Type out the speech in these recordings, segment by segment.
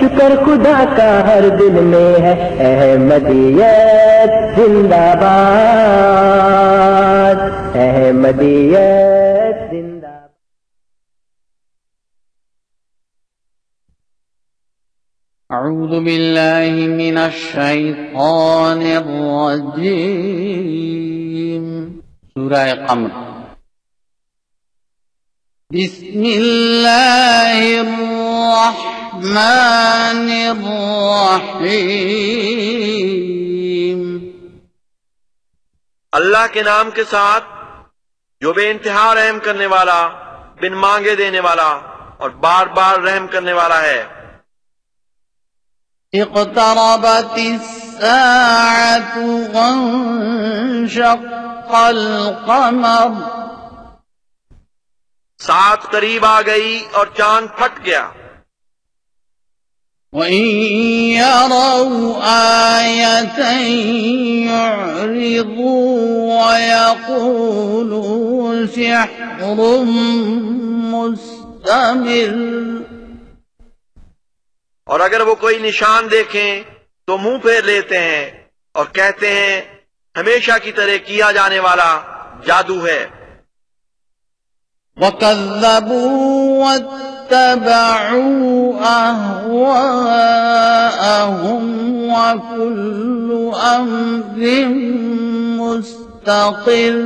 شکر خدا کا ہر دل میں ہے۔ احمدیت زندہ باد۔ احمدیت زندہ باد۔ أعوذ بالله من الشيطان الرجيم سورة قمر۔ بسم الله الرحمن الرحيم. اللہ کے نام کے ساتھ جو بے انتہا رحم کرنے والا بن مانگے دینے والا اور بار بار رحم کرنے والا ہے۔ اقتربت الساعة وانشق القمر۔ سات قریب آ گئی اور چاند پھٹ گیا۔ وإن يروا آية يعرضوا ويقولوا سحر مستمر اور اگر وہ کوئی نشان دیکھیں تو منہ پھیر لیتے ہیں اور کہتے ہیں ہمیشہ کی طرح کیا جانے والا جادو ہے۔ وكذبوا واتبعوا أهواءهم وكل أمر مستقر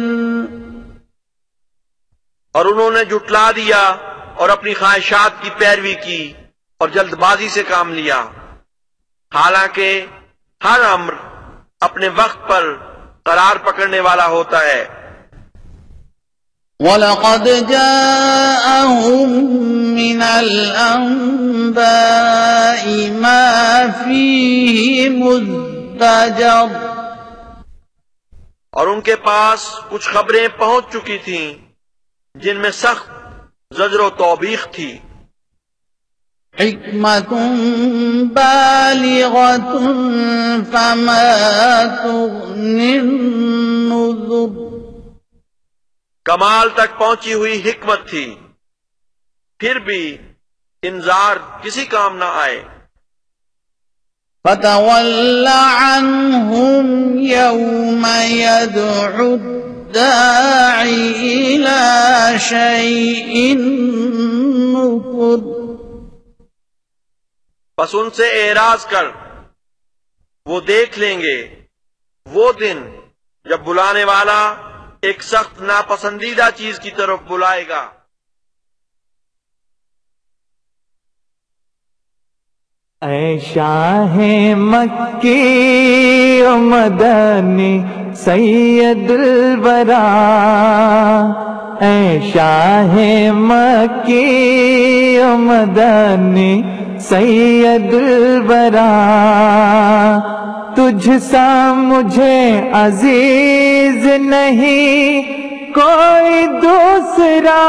اور انہوں نے جٹلا دیا اور اپنی خواہشات کی پیروی کی اور جلد بازی سے کام لیا۔ حالانکہ ہر امر اپنے وقت پر قرار پکڑنے والا ہوتا ہے۔ ولقد جاءهم من الأنباء ما فيه مزدجر اور ان کے پاس کچھ خبریں پہنچ چکی تھیں جن میں سخت زجر و توبیخ تھی۔ حكمة بالغة فما تغني النذر۔ کمال تک پہنچی ہوئی حکمت تھی۔ پھر بھی انذار کسی کام نہ آئے۔ فتول عنهم يوم يدعو الداعي إلى شيء نكر بس ان سے اعراض کر وہ دیکھ لیں گے۔ وہ دن جب بلانے والا ایک سخت ناپسندیدہ چیز کی طرف بلائے گا۔ اے شاہ مکی و مدنی سید الورا۔ اے شاہ مکی و مدنی سید الورا۔ تجھ سا مجھے عزیز نہیں، کوئی دوسرا۔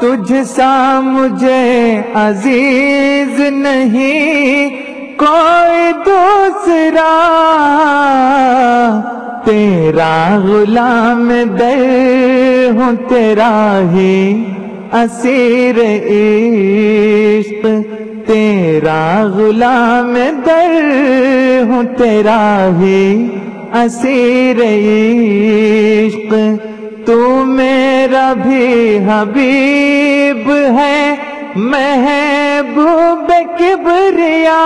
تجھ سا مجھے عزیز نہیں، کوئی دوسرا۔ تیرا غلام در ہوں، تیرا ہی اسیر عشق، تیرا غلام در ہوں، تیرا ہی اسیر عشق۔ تو میرا بھی حبیب ہے، محبوب کبریا۔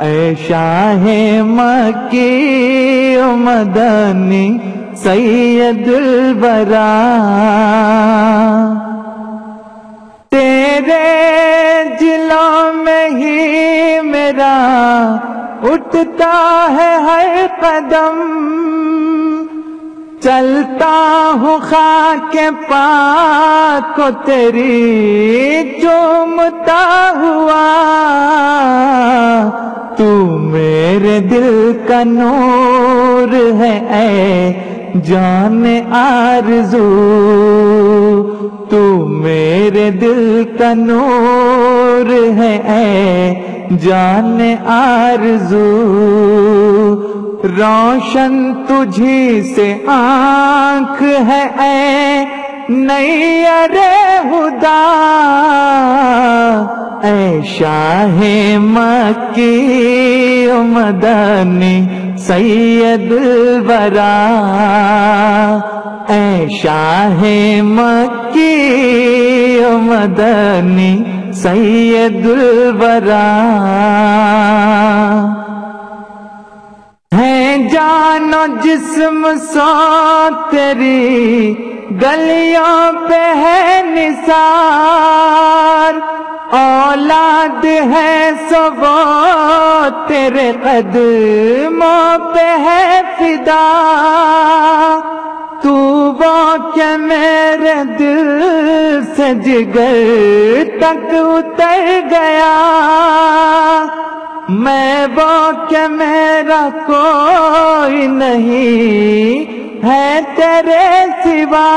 اے شاہ مکی و مدنی سید البرا تیرے جلوں میں ہی میرا اٹھتا ہے ہر قدم چلتا ہوں خاک پا کو تیری چومتا ہوا تو میرے دل کا نور ہے اے جان آرزو، تو میرے دل کا نور ہے۔ اے جان آرزو، روشن تجھی سے آنکھ ہے۔ اے نئی ارے خدا، اے شاہ مکی مدنی سید الورا، اے شاہ مکی مدنی سید الورا۔ ہے جان و جسم سو تیری گلیوں پہ ہے نثار۔ اولاد ہے سو وہ تیرے قدموں پہ ہے فدا۔ تو وہ کہ میرے دل سے جگر تک اتر گیا۔ میں وہ کہ میرا کوئی نہیں ہے تیرے سوا۔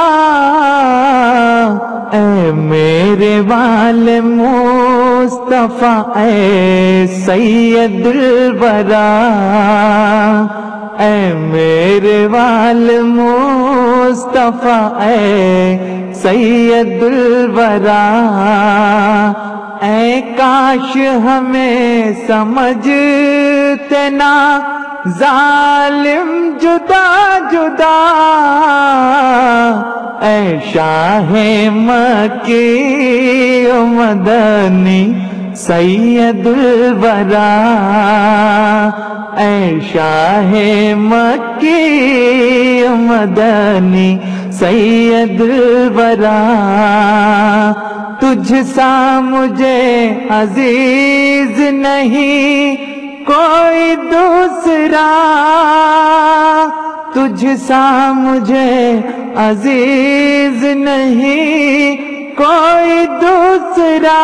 اے میرے وال مصطفیٰ، اے سید الورا۔ اے میرے وال مصطفیٰ، اے سید الورا۔ اے کاش ہمیں سمجھتے نا، ظالم جدا جدا۔ اے شاہ مکی مدنی سید الورا اے شاہ مکی مدنی سید الورا تجھ سا مجھے عزیز نہیں کوئی دوسرا تجھ سا مجھے عزیز نہیں، کوئی دوسرا۔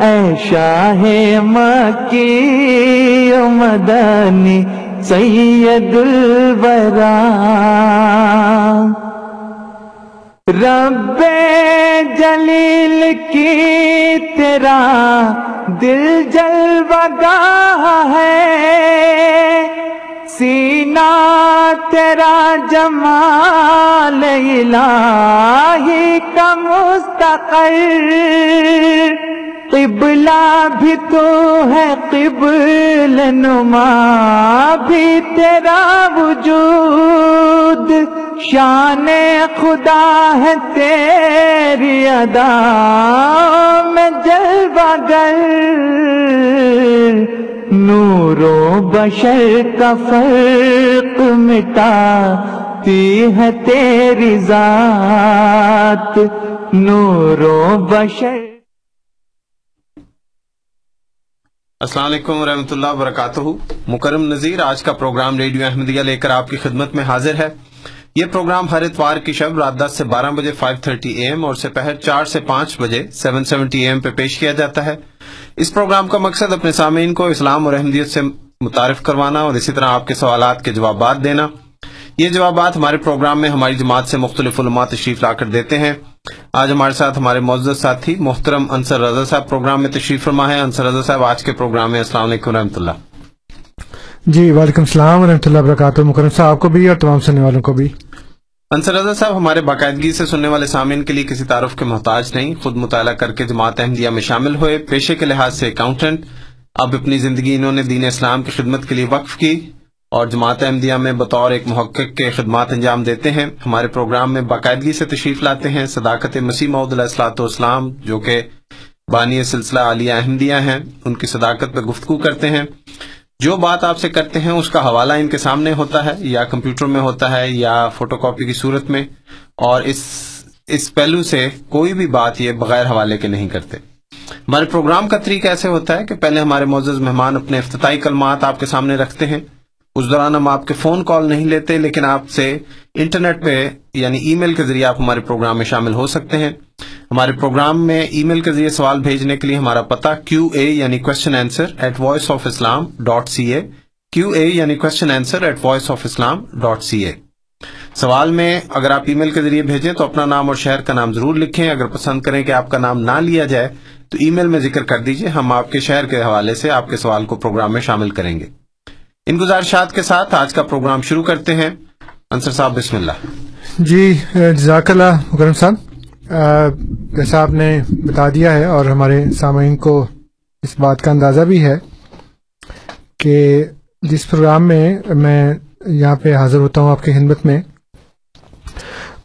اے شاہ مکی مدنی سید الورا۔ رب جلیل کی تیرا دل جلوہ گاہ ہے۔ سینہ تیرا جمال الہی کا مستقر، قبلہ بھی تو ہے، قبل نما بھی تیرا وجود۔ شان خدا ہے تیری ادا، میں جلوہ گر۔ نور و بشر کا فرق مٹاتی ہے تیری ذات۔ نور و بشر۔ السلام علیکم ورحمۃ اللہ وبرکاتہ۔ مکرم نذیر، آج کا پروگرام ریڈیو احمدیہ لے کر آپ کی خدمت میں حاضر ہے۔ یہ پروگرام ہر اتوار کی شب رات دس سے بارہ بجے فائیو تھرٹی اے ایم اور سپہر چار سے پانچ بجے سیون سیونٹی اے ایم پہ پیش کیا جاتا ہے۔ اس پروگرام کا مقصد اپنے سامعین کو اسلام اور احمدیت سے متعارف کروانا اور اسی طرح آپ کے سوالات کے جوابات دینا۔ یہ جوابات ہمارے پروگرام میں ہماری جماعت سے مختلف علماء تشریف لا کر دیتے ہیں۔ آج ہمارے ساتھ ہمارے معزز ساتھی محترم انصر رضا صاحب پروگرام میں تشریف فرما ہے انصر رضا صاحب، آج کے پروگرام میں السلام علیکم رحمۃ اللہ۔ جی وعلیکم السلام ورحمۃ اللہ وبرکاتہ۔ مکرم صاحب کو بھی اور تمام سننے والوں کو بھی۔ انصر رضا صاحب، ہمارے باقاعدگی سے سننے والے سامعین کے لیے کسی تعارف کے محتاج نہیں، خود مطالعہ کر کے جماعت احمدیہ میں شامل ہوئے، پیشے کے لحاظ سے اکاؤنٹنٹ اب اپنی زندگی انہوں نے دین اسلام کی خدمت کے لیے وقف کی اور جماعت احمدیہ میں بطور ایک محقق کے خدمات انجام دیتے ہیں۔ ہمارے پروگرام میں باقاعدگی سے تشریف لاتے ہیں صداقت مسیح محدود علیہ السلاۃ والسلام، جو کہ بانی سلسلہ عالیہ احمدیہ ہیں۔ ان کی صداقت پہ گفتگو کرتے ہیں۔ جو بات آپ سے کرتے ہیں، اس کا حوالہ ان کے سامنے ہوتا ہے، یا کمپیوٹر میں ہوتا ہے، یا فوٹو کاپی کی صورت میں۔ اور اس اس پہلو سے کوئی بھی بات یہ بغیر حوالے کے نہیں کرتے۔ ہمارے پروگرام کا طریقہ ایسے ہوتا ہے کہ پہلے ہمارے معزز مہمان اپنے افتتاحی کلمات آپ کے سامنے رکھتے ہیں۔ اس دوران ہم آپ کے فون کال نہیں لیتے، لیکن آپ سے انٹرنیٹ پہ یعنی ای میل کے ذریعے آپ ہمارے پروگرام میں شامل ہو سکتے ہیں۔ ہمارے پروگرام میں ای میل کے ذریعے سوال بھیجنے کے لیے ہمارا پتہ کیو اے یعنی question answer at voice of Islam dot C A Q A یعنی question answer at voice of Islam dot C A سوال میں اگر آپ ای میل کے ذریعے بھیجیں تو اپنا نام اور شہر کا نام ضرور لکھیں اگر پسند کریں کہ آپ کا نام نہ لیا جائے تو ای میل میں ذکر کر دیجیے ہم آپ کے شہر کے حوالے سے آپ کے سوال کو پروگرام میں شامل کریں گے ان گزارشات کے ساتھ آج کا پروگرام شروع کرتے ہیں انصر صاحب بسم اللہ جی جزاک اللہ، مکرم صاحب۔ جیسا آپ نے بتا دیا ہے اور ہمارے سامعین کو اس بات کا اندازہ بھی ہے کہ جس پروگرام میں میں یہاں پہ حاضر ہوتا ہوں آپ کی خدمت میں،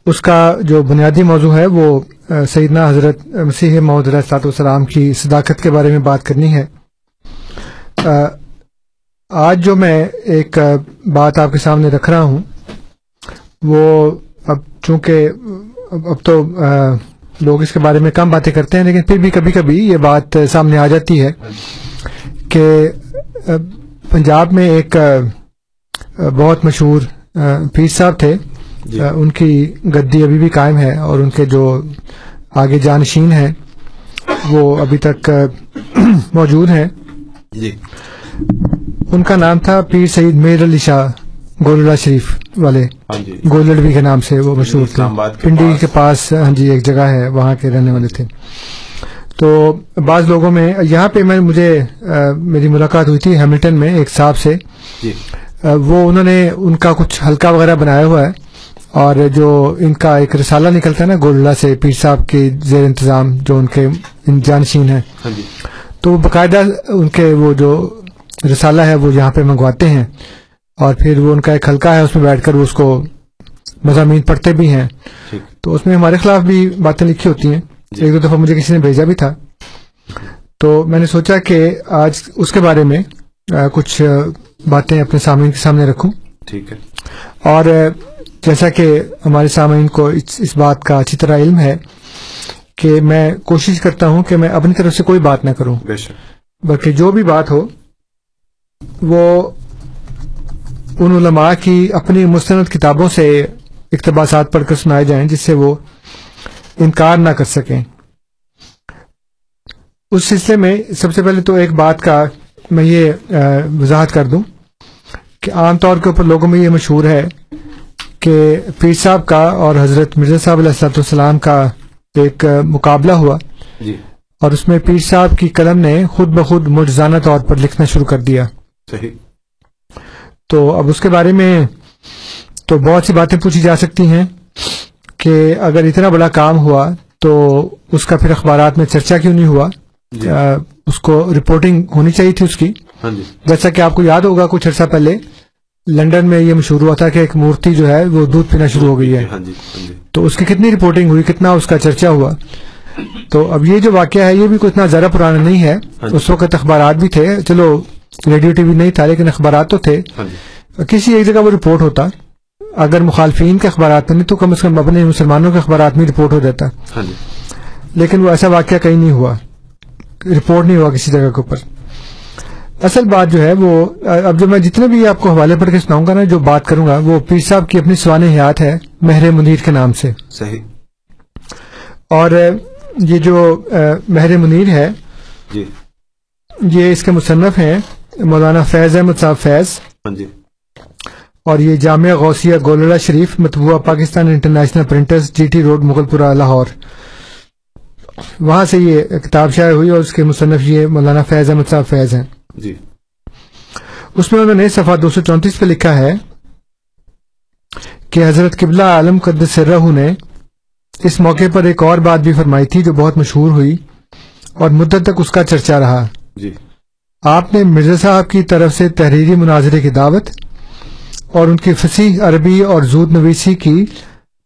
اس کا جو بنیادی موضوع ہے وہ سیدنا حضرت مسیح محمد علیہ والسلام کی صداقت کے بارے میں بات کرنی ہے۔ آج جو میں ایک بات آپ کے سامنے رکھ رہا ہوں، وہ اب چونکہ اب تو لوگ اس کے بارے میں کم باتیں کرتے ہیں لیکن پھر بھی کبھی کبھی یہ بات سامنے آ جاتی ہے کہ پنجاب میں ایک بہت مشہور پیر صاحب تھے۔ جی۔ ان کی گدی ابھی بھی قائم ہے اور ان کے جو آگے جانشین ہیں وہ ابھی تک موجود ہیں۔ جی۔ ان کا نام تھا پیر سعید میر علی شاہ۔ گولڈا شریف والے ہاں جی۔ گولڈوی کے نام سے وہ مشہور تھے۔ پنڈی۔ کے پاس۔ ہاں جی ایک جگہ ہے وہاں کے رہنے والے تھے۔ تو بعض لوگوں میں یہاں پہ میں مجھے میری ملاقات ہوئی تھی ہیملٹن میں ایک صاحب سے۔ جی۔ وہ انہوں نے ان کا کچھ ہلکا وغیرہ بنایا ہوا ہے۔ اور جو ان کا ایک رسالہ نکلتا ہے نا گولڈا سے پیر صاحب کے زیر انتظام جو ان کے جانشین ہیں۔ ہاں جی۔ تو باقاعدہ ان کے وہ جو رسالہ ہے وہ یہاں پہ منگواتے ہیں۔ اور پھر وہ ان کا ایک حلقہ ہے اس میں بیٹھ کر وہ اس کو مضامین پڑھتے بھی ہیں۔ تو اس میں ہمارے خلاف بھی باتیں لکھی ہوتی ہیں۔ جی۔ ایک دو دفعہ مجھے کسی نے بھیجا بھی تھا۔ تو میں نے سوچا کہ آج اس کے بارے میں کچھ باتیں اپنے سامعین کے سامنے رکھوں۔ ٹھیک ہے۔ اور جیسا کہ ہمارے سامعین کو اس بات کا اچھی طرح علم ہے کہ میں کوشش کرتا ہوں کہ میں اپنی طرف سے کوئی بات نہ کروں۔ بلکہ جو بھی بات ہو وہ ان علماء کی اپنی مستند کتابوں سے اقتباسات پڑھ کر سنائے جائیں جس سے وہ انکار نہ کر سکیں۔ اس سلسلے میں سب سے پہلے تو ایک بات کا میں یہ وضاحت کر دوں کہ عام طور کے اوپر لوگوں میں یہ مشہور ہے کہ پیر صاحب کا اور حضرت مرزا صاحب علیہ السلام والسلام کا ایک مقابلہ ہوا۔ جی۔ اور اس میں پیر صاحب کی قلم نے خود بخود مجزانہ طور پر لکھنا شروع کر دیا۔ صحیح۔ تو اب اس کے بارے میں تو بہت سی باتیں پوچھی جا سکتی ہیں کہ اگر اتنا بڑا کام ہوا تو اس کا پھر اخبارات میں چرچا کیوں نہیں ہوا؟ جی۔ آ، اس کو رپورٹنگ ہونی چاہیے تھی اس کی۔ ہاں جی۔ جیسا کہ آپ کو یاد ہوگا کچھ عرصہ پہلے لندن میں یہ مشہور ہوا تھا کہ ایک مورتی جو ہے وہ دودھ پینا شروع ہو گئی ہے۔ ہاں جی ہاں جی۔ تو اس کی کتنی رپورٹنگ ہوئی؟ کتنا اس کا چرچا ہوا؟ تو اب یہ جو واقعہ ہے یہ بھی کوئی اتنا زیادہ پرانا نہیں ہے۔ ہاں۔ اس وقت اخبارات بھی تھے۔ چلو ریڈیو ٹی وی نہیں تھا لیکن اخبارات تو تھے۔ ہاں جی۔ کسی ایک جگہ وہ رپورٹ ہوتا۔ اگر مخالفین کے اخبارات میں نہیں تو کم از کم اپنے مسلمانوں کے اخبارات میں رپورٹ ہو جاتا۔ ہاں جی۔ لیکن وہ ایسا واقعہ کہیں نہیں ہوا۔ رپورٹ نہیں ہوا کسی جگہ کے اوپر۔ اصل بات جو ہے وہ اب جو میں جتنے بھی آپ کو حوالے پڑھ کے سناؤں گا نا جو بات کروں گا وہ پیر صاحب کی اپنی سوان حیات ہے مہر منیر کے نام سے۔ صحیح۔ اور یہ جو مہر منیر ہے جی۔ یہ اس کے مصنف ہیں۔ مولانا فیض احمد صاحب فیض ہاں جی۔ اور یہ Jamia Ghausia Golra Sharif متبوعہ Pakistan international printers G T road Mughalpura Lahore. وہاں سے یہ کتاب شائع ہوئی اور اس کے مصنف یہ مولانا فیض احمد صاحب فیض ہیں۔ جی۔ اس میں انہوں نے صفحہ دو سو چونتیس پہ لکھا ہے کہ حضرت قبلہ عالم قدس سرہ نے اس موقع پر ایک اور بات بھی فرمائی تھی جو بہت مشہور ہوئی اور مدت تک اس کا چرچا رہا۔ جی۔ آپ نے مرزا صاحب کی طرف سے تحریری مناظرے کی دعوت اور ان کی فصیح عربی اور زود نویسی کی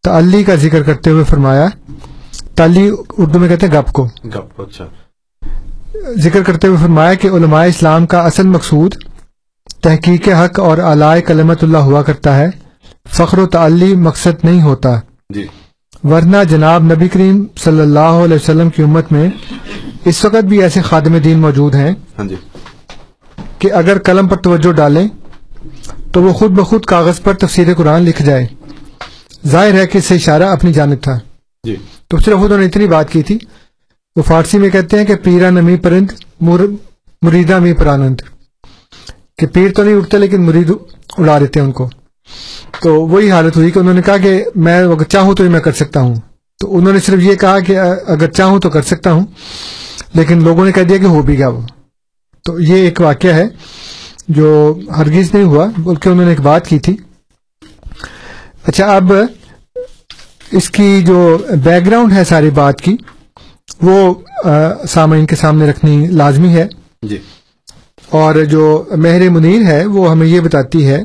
تعلی کا ذکر کرتے ہوئے فرمایا۔ تعلی اردو میں کہتے ہیں گپ کو۔ گپ اچھا۔ ذکر کرتے ہوئے فرمایا کہ علماء اسلام کا اصل مقصود تحقیق حق اور علائے کلمت اللہ ہوا کرتا ہے۔ فخر و تعلی مقصد نہیں ہوتا۔ جی۔ ورنہ جناب نبی کریم صلی اللہ علیہ وسلم کی امت میں اس وقت بھی ایسے خادم دین موجود ہیں۔ ہاں جی۔ کہ اگر قلم پر توجہ ڈالیں تو وہ خود بخود کاغذ پر تفسیر قرآن لکھ جائے۔ ظاہر ہے کہ اس سے اشارہ اپنی جانب تھا۔ جی۔ تو صرف انہوں نے اتنی بات کی تھی۔ وہ فارسی میں کہتے ہیں کہ پیرا نمی پرند مر- مریدہ می پرانند۔ کہ پیر تو نہیں اٹھتے لیکن مرید اڑا دیتے ان کو۔ تو وہی حالت ہوئی کہ انہوں نے کہا کہ میں اگر چاہوں تو میں کر سکتا ہوں۔ تو انہوں نے صرف یہ کہا کہ اگر چاہوں تو کر سکتا ہوں لیکن لوگوں نے کہہ دیا کہ ہو بھی گیا وہ۔ تو یہ ایک واقعہ ہے جو ہرگز نہیں ہوا بلکہ انہوں نے ایک بات کی تھی۔ اچھا اب اس کی جو بیک گراؤنڈ ہے ساری بات کی وہ سامعین کے سامنے رکھنی لازمی ہے۔ جی۔ اور جو مہر منیر ہے وہ ہمیں یہ بتاتی ہے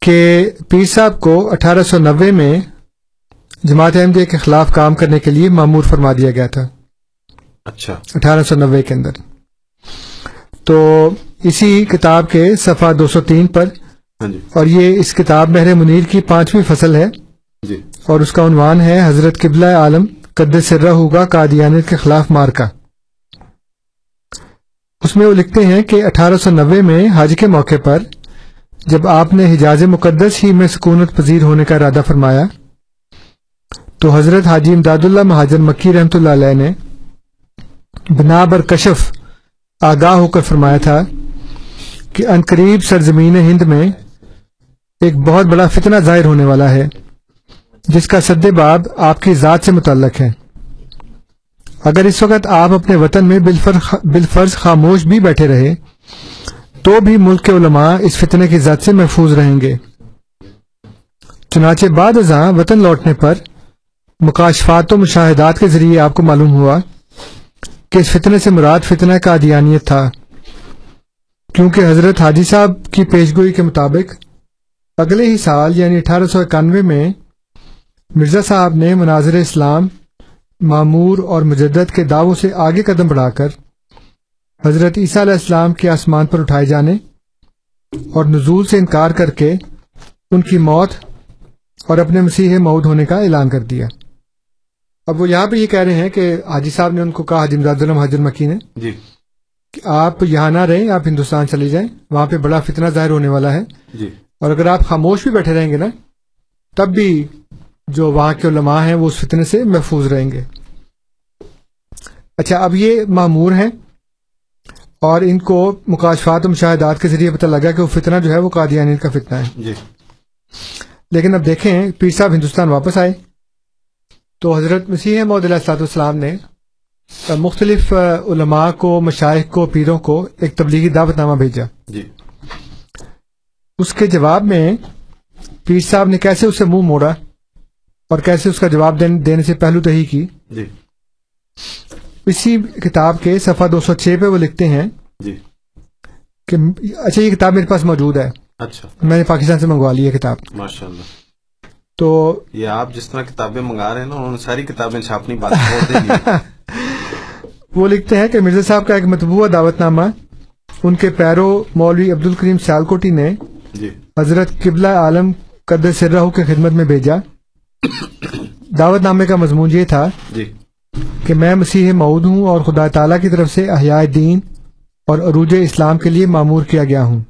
کہ پیر صاحب کو اٹھارہ سو نوے میں جماعت احمدیہ کے خلاف کام کرنے کے لیے معمور فرما دیا گیا تھا۔ اچھا۔ اٹھارہ سو نوے کے اندر۔ تو اسی کتاب کے صفحہ دو سو تین پر ہاں جی۔ اور یہ اس کتاب مہر منیر کی پانچویں فصل ہے۔ جی۔ اور اس کا عنوان ہے حضرت قبلہ عالم قد سرہ ہوگا قادیانیت کے خلاف مارکا اس میں وہ لکھتے ہیں کہ اٹھارہ سو نوے میں حج کے موقع پر جب آپ نے حجاز مقدس ہی میں سکونت پذیر ہونے کا ارادہ فرمایا تو حضرت حاجی امداد اللہ مہاجر مکی رحمۃ اللہ علیہ نے بنا بر کشف آگاہ ہو کر فرمایا تھا کہ عنقریب سرزمین ہند میں ایک بہت بڑا فتنہ ظاہر ہونے والا ہے، جس کا سد باب آپ کی ذات سے متعلق ہے۔ اگر اس وقت آپ اپنے وطن میں بالفرض خاموش بھی بیٹھے رہے، تو بھی ملک کے علماء اس فتنے کی ذات سے محفوظ رہیں گے۔ چنانچہ بعد ازاں وطن لوٹنے پر مکاشفات و مشاہدات کے ذریعے آپ کو معلوم ہوا کہ اس فتنے سے مراد فتنہ کا دیانیت تھا۔ کیونکہ حضرت حاجی صاحب کی پیشگوئی کے مطابق اگلے ہی سال یعنی اٹھارہ سو اکانوے میں مرزا صاحب نے مناظر اسلام، معمور اور مجدد کے دعووں سے آگے قدم بڑھا کر حضرت عیسیٰ علیہ السلام کے آسمان پر اٹھائے جانے اور نزول سے انکار کر کے ان کی موت اور اپنے مسیح مود ہونے کا اعلان کر دیا۔ اب وہ یہاں پہ یہ کہہ رہے ہیں کہ حاجی صاحب نے ان کو کہا حاجی امداد اللہ حاجر مکی نے جی۔ کہ آپ یہاں نہ رہیں آپ ہندوستان چلے جائیں وہاں پہ بڑا فتنہ ظاہر ہونے والا ہے۔ جی۔ اور اگر آپ خاموش بھی بیٹھے رہیں گے نا تب بھی جو وہاں کے علماء ہیں وہ اس فتنے سے محفوظ رہیں گے۔ اچھا اب یہ معمور ہیں اور ان کو مکاشفات و مشاہدات کے ذریعے پتہ لگا کہ وہ فتنہ جو ہے وہ قادیانی کا فتنہ ہے۔ جی۔ لیکن اب دیکھیں پیر صاحب ہندوستان واپس آئے۔ تو حضرت مسیح محدود السلاۃ والسلام نے مختلف علماء کو مشائق کو پیروں کو ایک تبلیغی دعوت نامہ بھیجا۔ جی۔ اس کے جواب میں پیر صاحب نے کیسے اسے منہ موڑا اور کیسے اس کا جواب دین- دینے سے پہلو تہی کی۔ جی۔ اسی کتاب کے صفحہ دو سو چھ پہ وہ لکھتے ہیں جی۔ کہ اچھا یہ کتاب میرے پاس موجود ہے۔ اچھا۔ میں نے پاکستان سے منگوا لی ہے کتاب۔ ماشاء اللہ تو یہ آپ جس طرح کتابیں منگا رہے ہیں نا انہوں نے ساری کتابیں چھاپنی بات وہ لکھتے ہیں کہ مرزا صاحب کا ایک مطبوعہ دعوت نامہ ان کے پیرو مولوی عبد الکریم سیالکوٹی نے جی۔ حضرت قبلہ عالم قدر سرہ کی خدمت میں بھیجا۔ دعوت نامے کا مضمون یہ تھا جی۔ کہ میں مسیح معود ہوں اور خدا تعالیٰ کی طرف سے احیاء دین اور عروج اسلام کے لیے معمور کیا گیا ہوں۔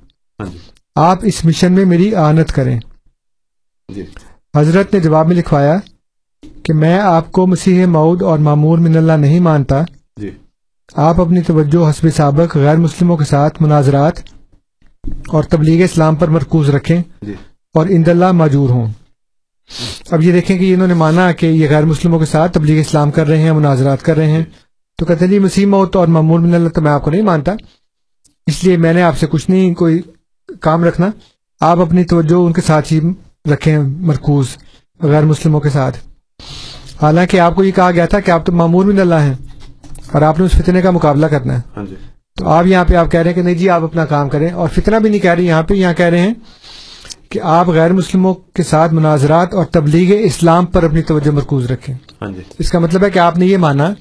ہاں جی۔ آپ اس مشن میں میری آنت کریں۔ حضرت نے جواب میں لکھوایا کہ میں آپ کو مسیح معود اور معمور من اللہ نہیں مانتا۔ جی۔ آپ اپنی توجہ حسب سابق غیر مسلموں کے ساتھ مناظرات اور تبلیغ اسلام پر مرکوز رکھیں جی۔ اور اند اللہ معجور ہوں۔ اب یہ دیکھیں کہ انہوں نے مانا کہ یہ غیر مسلموں کے ساتھ تبلیغ اسلام کر رہے ہیں مناظرات کر رہے ہیں۔ تو کہتے ہیں جی مسیح موت اور معمور من اللہ تو میں آپ کو نہیں مانتا۔ اس لیے میں نے آپ سے کچھ نہیں کوئی کام رکھنا۔ آپ اپنی توجہ ان کے ساتھ ہی رکھیں مرکوز غیر مسلموں کے ساتھ۔ حالانکہ آپ کو یہ کہا گیا تھا کہ آپ تو معمور من اللہ ہیں اور آپ نے اس فتنے کا مقابلہ کرنا ہے۔ ہاں جی۔ تو آپ یہاں پہ آپ کہہ رہے ہیں کہ نہیں جی آپ اپنا کام کریں۔ اور فتنہ بھی نہیں کہہ رہے یہاں پہ یہاں کہہ رہے ہیں کہ آپ غیر مسلموں کے ساتھ مناظرات اور تبلیغ اسلام پر اپنی توجہ مرکوز رکھیں۔ ہاں جی۔ اس کا مطلب ہے کہ آپ نے یہ مانا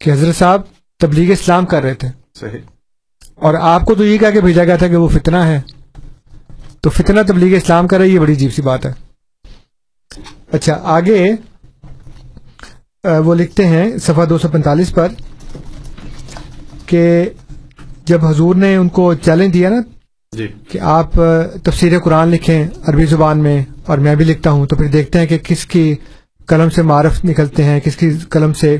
کہ حضرت صاحب تبلیغ اسلام کر رہے تھے۔ صحیح۔ اور آپ کو تو یہ کہا کہ بھیجا گیا تھا کہ وہ فتنہ ہے۔ تو فتنہ تبلیغ اسلام کر رہا ہے یہ بڑی عجیب سی بات ہے۔ اچھا آگے وہ لکھتے ہیں صفحہ دو سو پینتالیس پر کہ جب حضور نے ان کو چیلنج دیا نا جی۔ کہ آپ تفسیر قرآن لکھیں عربی زبان میں اور میں بھی لکھتا ہوں تو پھر دیکھتے ہیں کہ کس کی قلم سے معرف نکلتے ہیں کس کی قلم سے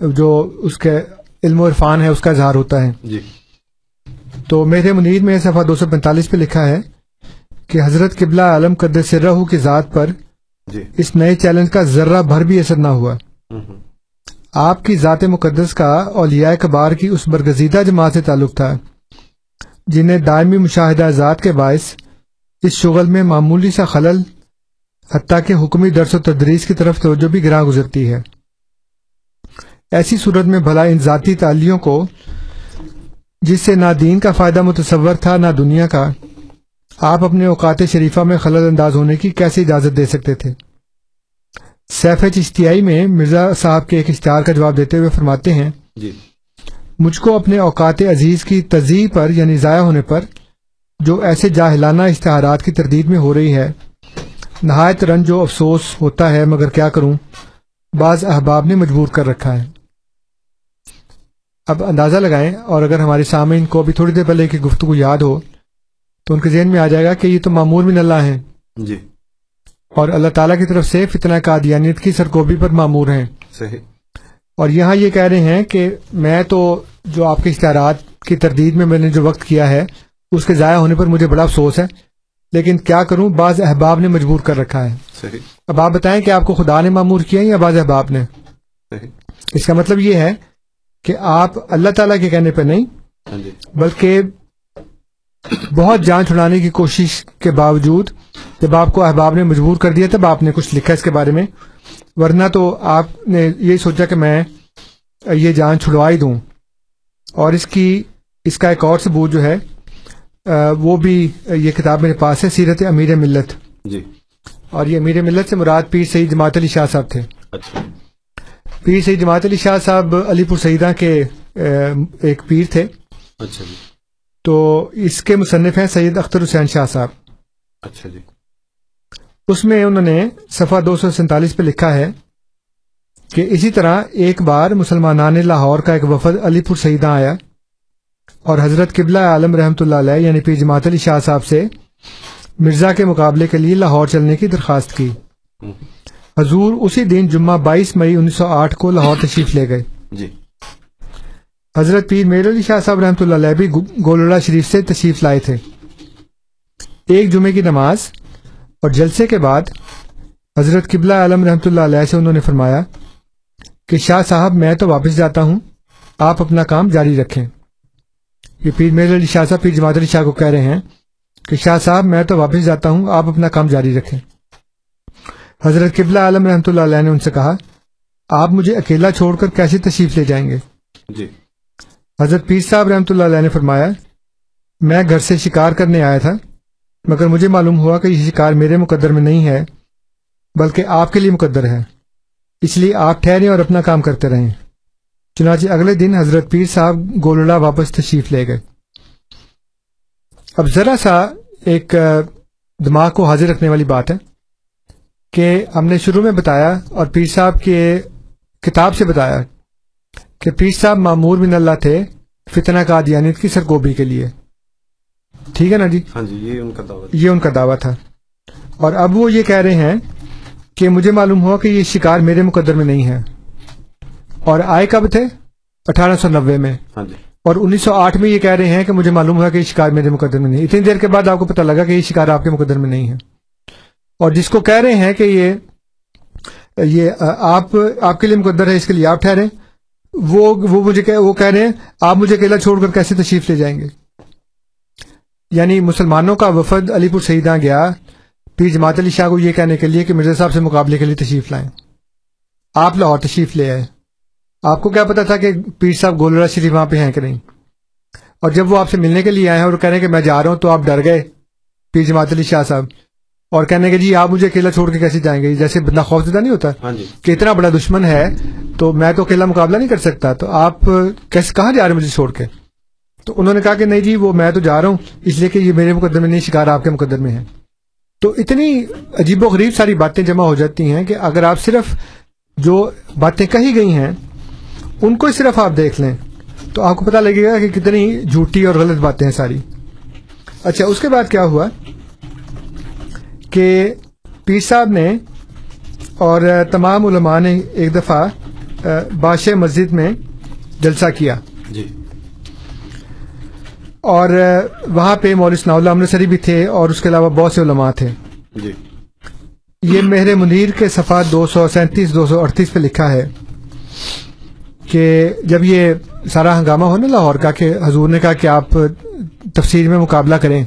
جو اس کے علم و عرفان ہے اس کا اظہار ہوتا ہے۔ جی۔ تو میرے منیر میں صفحہ دو سو پینتالیس پہ لکھا ہے کہ حضرت قبلہ عالم قدر سرہ کی ذات پر جی۔ اس نئے چیلنج کا ذرہ بھر بھی اثر نہ ہوا۔ آپ کی ذات مقدس کا اولیاء کبار کی اس برگزیدہ جماعت سے تعلق تھا جنہیں دائمی مشاہدہ ذات کے باعث اس شغل میں معمولی سا خلل حتیٰ کہ حکمی درس و تدریس کی طرف توجہ بھی گراں گزرتی ہے۔ ایسی صورت میں بھلا ان ذاتی تعلیوں کو جس سے نہ دین کا فائدہ متصور تھا نہ دنیا کا آپ اپنے اوقات شریفہ میں خلل انداز ہونے کی کیسے اجازت دے سکتے تھے؟ سیف چشتیائی میں مرزا صاحب کے ایک اشتہار کا جواب دیتے ہوئے فرماتے ہیں جی۔ مجھ کو اپنے اوقات عزیز کی تضیع پر یعنی ضائع ہونے پر جو ایسے جاہلانہ اشتہارات کی تردید میں ہو رہی ہے نہایت رنج و افسوس ہوتا ہے مگر کیا کروں؟ بعض احباب نے مجبور کر رکھا ہے۔ اب اندازہ لگائیں اور اگر ہمارے سامعین کو بھی تھوڑی دیر پہلے کی گفتگو یاد ہو تو ان کے ذہن میں آ جائے گا کہ یہ تو معمور من اللہ ہیں۔ جی۔ اور اللہ تعالیٰ کی طرف سے فتنہ قادیانیت کی سرکوبی پر معمور ہیں۔ صحیح۔ اور یہاں یہ کہہ رہے ہیں کہ میں تو جو آپ کے اشتہارات کی تردید میں میں نے جو وقت کیا ہے اس کے ضائع ہونے پر مجھے بڑا افسوس ہے۔ لیکن کیا کروں؟ بعض احباب نے مجبور کر رکھا ہے۔ صحیح۔ اب آپ بتائیں کہ آپ کو خدا نے معمور کیا یا بعض احباب نے؟ صحیح۔ اس کا مطلب یہ ہے کہ آپ اللہ تعالیٰ کے کہنے پہ نہیں ہاں جی۔ بلکہ بہت جان چھڑانے کی کوشش کے باوجود جب آپ کو احباب نے مجبور کر دیا تب آپ نے کچھ لکھا اس کے بارے میں۔ ورنہ تو آپ نے یہی سوچا کہ میں یہ جان چھڑوا ہی دوں۔ اور اس کی اس کا ایک اور ثبوت جو ہے وہ بھی یہ کتاب میرے پاس ہے سیرت امیر ملت۔ جی۔ اور یہ امیر ملت سے مراد پیر سعید جماعت علی شاہ صاحب تھے۔ اچھا۔ پیر سعید جماعت علی شاہ صاحب علی پور سعیدہ کے ایک پیر تھے۔ اچھا جی۔ تو اس کے مصنف ہیں سید اختر حسین شاہ صاحب۔ اچھا جی۔ اس میں انہوں نے صفحہ دو سو سینتالیس پہ لکھا ہے کہ اسی طرح ایک بار مسلمانان لاہور کا ایک وفد علی پور سعیدہ آیا اور حضرت قبلہ عالم رحمۃ اللہ علیہ یعنی پیر جماعت علی شاہ صاحب سے مرزا کے مقابلے کے لیے لاہور چلنے کی درخواست کی۔ حضور اسی دن جمعہ بائیس مئی انیس سو آٹھ کو لاہور تشریف لے گئے۔ جی۔ حضرت پیر میر علی شاہ صاحب رحمۃ اللہ علیہ بھی گو- گولڑا شریف سے تشریف لائے تھے۔ ایک جمعے کی نماز اور جلسے کے بعد حضرت قبلہ عالم رحمۃ اللہ علیہ سے انہوں نے فرمایا کہ شاہ صاحب، میں تو واپس جاتا ہوں، آپ اپنا کام جاری رکھیں۔ یہ پیر میر علی شاہ صاحب، پیر جماعت علی شاہ کو کہہ رہے ہیں کہ شاہ صاحب، میں تو واپس جاتا ہوں، آپ اپنا کام جاری رکھیں۔ حضرت قبلہ عالم رحمۃ اللہ علیہ نے ان سے کہا، آپ مجھے اکیلا چھوڑ کر کیسے تشریف لے جائیں گے؟ جی۔ حضرت پیر صاحب رحمۃ اللہ علیہ نے فرمایا، میں گھر سے شکار کرنے آیا تھا، مگر مجھے معلوم ہوا کہ یہ شکار میرے مقدر میں نہیں ہے، بلکہ آپ کے لیے مقدر ہے۔ اس لیے آپ ٹھہریں اور اپنا کام کرتے رہیں۔ چنانچہ اگلے دن حضرت پیر صاحب گولڑا واپس تشریف لے گئے۔ اب ذرا سا ایک دماغ کو حاضر رکھنے والی بات ہے کہ ہم نے شروع میں بتایا اور پیر صاحب کے کتاب سے بتایا کہ پیر صاحب معمور بن اللہ تھے فتنہ قادیانیت کی سرگوبی کے لیے۔ ٹھیک ہے نا جی؟ ہاں جی یہ ان کا دعوت یہ ان کا دعویٰ تھا۔ اور اب وہ یہ کہہ رہے ہیں کہ مجھے معلوم ہوا کہ یہ شکار میرے مقدر میں نہیں ہے اور آئے کب تھے؟ اٹھارہ سو نوے میں۔ ہاں جی۔ اور انیس سو آٹھ میں یہ کہہ رہے ہیں کہ مجھے معلوم ہوا کہ یہ شکار میرے مقدر میں نہیں۔ اتنی دیر کے بعد آپ کو پتہ لگا کہ یہ شکار آپ کے مقدر میں نہیں ہے اور جس کو کہہ رہے ہیں کہ یہ یہ آپ آپ کے لیے مقدر ہے اس کے لیے آپ ٹھہرے۔ وہ وہ مجھے کہہ- وہ کہہ رہے ہیں، آپ مجھے اکیلا چھوڑ کر کیسے تشریف لے جائیں گے؟ یعنی مسلمانوں کا وفد علی پور شہیداں گیا، پیر جماعت علی شاہ کو یہ کہنے کے لیے کہ مرزا صاحب سے مقابلے کے لیے تشریف لائیں۔ آپ لاہور تشریف لے آئے۔ آپ کو کیا پتا تھا کہ پیر صاحب گولڑا شریف وہاں پہ ہیں کہ نہیں؟ اور جب وہ آپ سے ملنے کے لیے آئے ہیں اور کہہ رہے ہیں کہ میں جا رہا ہوں تو آپ ڈر گئے، پیر جماعت علی شاہ صاحب۔ اور کہنے کہ جی آپ مجھے اکیلا چھوڑ کے کیسے جائیں گے؟ جیسے بندہ خوف زدہ نہیں ہوتا ہاں جی۔ کہ اتنا بڑا دشمن ہے تو میں تو اکیلا مقابلہ نہیں کر سکتا۔ تو آپ کیسے کہاں جا رہے ہیں مجھے چھوڑ کے؟ تو انہوں نے کہا کہ نہیں جی وہ میں تو جا رہا ہوں اس لیے کہ یہ میرے مقدر میں نہیں شکار آپ کے مقدر میں ہے تو اتنی عجیب و غریب ساری باتیں جمع ہو جاتی ہیں کہ اگر آپ صرف جو باتیں کہی گئی ہیں ان کو صرف آپ دیکھ لیں تو آپ کو پتہ لگے گا کہ کتنی جھوٹی اور غلط باتیں ہیں ساری۔ اچھا اس کے بعد کیا ہوا؟ کہ پیر صاحب نے اور تمام علماء نے ایک دفعہ بادشاہ مسجد میں جلسہ کیا۔ جی۔ اور وہاں پہ مولوی ثناء اللہ امرتسری بھی تھے اور اس کے علاوہ بہت سے علماء تھے۔ جی۔ یہ مہر منیر کے صفحہ دو سو سینتیس دو سو اڑتیس پہ لکھا ہے کہ جب یہ سارا ہنگامہ ہونا لاہور کا کہ حضور نے کہا کہ آپ تفسیر میں مقابلہ کریں۔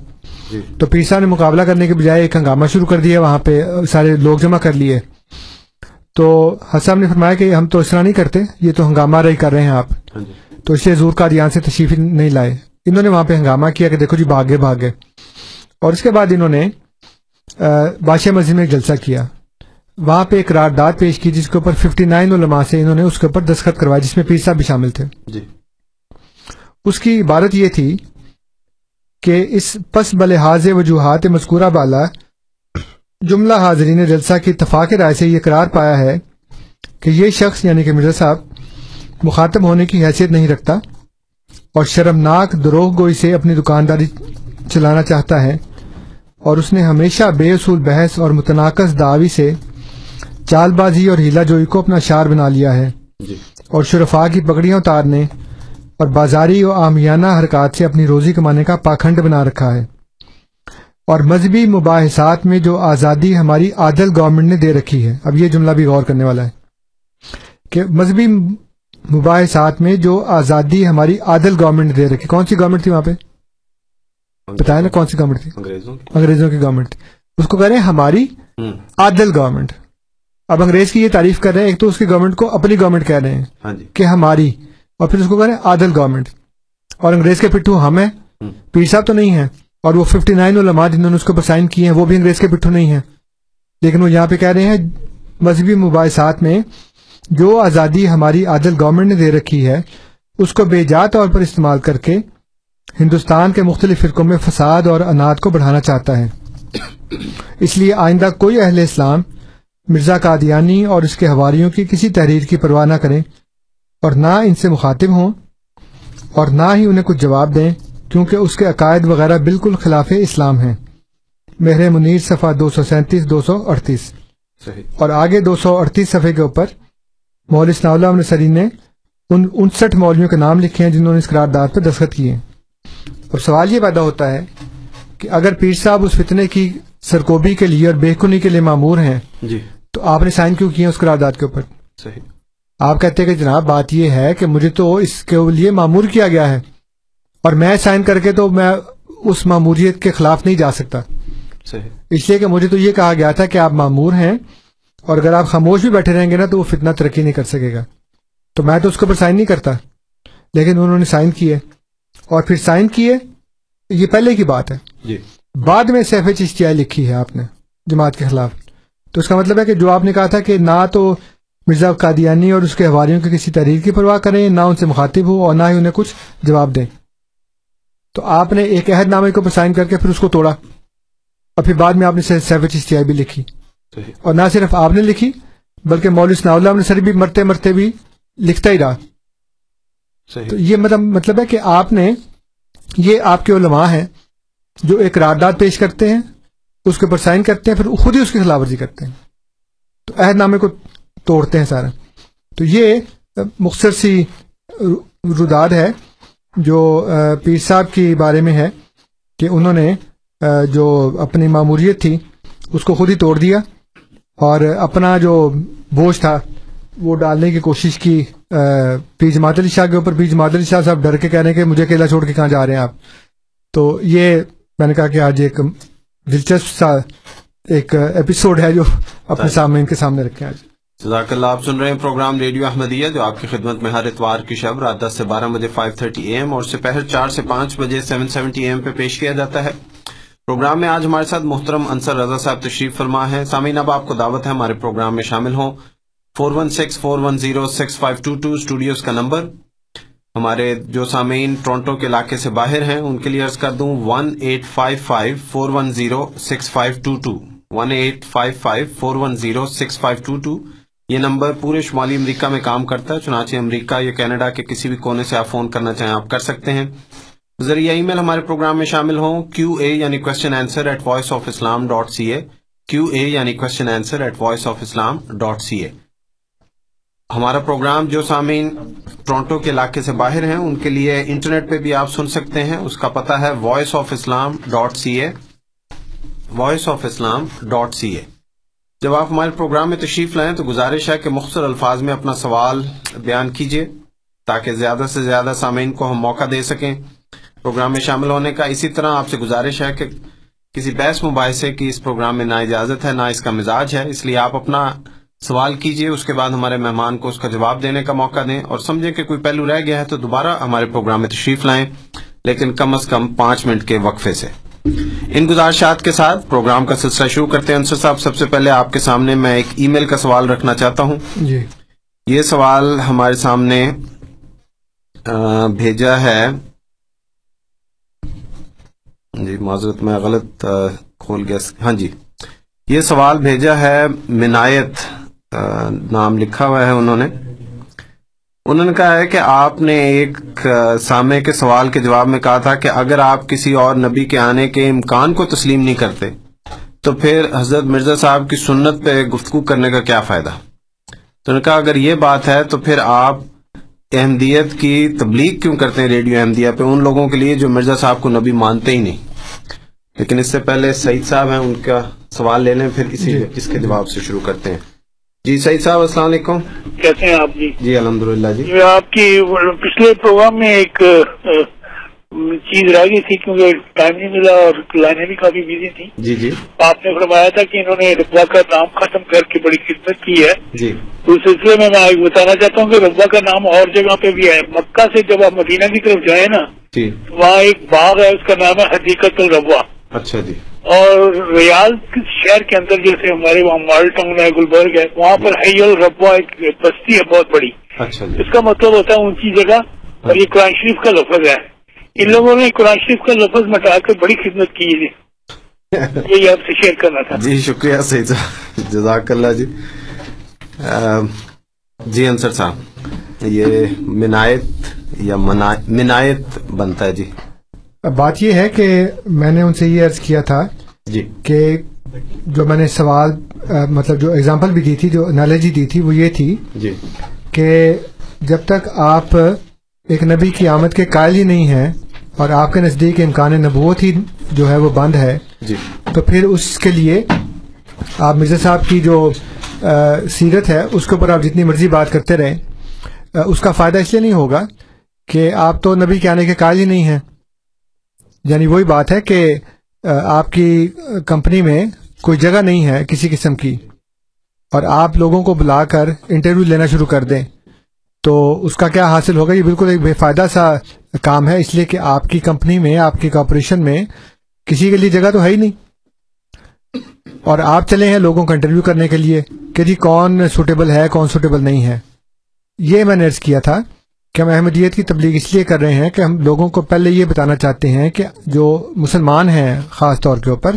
تو پیر صاحب نے مقابلہ کرنے کے بجائے ایک ہنگامہ شروع کر دیا وہاں پہ سارے لوگ جمع کر لیے۔ تو حسام نے فرمایا کہ ہم تو اس طرح نہیں کرتے یہ تو ہنگامہ رہی کر رہے ہیں آپ۔ ہاں جی۔ تو اس لیے زور کا دیان سے تشریف نہیں لائے۔ انہوں نے وہاں پہ ہنگامہ کیا کہ دیکھو جی بھاگے بھاگے۔ اور اس کے بعد انہوں نے بادشاہ مسجد میں ایک جلسہ کیا۔ وہاں پہ ایک قرارداد پیش کی جس کے اوپر 59 نائن علماء سے انہوں نے اس کے اوپر دستخط کروائے جس میں پیر صاحب بھی شامل تھے۔ جی۔ اس کی عبارت یہ تھی کہ اس پس بلحاظ وجوہات مذکورہ بالا جملہ حاضرین جلسہ کی اتفاق رائے سے یہ قرار پایا ہے کہ یہ شخص یعنی کہ مرزا صاحب مخاطب ہونے کی حیثیت نہیں رکھتا اور شرمناک دروغ گوئی سے اپنی دکانداری چلانا چاہتا ہے اور اس نے ہمیشہ بے اصول بحث اور متناقض دعوی سے چال بازی اور ہیلا جوئی کو اپنا شعار بنا لیا ہے جی۔ اور شرفا کی پگڑیاں اتارنے اور بازاری و آمیانہ حرکات سے اپنی روزی کمانے کا پاکھنڈ بنا رکھا ہے۔ اور مذہبی مباحثات میں جو آزادی ہماری عادل گورنمنٹ نے دے رکھی ہے اب یہ جملہ بھی غور کرنے والا ہے کہ مذہبی مباحثات میں جو آزادی ہماری عادل گورنمنٹ نے دے رکھی کون سی گورنمنٹ تھی وہاں پہ؟ بتائیں نا کون سی گورنمنٹ تھی؟ انگریزوں کی۔ انگریزوں کی گورنمنٹ تھی۔ اس کو کہہ رہے ہیں ہماری عادل گورنمنٹ اب انگریز کی یہ تعریف کر رہے ہیں ایک تو اس کی گورنمنٹ کو اپنی گورنمنٹ کہہ رہے ہیں ہاں جی۔ کہ ہماری اور پھر اس کو کہہ رہے ہیں عادل گورنمنٹ اور انگریز کے پٹھو ہم ہیں، پیر صاحب تو نہیں ہیں، اور وہ 59 نائن علماء جنہوں نے اس کو سائن کیے ہیں، وہ بھی انگریز کے پٹھو نہیں ہیں۔ لیکن وہ یہاں پہ کہہ رہے ہیں، مذہبی مباحثات میں جو آزادی ہماری عادل گورنمنٹ نے دے رکھی ہے، اس کو بے جا طور پر استعمال کر کے ہندوستان کے مختلف فرقوں میں فساد اور اناج کو بڑھانا چاہتا ہے۔ اس لیے آئندہ کوئی اہل اسلام مرزا قادیانی اور اس کے حواریوں کی کسی تحریر کی پرواہ نہ کریں۔ اور نہ ان سے مخاطب ہوں اور نہ ہی انہیں کچھ جواب دیں کیونکہ اس کے عقائد وغیرہ بالکل خلاف اسلام ہیں۔ مہر منیر صفحہ دو سو سینتیس دو سو اڑتیس۔ صحیح۔ اور آگے دو سو اڑتیس صفحے کے اوپر مول ثناء اللہ علیہ سری نے ان انسٹھ مولویوں کے نام لکھے ہیں جنہوں نے اس قرارداد پہ دستخط کیے اور سوال یہ پیدا ہوتا ہے کہ اگر پیر صاحب اس فتنے کی سرکوبی کے لیے اور بےکنی کے لیے معمور ہیں جی۔ تو آپ نے سائن کیوں کیے اس قرارداد کے اوپر؟ صحیح۔ آپ کہتے ہیں کہ جناب بات یہ ہے کہ مجھے تو اس کے لیے معمور کیا گیا ہے اور میں سائن کر کے تو میں اس معموریت کے خلاف نہیں جا سکتا۔ صحیح۔ اس لیے کہ مجھے تو یہ کہا گیا تھا کہ آپ معمور ہیں اور اگر آپ خاموش بھی بیٹھے رہیں گے نا تو وہ فتنہ ترقی نہیں کر سکے گا۔ تو میں تو اس کے اوپر سائن نہیں کرتا لیکن انہوں نے سائن کیے۔ اور پھر سائن کیے یہ پہلے کی بات ہے۔ جی۔ بعد میں سیف چشتیائی لکھی ہے آپ نے جماعت کے خلاف۔ تو اس کا مطلب ہے کہ جو آپ نے کہا تھا کہ نہ تو مرزا قادیانی اور اس کے حواریوں کی کسی تحریر کی پرواہ کریں نہ ان سے مخاطب ہو اور نہ ہی انہیں کچھ جواب دیں۔ تو آپ نے ایک عہد نامے اوپر سائن کر کے پھر اس کو توڑا۔ اور پھر بعد میں آپ نے سیف چشتیائی بھی لکھی۔ اور نہ صرف آپ نے لکھی بلکہ ثناء اللہ نے سر بھی مرتے مرتے بھی لکھتا ہی رہا۔ تو یہ مطلب مطلب ہے کہ آپ نے یہ آپ کے علماء ہیں جو ایک قرارداد پیش کرتے ہیں اس کے اوپر سائن کرتے ہیں پھر خود ہی اس کی خلاف ورزی کرتے ہیں۔ تو عہد نامے کو توڑتے ہیں سارا۔ تو یہ مختصر سی رداد ہے جو پیر صاحب کے بارے میں ہے کہ انہوں نے جو اپنی معموریت تھی اس کو خود ہی توڑ دیا اور اپنا جو بوجھ تھا وہ ڈالنے کی کوشش کی۔ پی جماعت علی شاہ کے اوپر۔ پی جماعت علی شاہ صاحب ڈر کے کہہ رہے ہیں کہ مجھے اکیلا چھوڑ کے کہاں جا رہے ہیں آپ؟ تو یہ میں نے کہا کہ آج ایک دلچسپ سا ایک ایپیسوڈ ہے جو اپنے سامنے ان کے سامنے رکھے آج۔ جزاک اللہ، آپ سن رہے ہیں پروگرام ریڈیو احمدیہ، جو آپ کی خدمت میں ہر اتوار کی شب رات دس سے بارہ بجے فائیو تھرٹی اے ایم اور سپہر چار سے پانچ بجے سیون سیونٹی اے ایم پہ پیش کیا جاتا ہے۔ پروگرام میں آج ہمارے ساتھ محترم انصر رضا صاحب تشریف فرما ہے سامعین، اب آپ کو دعوت ہے ہمارے پروگرام میں شامل ہوں۔ Four one six, four one zero, six five two two studios کا نمبر۔ ہمارے جو سامعین ٹورنٹو کے علاقے سے باہر ہیں، ان کے لیے عرض کر دوں one eight five five, four one zero, six five two two. One eight five five, four one zero, six five two two. یہ نمبر پورے شمالی امریکہ میں کام کرتا ہے، چنانچہ امریکہ یا کینیڈا کے کسی بھی کونے سے آپ فون کرنا چاہیں آپ کر سکتے ہیں۔ ذریعہ ای میل ہمارے پروگرام میں شامل ہوں۔ کیو اے یعنی question answer at voice of Islam dot C A Q A یعنی question answer at voice of Islam dot C A ہمارا پروگرام جو سامعین ٹورنٹو کے علاقے سے باہر ہیں، ان کے لیے انٹرنیٹ پہ بھی آپ سن سکتے ہیں۔ اس کا پتہ ہے voice of Islam dot C A voice of Islam dot C A جب آپ ہمارے پروگرام میں تشریف لائیں تو گزارش ہے کہ مختصر الفاظ میں اپنا سوال بیان کیجیے تاکہ زیادہ سے زیادہ سامعین کو ہم موقع دے سکیں۔ پروگرام میں شامل ہونے کا اسی طرح آپ سے گزارش ہے کہ کسی بحث مباحثے کی اس پروگرام میں نہ اجازت ہے نہ اس کا مزاج ہے۔ اس لیے آپ اپنا سوال کیجیے اس کے بعد ہمارے مہمان کو اس کا جواب دینے کا موقع دیں۔ اور سمجھیں کہ کوئی پہلو رہ گیا ہے تو دوبارہ ہمارے پروگرام میں تشریف لائیں، لیکن کم از کم پانچ منٹ کے وقفے سے۔ ان گزارشات کے ساتھ پروگرام کا سلسلہ شروع کرتے ہیں۔ انصر صاحب سب سے پہلے آپ کے سامنے میں ایک ای میل کا سوال رکھنا چاہتا ہوں۔ جی۔ یہ سوال ہمارے سامنے بھیجا ہے۔ جی معذرت میں غلط کھول گیا۔ ہاں جی۔ یہ سوال بھیجا ہے منایت نام لکھا ہوا ہے انہوں نے۔ انہوں نے کہا ہے کہ آپ نے ایک سامع کے سوال کے جواب میں کہا تھا کہ اگر آپ کسی اور نبی کے آنے کے امکان کو تسلیم نہیں کرتے تو پھر حضرت مرزا صاحب کی سنت پہ گفتگو کرنے کا کیا فائدہ؟ تو نے کہا اگر یہ بات ہے تو پھر آپ احمدیت کی تبلیغ کیوں کرتے ہیں ریڈیو احمدیہ پہ؟ ان لوگوں کے لیے جو مرزا صاحب کو نبی مانتے ہی نہیں۔ لیکن اس سے پہلے سعید صاحب ہیں ان کا سوال لے لیں پھر اسی اس کے جواب سے شروع کرتے ہیں۔ جی سعید صاحب السلام علیکم۔ کیسے ہیں آپ جی؟ جی الحمد للہ جی آپ کی پچھلے پروگرام میں ایک چیز رہ گئی تھی کیونکہ ٹائم نہیں ملا اور لائنیں بھی کافی بزی تھی جی جی۔ آپ نے فرمایا تھا کہ انہوں نے ربا کا نام ختم کر کے بڑی خدمت کی ہے۔ جی۔ اس سلسلے میں میں بتانا چاہتا ہوں کہ ربا کا نام اور جگہ پہ بھی ہے۔ مکہ سے جب آپ مدینہ کی طرف جائیں نا جی۔ وہاں ایک باغ ہے اس کا نام ہے حقیقت الربا۔ اچھا جی۔ اور ریال شہر کے اندر جیسے ہمارے وہاں مال ٹاؤن ہے گلبرگ ہے وہاں پر حی الربا ایک بستی ہے بہت بڑی۔ اچھا جی۔ اس کا مطلب ہوتا ہے اونچی جگہ اور یہ قرآن شریف کا لفظ ہے۔ ان لوگوں نے قرآن شریف کا لفظ مٹا کر بڑی خدمت کی ہے جی۔ یہی آپ سے شیئر کرنا تھا۔ جی شکریہ صاحب۔ جزاک اللہ جی۔ جی انصر صاحب یہ منایت یا منایت بنتا ہے جی۔ بات یہ ہے کہ میں نے ان سے یہ عرض کیا تھا جی۔ کہ جو میں نے سوال مطلب جو اگزامپل بھی دی تھی جو انالوجی دی تھی وہ یہ تھی جی۔ کہ جب تک آپ ایک نبی کی آمد کے قائل ہی نہیں ہیں اور آپ کے نزدیک امکان نبوت ہی جو ہے وہ بند ہے جی۔ تو پھر اس کے لیے آپ مرزا صاحب کی جو سیرت ہے اس کے اوپر آپ جتنی مرضی بات کرتے رہیں اس کا فائدہ اس لیے نہیں ہوگا کہ آپ تو نبی کے آنے کے قائل ہی نہیں ہیں۔ یعنی وہی بات ہے کہ آپ کی کمپنی میں کوئی جگہ نہیں ہے کسی قسم کی، اور آپ لوگوں کو بلا کر انٹرویو لینا شروع کر دیں، تو اس کا کیا حاصل ہوگا؟ یہ بالکل ایک بے فائدہ سا کام ہے، اس لیے کہ آپ کی کمپنی میں، آپ کی کارپوریشن میں کسی کے لیے جگہ تو ہے ہی نہیں۔ اور آپ چلے ہیں لوگوں کا انٹرویو کرنے کے لیے کہ جی کون سوٹیبل ہے، کون سوٹیبل نہیں ہے۔ یہ میں نے ارض کیا تھا۔ کہ ہم احمدیت کی تبلیغ اس لیے کر رہے ہیں کہ ہم لوگوں کو پہلے یہ بتانا چاہتے ہیں کہ جو مسلمان ہیں خاص طور کے اوپر،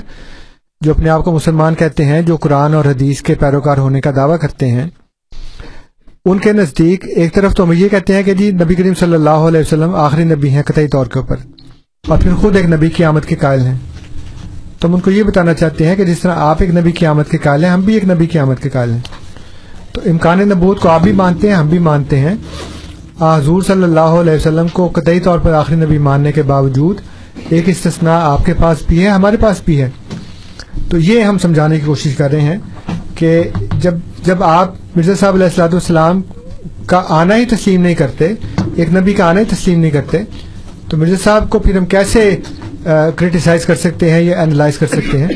جو اپنے آپ کو مسلمان کہتے ہیں، جو قرآن اور حدیث کے پیروکار ہونے کا دعویٰ کرتے ہیں، ان کے نزدیک ایک طرف تو ہم یہ کہتے ہیں کہ جی نبی کریم صلی اللہ علیہ وسلم آخری نبی ہیں قطعی طور کے اوپر، اور پھر خود ایک نبی کی آمد کے قائل ہیں۔ تو ہم ان کو یہ بتانا چاہتے ہیں کہ جس طرح آپ ایک نبی کی آمد کے قائل ہیں، ہم بھی ایک نبی کی آمد کے قائل ہیں۔ تو امکان نبوت کو آپ بھی مانتے ہیں، ہم بھی مانتے ہیں۔ حضور صلی اللہ علیہ وسلم کو قطعی طور پر آخری نبی ماننے کے باوجود ایک استثناء آپ کے پاس بھی ہے، ہمارے پاس بھی ہے۔ تو یہ ہم سمجھانے کی کوشش کر رہے ہیں کہ جب جب آپ مرزا صاحب علیہ السلاۃ والسلام کا آنا ہی تسلیم نہیں کرتے، ایک نبی کا آنا ہی تسلیم نہیں کرتے، تو مرزا صاحب کو پھر ہم کیسے کرٹیسائز کر سکتے ہیں یا انالائز کر سکتے ہیں؟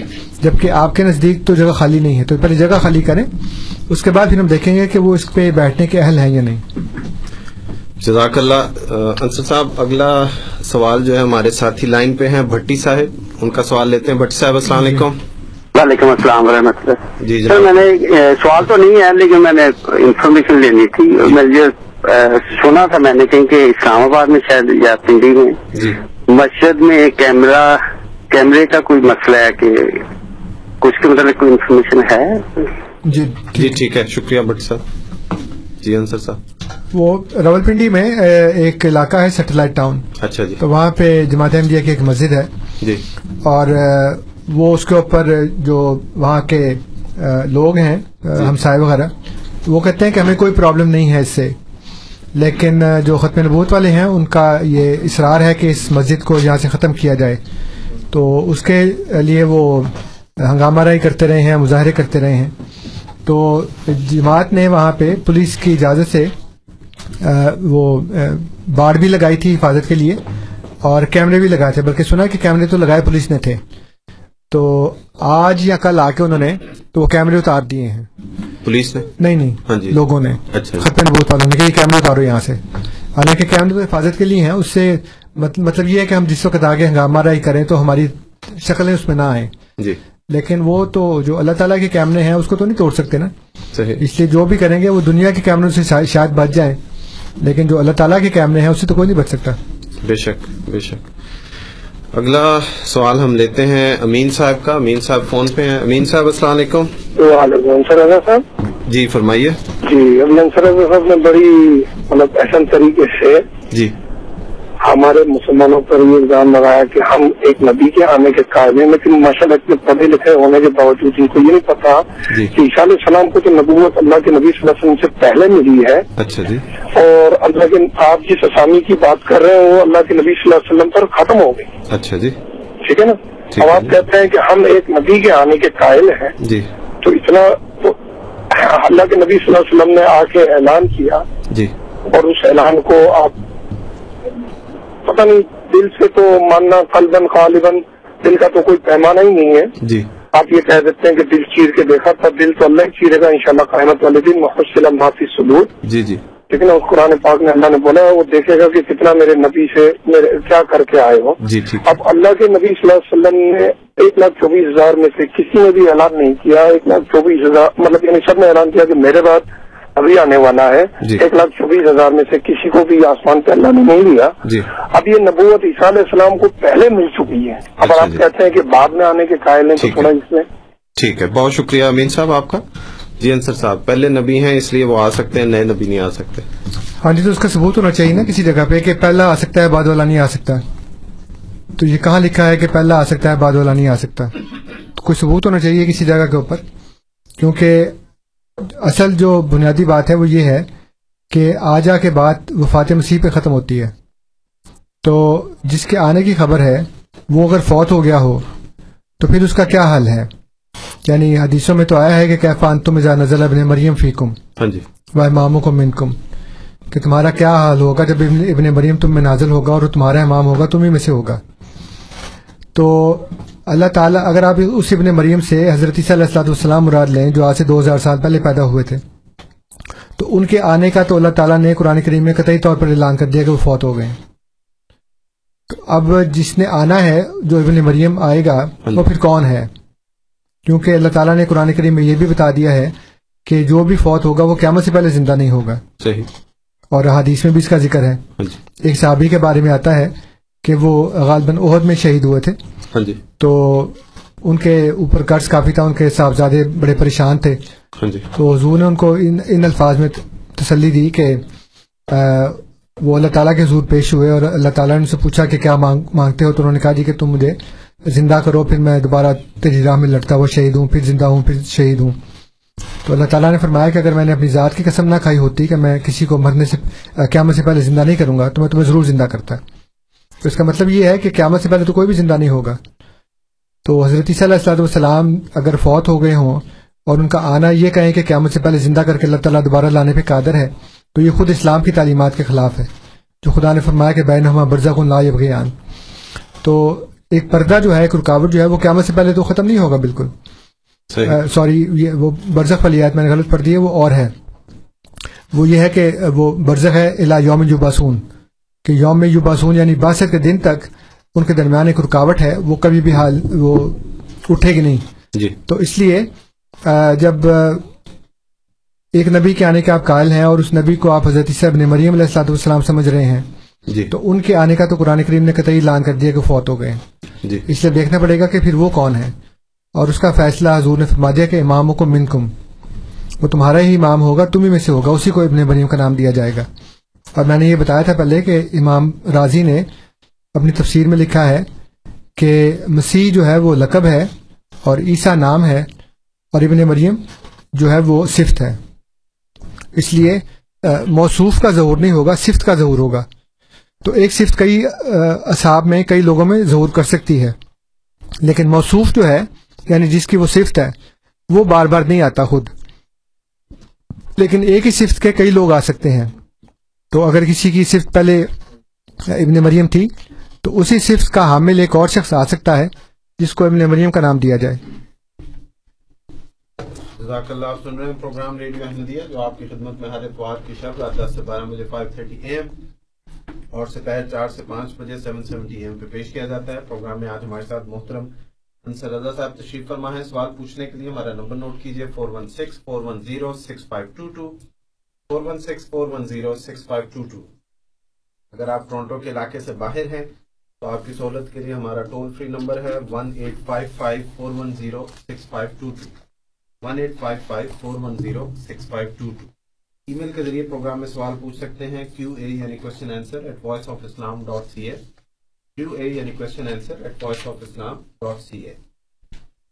جبکہ آپ کے نزدیک تو جگہ خالی نہیں ہے۔ تو پہلے جگہ خالی کریں، اس کے بعد پھر ہم دیکھیں گے کہ وہ اس پہ بیٹھنے کے اہل ہیں یا نہیں۔ جزاک اللہ انصر صاحب اگلا سوال جو ہے ہمارے ساتھی لائن پہ ہیں بھٹی صاحب ان کا سوال لیتے ہیں۔ بٹ صاحب السلام علیکم۔ وعلیکم السلام ورحمۃ اللہ۔ جی سر میں نے سوال تو نہیں ہے لیکن میں نے انفارمیشن لینی تھی۔ میں یہ سنا تھا میں نے کہیں کہ اسلام آباد میں شاید یا پنڈی میں جی۔ مسجد میں کیمرہ کیمرے کا کوئی مسئلہ ہے کہ کچھ کے متعلق کوئی انفارمیشن ہے؟ جی جی ٹھیک ہے شکریہ بٹ صاحب۔ جی انصر صاحب۔ وہ راول پنڈی میں ایک علاقہ ہے سیٹلائٹ ٹاؤن۔ اچھا جی۔ تو وہاں پہ جماعت احمدیہ کی ایک مسجد ہے۔ جی۔ اور وہ اس کے اوپر جو وہاں کے لوگ ہیں اے، ہمسائے وغیرہ وہ کہتے ہیں کہ ہمیں کوئی پرابلم نہیں ہے اس سے۔ لیکن جو ختم نبوت والے ہیں ان کا یہ اصرار ہے کہ اس مسجد کو یہاں سے ختم کیا جائے۔ تو اس کے لیے وہ ہنگامہ رائی کرتے رہے ہیں مظاہرے کرتے رہے ہیں۔ تو جماعت نے وہاں پہ پولیس کی اجازت سے وہ باڑ بھی لگائی تھی حفاظت کے لیے اور کیمرے بھی لگائے تھے بلکہ سنا کہ کیمرے تو لگائے پولیس نے تھے۔ تو آج یا کل آ کے انہوں نے تو وہ کیمرے اتار دیے ہیں۔ پولیس نے؟ نہیں نہیں ہاں جی۔ لوگوں نے۔ اچھا جی۔ ختم نبوت والوں نے کہ یہ کیمرے اتارو یہاں سے۔ حالانکہ کیمرے تو حفاظت کے لیے ہیں اس سے مطلب یہ ہے کہ ہم جس وقت آگے ہنگامہ رائی کریں تو ہماری شکلیں اس میں نہ آئیں۔ جی۔ لیکن وہ تو جو اللہ تعالیٰ کے کیمرے ہیں اس کو تو نہیں توڑ سکتے نا۔ صحیح۔ اس لیے جو بھی کریں گے وہ دنیا کے کیمروں سے شاید- شاید بچ جائیں۔ لیکن جو اللہ تعالیٰ کے کیمرے ہیں اس سے تو کوئی نہیں بچ سکتا۔ بے شک بے شک۔ اگلا سوال ہم لیتے ہیں امین صاحب کا۔ امین صاحب فون پہ ہیں۔ امین صاحب السلام علیکم۔ وعلیکم صاحب۔ جی فرمائیے۔ جی رضا صاحب نے بڑی مطلب احسن طریقے سے جی۔ ہمارے مسلمانوں پر یہ الزام لگایا کہ ہم ایک نبی کے آنے کے قائم ہیں لیکن ماشاء اللہ اتنے پڑھے لکھے ہونے کے باوجود ان کو یہ نہیں پتا جی۔ کہ عیسیٰ علیہ السلام کو تو نبوت اللہ کے نبی صلی اللہ علیہ وسلم سے پہلے ملی ہے۔ اچھا جی۔ اور اللہ کے آپ جس اسامی کی بات کر رہے ہیں وہ اللہ کے نبی صلی اللہ علیہ وسلم پر ختم ہو گئی۔ اچھا جی۔ ٹھیک ہے نا؟ اب آپ جی۔ کہتے ہیں کہ ہم ایک نبی کے آنے کے قائل ہیں۔ جی۔ تو اتنا تو اللہ کے نبی صلی اللہ علیہ وسلم نے آ کے اعلان کیا جی۔ اور اس اعلان کو آپ پتہ نہیں دل سے تو ماننا قلباً غالباً دل کا تو کوئی پیمانہ ہی نہیں ہے۔ جی۔ آپ یہ کہہ دیتے ہیں کہ دل چیر کے دیکھا تھا دل تو اللہ ہی چیرے گا انشاءاللہ قیامت والے دن۔ محسل معافی سلور جی جی۔ لیکن اس قرآن پاک میں اللہ نے بولا ہے وہ دیکھے گا کہ کتنا میرے نبی سے میرے کیا کر کے آئے ہو۔ جی اب اللہ کے نبی صلی اللہ علیہ وسلم نے ایک لاکھ چوبیس ہزار میں سے کسی نے بھی اعلان نہیں کیا ایک لاکھ چوبیس ہزار مطلب یعنی سب نے اعلان کیا کہ میرے بعد ابھی آنے والا ہے۔ جی۔ ایک لاکھ چوبیس ہزار میں سے کسی کو بھی آسمان پہ اللہ نے نہیں لیا۔ جی۔ اب یہ نبوت عیسیٰ علیہ السلام کو پہلے مل چکی ہے۔ اب اچھا آپ جی۔ کہتے ہیں کہ بعد میں آنے کے قائل ہیں تو تھوڑا ہے۔ اس میں۔ ٹھیک ہے۔ بہت شکریہ امین صاحب آپ کا۔ جی انصر صاحب پہلے نبی ہیں اس لیے وہ آ سکتے ہیں نئے نبی نہیں آ سکتے۔ ہاں جی تو اس کا ثبوت ہونا چاہیے نا کسی جگہ پہ کہ پہلا آ سکتا ہے بعد والا نہیں آ سکتا۔ تو یہ کہاں لکھا ہے کہ پہلا آ سکتا ہے بعد والا نہیں آ سکتا؟ تو کوئی ثبوت ہونا چاہیے کسی جگہ کے اوپر؟ کیونکہ اصل جو بنیادی بات ہے وہ یہ ہے کہ آجا کے بعد وفات مسیح پہ ختم ہوتی ہے۔ تو جس کے آنے کی خبر ہے وہ اگر فوت ہو گیا ہو تو پھر اس کا کیا حل ہے؟ یعنی حدیثوں میں تو آیا ہے کہ کیفان تم اذا نزل ابن مریم فیکم۔ ہاں جی۔ و اماموں کو منکم۔ کہ تمہارا کیا حال ہوگا جب ابن ابن مریم تم میں نازل ہوگا اور تمہارا امام ہوگا تم ہی میں سے ہوگا۔ تو اللہ تعالیٰ اگر آپ اس ابن مریم سے حضرت علیہ السلاۃ والسلام مراد لیں جو آج سے دو ہزار سال پہلے پیدا ہوئے تھے تو ان کے آنے کا تو اللہ تعالیٰ نے قرآن کریم میں قطعی طور پر اعلان کر دیا کہ وہ فوت ہو گئے۔ تو اب جس نے آنا ہے جو ابن مریم آئے گا وہ پھر کون ہے؟ کیونکہ اللہ تعالیٰ نے قرآن کریم میں یہ بھی بتا دیا ہے کہ جو بھی فوت ہوگا وہ قیامت سے پہلے زندہ نہیں ہوگا۔ صحیح۔ اور حدیث میں بھی اس کا ذکر ہے۔ ہاں جی۔ ایک صحابی کے بارے میں آتا ہے کہ وہ غالباً عہد میں شہید ہوئے تھے۔ ہاں جی۔ تو ان کے اوپر قرض کافی تھا ان کے صاحبزادے بڑے پریشان تھے۔ ہاں جی۔ تو حضور نے ان کو ان ان الفاظ میں تسلی دی کہ وہ اللہ تعالیٰ کے حضور پیش ہوئے اور اللہ تعالیٰ نے ان سے پوچھا کہ کیا مانگ مانگتے ہو؟ تو انہوں نے کہا جی کہ تم مجھے زندہ کرو پھر میں دوبارہ تیری راہ میں لڑتا ہوا شہید ہوں پھر زندہ ہوں پھر شہید ہوں۔ تو اللہ تعالیٰ نے فرمایا کہ اگر میں نے اپنی ذات کی قسم نہ کھائی ہوتی کہ میں کسی کو مرنے سے قیامت سے پہلے زندہ نہیں کروں گا تو میں تمہیں ضرور زندہ کرتا۔ تو اس کا مطلب یہ ہے کہ قیامت سے پہلے تو کوئی بھی زندہ نہیں ہوگا۔ تو حضرت صلی اللہ علیہ والسلام اگر فوت ہو گئے ہوں اور ان کا آنا یہ کہیں کہ قیامت سے پہلے زندہ کر کے اللہ تعالیٰ دوبارہ لانے پہ قادر ہے تو یہ خود اسلام کی تعلیمات کے خلاف ہے۔ جو خدا نے فرمایا کہ بین ہما برزا کن لا یبغیان۔ تو ایک پردہ جو ہے ایک رکاوٹ جو ہے وہ قیامت سے پہلے تو ختم نہیں ہوگا بالکل۔ سوری یہ وہ برزخ والی آیت میں نے غلط پڑھ دی ہے وہ اور ہے۔ وہ یہ ہے کہ وہ برزخ ہے الا یوم یوباسون کہ یوم یوباسون یعنی باسط کے دن تک ان کے درمیان ایک رکاوٹ ہے وہ کبھی بھی حال وہ اٹھے گی نہیں۔ جی۔ تو اس لیے جب ایک نبی کے آنے کے آپ قائل ہیں اور اس نبی کو آپ حضرت عیسیٰ ابن مریم علیہ السلاۃ والسلام سمجھ رہے ہیں جی۔ تو ان کے آنے کا تو قرآن کریم نے قطعی اعلان کر دیا کہ فوت ہو گئے۔ جی۔ اس لیے دیکھنا پڑے گا کہ پھر وہ کون ہے اور اس کا فیصلہ حضور نے فرما دیا کہ اماموں کو منکم۔ وہ تمہارا ہی امام ہوگا تم ہی میں سے ہوگا اسی کو ابن مریم کا نام دیا جائے گا۔ اور میں نے یہ بتایا تھا پہلے کہ امام راضی نے اپنی تفسیر میں لکھا ہے کہ مسیح جو ہے وہ لقب ہے اور عیسیٰ نام ہے اور ابن مریم جو ہے وہ صفت ہے۔ اس لیے موصوف کا ظہور نہیں ہوگا، صفت کا ظہور ہوگا۔ تو ایک صفت کئی اصحاب میں، کئی لوگوں میں ظہور کر سکتی ہے۔ لیکن موصوف جو ہے یعنی جس کی وہ صفت ہے، وہ بار بار نہیں آتا خود۔ لیکن ایک ہی صفت کے کئی لوگ آ سکتے ہیں۔ تو اگر کسی کی صفت پہلے ابن مریم تھی، تو اسی صفت کا حامل ایک اور شخص آ سکتا ہے، جس کو ابن مریم کا نام دیا جائے۔ جزاک اللہ، آپ سن رہے ہیں پروگرام ریڈیو احمدیہ، جو آپ کی خدمت میں ہر اتوار کی شب رات دس سے بارہ بجے فائیو تھرٹی اے ایم اور سپہر چار سے پانچ بجے، سیون سیونٹی اے ایم پہ پیش کیا جاتا ہے۔ پروگرام میں آج ہمارے ساتھ محترم انصر رضا صاحب تشریف فرما ہے سوال پوچھنے کے لیے ہمارا نمبر نوٹ کیجیے four one six, four one zero, six five two two. Four one six four one zero six five two two اگر آپ ٹورنٹو کے علاقے سے باہر ہیں، تو آپ کی سہولت کے لیے ہمارا ٹول فری نمبر ہے one eight five five four one zero six five two two one eight five five four one zero six five two two email کے ذریعے پروگرام میں سوال پوچھ سکتے ہیں کیو اے یعنی question answer at voice of Islam dot C A Q A یعنی question answer at voice of Islam dot C A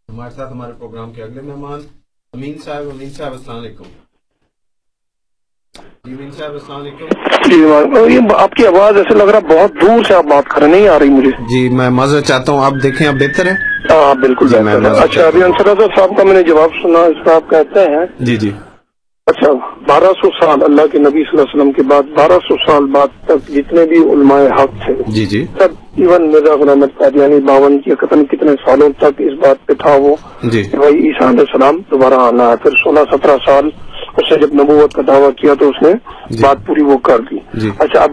ہمارے ساتھ ہمارے پروگرام کے اگلے مہمان، امین صاحب امین صاحب، السلام علیکم۔ جی جی آپ کی آواز ایسے لگ رہا بہت دور سے آپ بات کر رہے ہیں نہیں آ رہی مجھے۔ جی میں معذرت چاہتا ہوں آپ دیکھیں اب بہتر ہے ہاں بالکل جی، اچھا ابھی انصر صاحب کا میں نے جواب سنا اس کا آپ کہتے ہیں۔ جی جی۔ اچھا بارہ سو سال اللہ کے نبی صلی اللہ علیہ وسلم کے بعد بارہ سو سال بعد تک جتنے بھی علماء حق تھے جی جی۔ سب ایون مرزا غلام قادیانی باون کی قتل کتنے سالوں تک اس بات پہ تھا وہ جی۔ کہ بھائی عیسیٰ علیہ السلام دوبارہ آنا ہے۔ پھر سولہ سترہ سال اس نے جب نبوت کا دعویٰ کیا تو اس نے جی۔ بات پوری وہ کر دی۔ جی۔ اچھا اب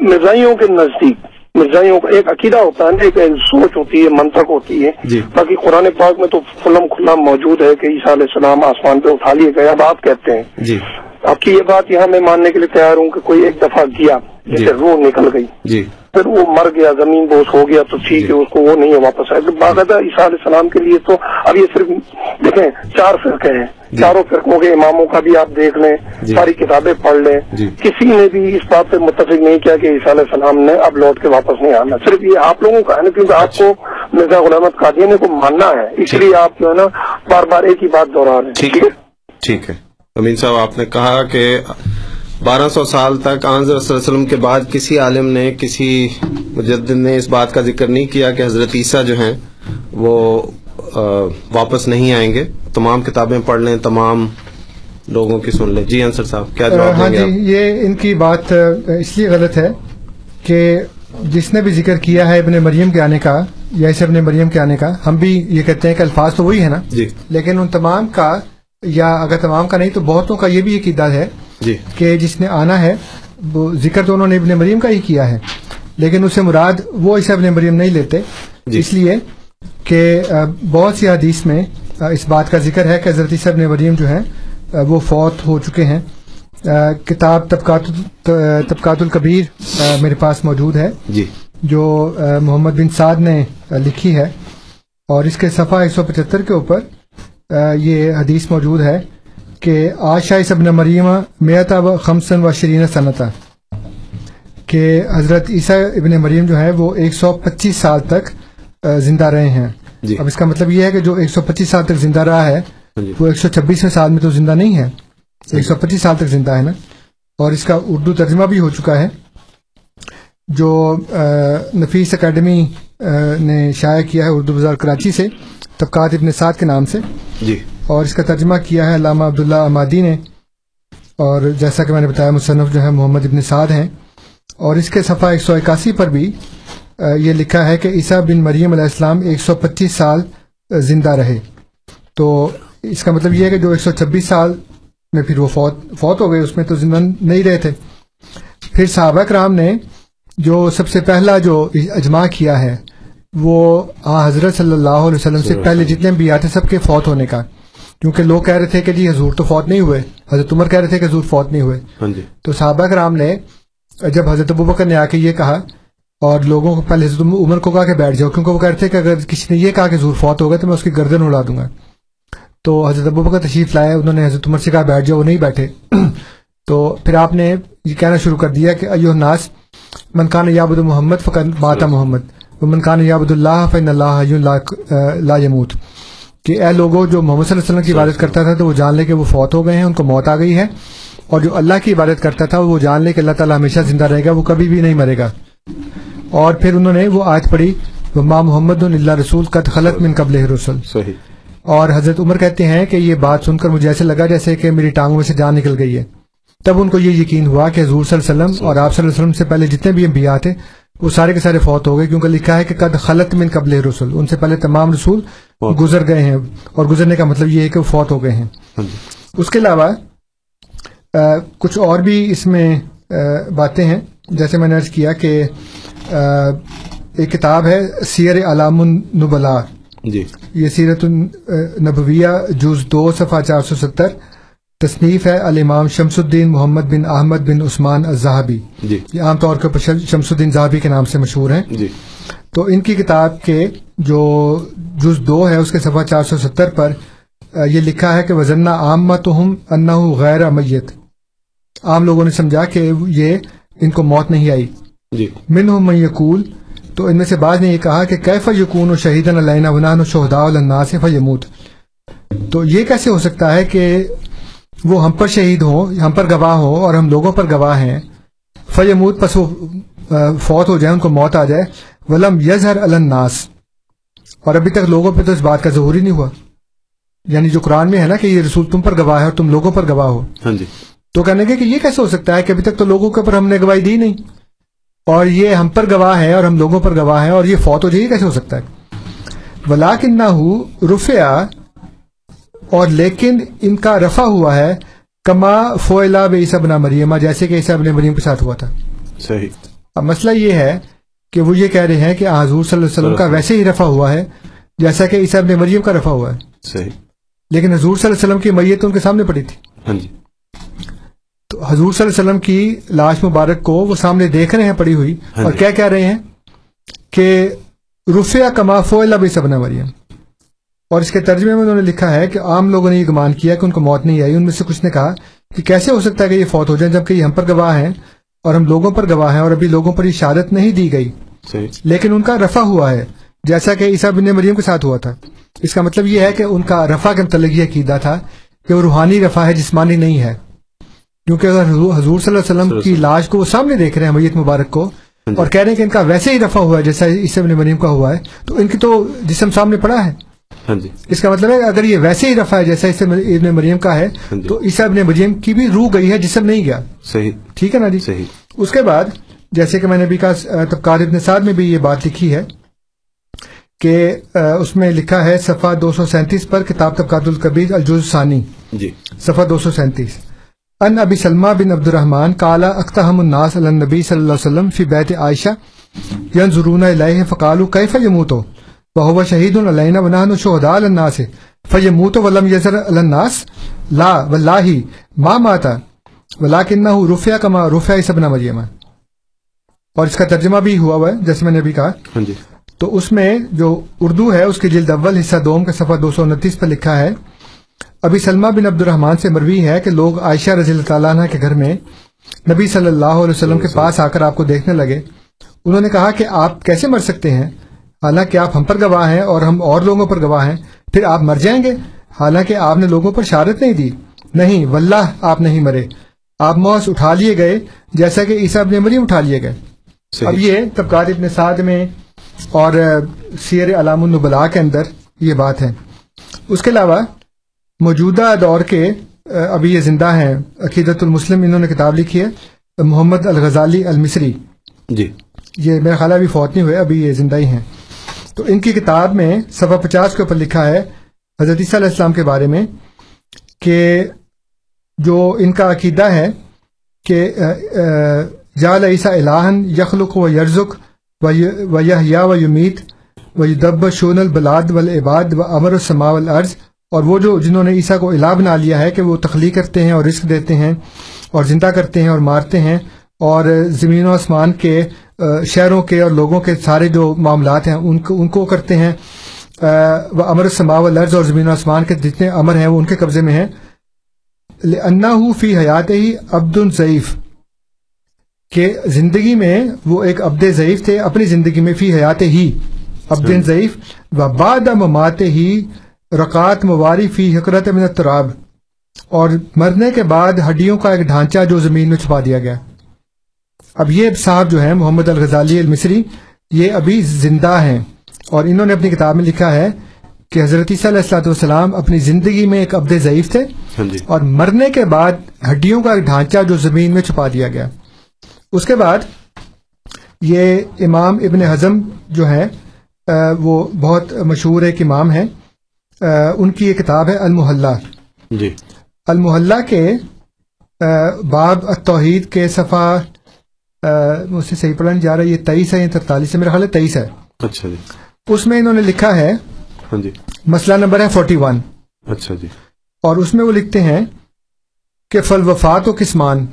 مرزائیوں کے نزدیک مرزائیوں کا ایک عقیدہ ہوتا ہے نا ایک سوچ ہوتی ہے منطق ہوتی ہے۔ جی۔ باقی قرآن پاک میں تو کھلم کھلا موجود ہے کہ عیسیٰ علیہ السلام آسمان پہ اٹھا لیے گئے اب آپ کہتے ہیں۔ آپ کی یہ بات یہاں میں ماننے کے لیے تیار ہوں کہ کوئی ایک دفعہ گیا جی۔ جیسے روح نکل گئی جی پھر وہ مر گیا زمین بوس ہو گیا تو ٹھیک جی۔ ہے اس کو وہ نہیں ہے واپس آئے باقاعدہ عیسیٰ علیہ السلام کے لیے تو اب یہ صرف دیکھیں چار فرقے ہیں جی۔ چاروں فرقوں کے اماموں کا بھی آپ دیکھ لیں جی۔ ساری کتابیں پڑھ لیں جی۔ کسی نے بھی اس بات پہ متفق نہیں کیا کہ عیسیٰ علیہ السلام نے اب لوٹ کے واپس نہیں آنا صرف یہ آپ لوگوں کا ہے نا کیونکہ آپ کو مرزا غلامت قادیانی کو ماننا ہے اس۔ لیے آپ جو ہے نا بار بار ایک ہی بات دوہرا رہے ہیں ٹھیک ہے ٹھیک ہے امین صاحب آپ نے کہا کہ بارہ سو سال تک آنظر صلی اللہ علیہ وسلم کے بعد کسی عالم نے کسی مجدد نے اس بات کا ذکر نہیں کیا کہ حضرت عیسیٰ جو ہیں وہ واپس نہیں آئیں گے۔ تمام کتابیں پڑھ لیں تمام لوگوں کی سن لیں۔ جی انصر صاحب کیا جواب ہاں دیں جی یہ ان کی بات اس لیے غلط ہے کہ جس نے بھی ذکر کیا ہے ابن مریم کے آنے کا یا اسے ابن مریم کے آنے کا ہم بھی یہ کہتے ہیں کہ الفاظ تو وہی ہے نا۔ جی۔ لیکن ان تمام کا یا اگر تمام کا نہیں تو بہتوں کا یہ بھی عقیدہ ہے جی۔ کہ جس نے آنا ہے وہ ذکر تو انہوں نے ابن مریم کا ہی کیا ہے لیکن اسے مراد وہ اسے ابن مریم نہیں لیتے۔ جی۔ اس لیے کہ بہت سی حدیث میں اس بات کا ذکر ہے کہ حضرت عیسیٰ ابن مریم جو ہیں وہ فوت ہو چکے ہیں۔ کتاب طبقات طبقات الکبیر آ، میرے پاس موجود ہے۔ جی۔ جو محمد بن سعد نے لکھی ہے۔ اور اس کے صفحہ ایک سو پچہتر کے اوپر یہ حدیث موجود ہے کہ آشا ابن مریم میتا و خمسن و شرین صنعت کہ حضرت عیسیٰ ابن مریم جو ہے وہ ایک سو پچیس سال تک زندہ رہے ہیں۔ جی۔ اب اس کا مطلب یہ ہے کہ جو ایک سو پچیس سال تک زندہ رہا ہے جی۔ وہ ایک سو چھبیسویں سال میں تو زندہ نہیں ہے۔ ایک سو پچیس سال تک زندہ ہے نا۔ اور اس کا اردو ترجمہ بھی ہو چکا ہے جو نفیس اکیڈمی نے شائع کیا ہے اردو بازار کراچی سے طبقات ابن سعد کے نام سے۔ جی۔ اور اس کا ترجمہ کیا ہے علامہ عبداللہ امادی نے۔ اور جیسا کہ میں نے بتایا مصنف جو ہے محمد ابن سعد ہیں۔ اور اس کے صفحہ ایک سو اکاسی پر بھی یہ لکھا ہے کہ عیسیٰ بن مریم علیہ السلام ایک سو پچیس سال زندہ رہے۔ تو اس کا مطلب یہ ہے کہ جو ایک سو چھبیس سال میں پھر وہ فوت فوت ہو گئے اس میں تو زندہ نہیں رہے تھے۔ پھر صحابہ کرام نے جو سب سے پہلا جو اجماع کیا ہے وہ حضرت صلی اللہ علیہ وسلم سے پہلے جتنے بھی آتے سب کے فوت ہونے کا۔ کیونکہ لوگ کہہ رہے تھے کہ جی حضور تو فوت نہیں ہوئے۔ حضرت عمر کہہ رہے تھے کہ حضور فوت نہیں ہوئے۔ ہاں جی۔ تو صحابہ کرام نے جب حضرت ابوبکر نے آ کے یہ کہا اور لوگوں کو پہلے حضرت عمر کو کہا کہ بیٹھ جاؤ کیونکہ وہ کہہ رہے تھے کہ اگر کسی نے یہ کہا کہ حضور فوت ہو گئے تو میں اس کی گردن اڑا دوں گا۔ تو حضرت ابوبکر تشریف لائے انہوں نے حضرت عمر سے کہا بیٹھ جاؤ وہ نہیں بیٹھے۔ تو پھر آپ نے یہ کہنا شروع کر دیا کہ ایو الناس من کان یابد محمد فقط باتا محمد۔ من کان یابد اللہ فن اللہ لا یموت۔ کہ اے لوگوں جو محمد صلی اللہ علیہ وسلم کی عبادت کرتا تھا تو وہ جان لے کہ وہ فوت ہو گئے ہیں ان کو موت آ گئی ہے۔ اور جو اللہ کی عبادت کرتا تھا وہ جان لے کہ اللہ تعالیٰ ہمیشہ زندہ رہے گا وہ کبھی بھی نہیں مرے گا۔ اور پھر انہوں نے وہ آیت پڑھی ماں محمد اللہ رسول قد خلط من قبل رسول صحیح۔ اور حضرت عمر کہتے ہیں کہ یہ بات سن کر مجھے ایسے لگا جیسے کہ میری ٹانگوں میں سے جان نکل گئی ہے۔ تب ان کو یہ یقین ہوا کہ حضور صلی اللہ علیہ وسلم اور آپ صلی اللہ علیہ وسلم سے پہلے جتنے بھی انبیاء تھے وہ سارے کے سارے فوت ہو گئے کیونکہ لکھا ہے کہ قد خلط من قبل رسول ان سے پہلے تمام رسول۔ گزر گئے ہیں اور گزرنے کا مطلب یہ ہے کہ وہ فوت ہو گئے ہیں۔ ہاں جی۔ اس کے علاوہ آ، کچھ اور بھی اس میں آ، باتیں ہیں۔ جیسے میں نے عرض کیا کہ آ، ایک کتاب ہے سیر علام النبلا جی۔ یہ سیرت النبویہ جز دو صفحہ چار سو ستر۔ تصنیف ہے الامام شمس الدین محمد بن احمد بن عثمان الزہبی جی۔ یہ عام طور شم- شمس الدین زہبی کے نام سے مشہور ہیں۔ جی۔ تو ان کی کتاب کے جو جز دو ہے اس کے صفحہ چار سو ستر پر یہ لکھا ہے کہ وزنہ عام تو ہم انّا غیر میت عام لوگوں نے سمجھا کہ یہ ان کو موت نہیں آئی۔ جی۔ من ہم یقول تو ان میں سے بعض نے یہ کہا کہ کیف یقون و شہید علینا ونان و شہدا الناس فیموت۔ تو یہ کیسے ہو سکتا ہے کہ وہ ہم پر شہید ہوں ہم پر گواہ ہوں اور ہم لوگوں پر گواہ ہیں۔ فیموت پس فوت ہو جائے ان کو موت آ جائے۔ ولم یظہر الناس۔ اور ابھی تک لوگوں پہ تو اس بات کا ظہور ہی نہیں ہوا۔ یعنی جو قرآن میں ہے نا کہ یہ رسول تم پر گواہ ہے اور تم لوگوں پر گواہ ہو۔ ہاں جی۔ تو کہنے کے کہ یہ کیسے ہو سکتا ہے کہ ابھی تک تو لوگوں کے اوپر ہم نے گواہی دی نہیں۔ اور یہ ہم پر گواہ ہے اور ہم لوگوں پر گواہ ہے اور یہ فوت ہو جائے یہ کیسے ہو سکتا ہے؟ ولاکن نہ رفیا اور لیکن ان کا رفع ہوا ہے کما فولا بے عیسیٰ بنا مریمہ جیسے کہ عیسیٰ بن مریم کے ساتھ ہوا تھا۔ صحیح۔ اب مسئلہ یہ ہے کہ وہ یہ کہہ رہے ہیں کہ حضور صلی اللہ علیہ وسلم کا ویسے ہی رفع ہوا ہے جیسا کہ عیسیٰ ابن مریم کا رفع ہوا ہے۔ صحیح۔ لیکن حضور صلی اللہ علیہ وسلم کی میت ان کے سامنے پڑی تھی۔ ہاں جی۔ تو حضور صلی اللہ علیہ وسلم کی لاش مبارک کو وہ سامنے دیکھ رہے ہیں پڑی ہوئی۔ ہاں اور جی۔ کیا کہہ رہے ہیں؟ کہ رفیہ کمافو اللہ سبنا مریم۔ اور اس کے ترجمے میں انہوں نے لکھا ہے کہ عام لوگوں نے یہ گمان کیا کہ ان کو موت نہیں آئی۔ ان میں سے کچھ نے کہا کہ کیسے ہو سکتا ہے کہ یہ فوت ہو جائیں جبکہ یہ ہم پر گواہ ہیں اور ہم لوگوں پر گواہ ہیں اور ابھی لوگوں پر یہ شہادت نہیں دی گئی۔ صحیح۔ لیکن ان کا رفع ہوا ہے جیسا کہ عیسیٰ بن مریم کے ساتھ ہوا تھا۔ اس کا مطلب یہ ہے کہ ان کا رفع کے متعلق یہ عقیدہ تھا کہ وہ روحانی رفع ہے جسمانی نہیں ہے۔ کیونکہ اگر حضور صلی اللہ علیہ وسلم کی لاش کو وہ سامنے دیکھ رہے ہیں میت مبارک کو اور کہہ رہے ہیں کہ ان کا ویسے ہی رفع ہوا ہے جیسا عیسیٰ بن مریم کا ہوا ہے تو ان کی تو جسم سامنے پڑا ہے۔ ہاں جی۔ اس کا مطلب ہے اگر یہ ویسے ہی رفع ہے جیسا عیسیٰ ابن مریم کا ہے ہاں جی۔ تو عیسیٰ ابن مریم کی بھی روح گئی ہے جسم نہیں گیا۔ صحیح۔ ٹھیک ہے نا جی؟ صحیح۔ اس کے بعد جیسے کہ میں نے ابھی کہا طبقات ابن سعد میں بھی یہ بات لکھی ہے کہ اس میں لکھا ہے صفحہ دو سو سینتیس پر کتاب طبقات القبیر الجز ثانی جی۔ صفحہ دو سو سینتیس۔ ان ابی سلمہ بن عبد الرحمن کالا اختہم الناس علی النبی صلی اللہ علیہ وسلم فی بیت عائشہ ینظرون الیہ فقالوا کیف یموتو؟ وهو شہید علینا ونحن شہداء الناس. فیموت ولم یزر الناس. لا واللہ ما مات. ولکنہ رفع کما رفع عیسی ابن مریم اور اس کا ترجمہ بھی ہوا ہوا ہے جیسے میں نے ابھی کہا. ہاں جی. تو اس میں جو اردو ہے اس کی جلد اول حصہ دوم کا صفحہ دو سو انتیس پر لکھا ہے ابھی سلمہ بن عبد الرحمان سے مروی ہے کہ لوگ عائشہ رضی اللہ تعالیٰ عنہ کے گھر میں نبی صلی اللہ علیہ وسلم کے پاس آ کر آپ کو دیکھنے لگے۔ انہوں نے کہا کہ آپ کیسے مر سکتے ہیں؟ حالانکہ آپ ہم پر گواہ ہیں اور ہم اور لوگوں پر گواہ ہیں پھر آپ مر جائیں گے؟ حالانکہ آپ نے لوگوں پر شہادت نہیں دی۔ نہیں واللہ آپ نہیں مرے۔ آپ موس اٹھا لیے گئے جیسا کہ عیسیٰ ابن مریم اٹھا لیے گئے۔ اب صحیح یہ طبقات ابن سعد میں اور سیر علام النبلا کے اندر یہ بات ہے۔ اس کے علاوہ موجودہ دور کے ابھی یہ زندہ ہیں عقیدت المسلم انہوں نے کتاب لکھی ہے محمد الغزالی المصری۔ جی۔ یہ میرا خیال ابھی فوت نہیں ہوئے ابھی یہ زندہ ہی ہیں۔ تو ان کی کتاب میں صفحہ پچاس کے اوپر لکھا ہے حضرت عیسیٰ علیہ السلام کے بارے میں کہ جو ان کا عقیدہ ہے کہ جال عیسیٰ الہن یخلق و یرزق و یحیا و یمیت و یدب شون البلاد والعباد و امر السما والارض اور وہ جو جنہوں نے عیسیٰ کو الہ بنا لیا ہے کہ وہ تخلیق کرتے ہیں اور رزق دیتے ہیں اور زندہ کرتے ہیں اور مارتے ہیں اور زمین و آسمان کے شہروں کے اور لوگوں کے سارے جو معاملات ہیں ان کو ان کو کرتے ہیں۔ وہ امر السما والارض اور زمین و آسمان کے جتنے امر ہیں وہ ان کے قبضے میں ہیں۔ انا فی حیات ہی عبد ضعیف کہ زندگی میں وہ ایک عبد ضعیف تھے اپنی زندگی میں فی حیات ہی عبد ضعیف۔ و بعد ممات ہی رکعت مواری فی حکرت من التراب۔ اور مرنے کے بعد ہڈیوں کا ایک ڈھانچہ جو زمین میں چھپا دیا گیا۔ اب یہ صاحب جو ہیں محمد الغزالی المصری یہ ابھی زندہ ہیں اور انہوں نے اپنی کتاب میں لکھا ہے کہ حضرت عیسیٰ علیہ السلاۃ والسلام اپنی زندگی میں ایک عبد ضعیف تھے اور مرنے کے بعد ہڈیوں کا ایک ڈھانچہ جو زمین میں چھپا دیا گیا۔ اس کے بعد یہ امام ابن ہضم جو ہے وہ بہت مشہور ایک امام ہے ان کی یہ کتاب ہے المحلہ۔ جی۔ المحلہ کے باب التوحید کے صفحہ مجھ سے صحیح پڑھنے جا رہا ہے یہ تیئیس ہے یا ترتالیس ہے میرا خیال ہے تیئیس ہے۔ اچھا جی۔ اس میں انہوں نے لکھا ہے ہاں جی۔ مسئلہ نمبر ہے فورٹی ون۔ اچھا جی۔ اور اس میں وہ لکھتے ہیں کہ فل وفات و قسمان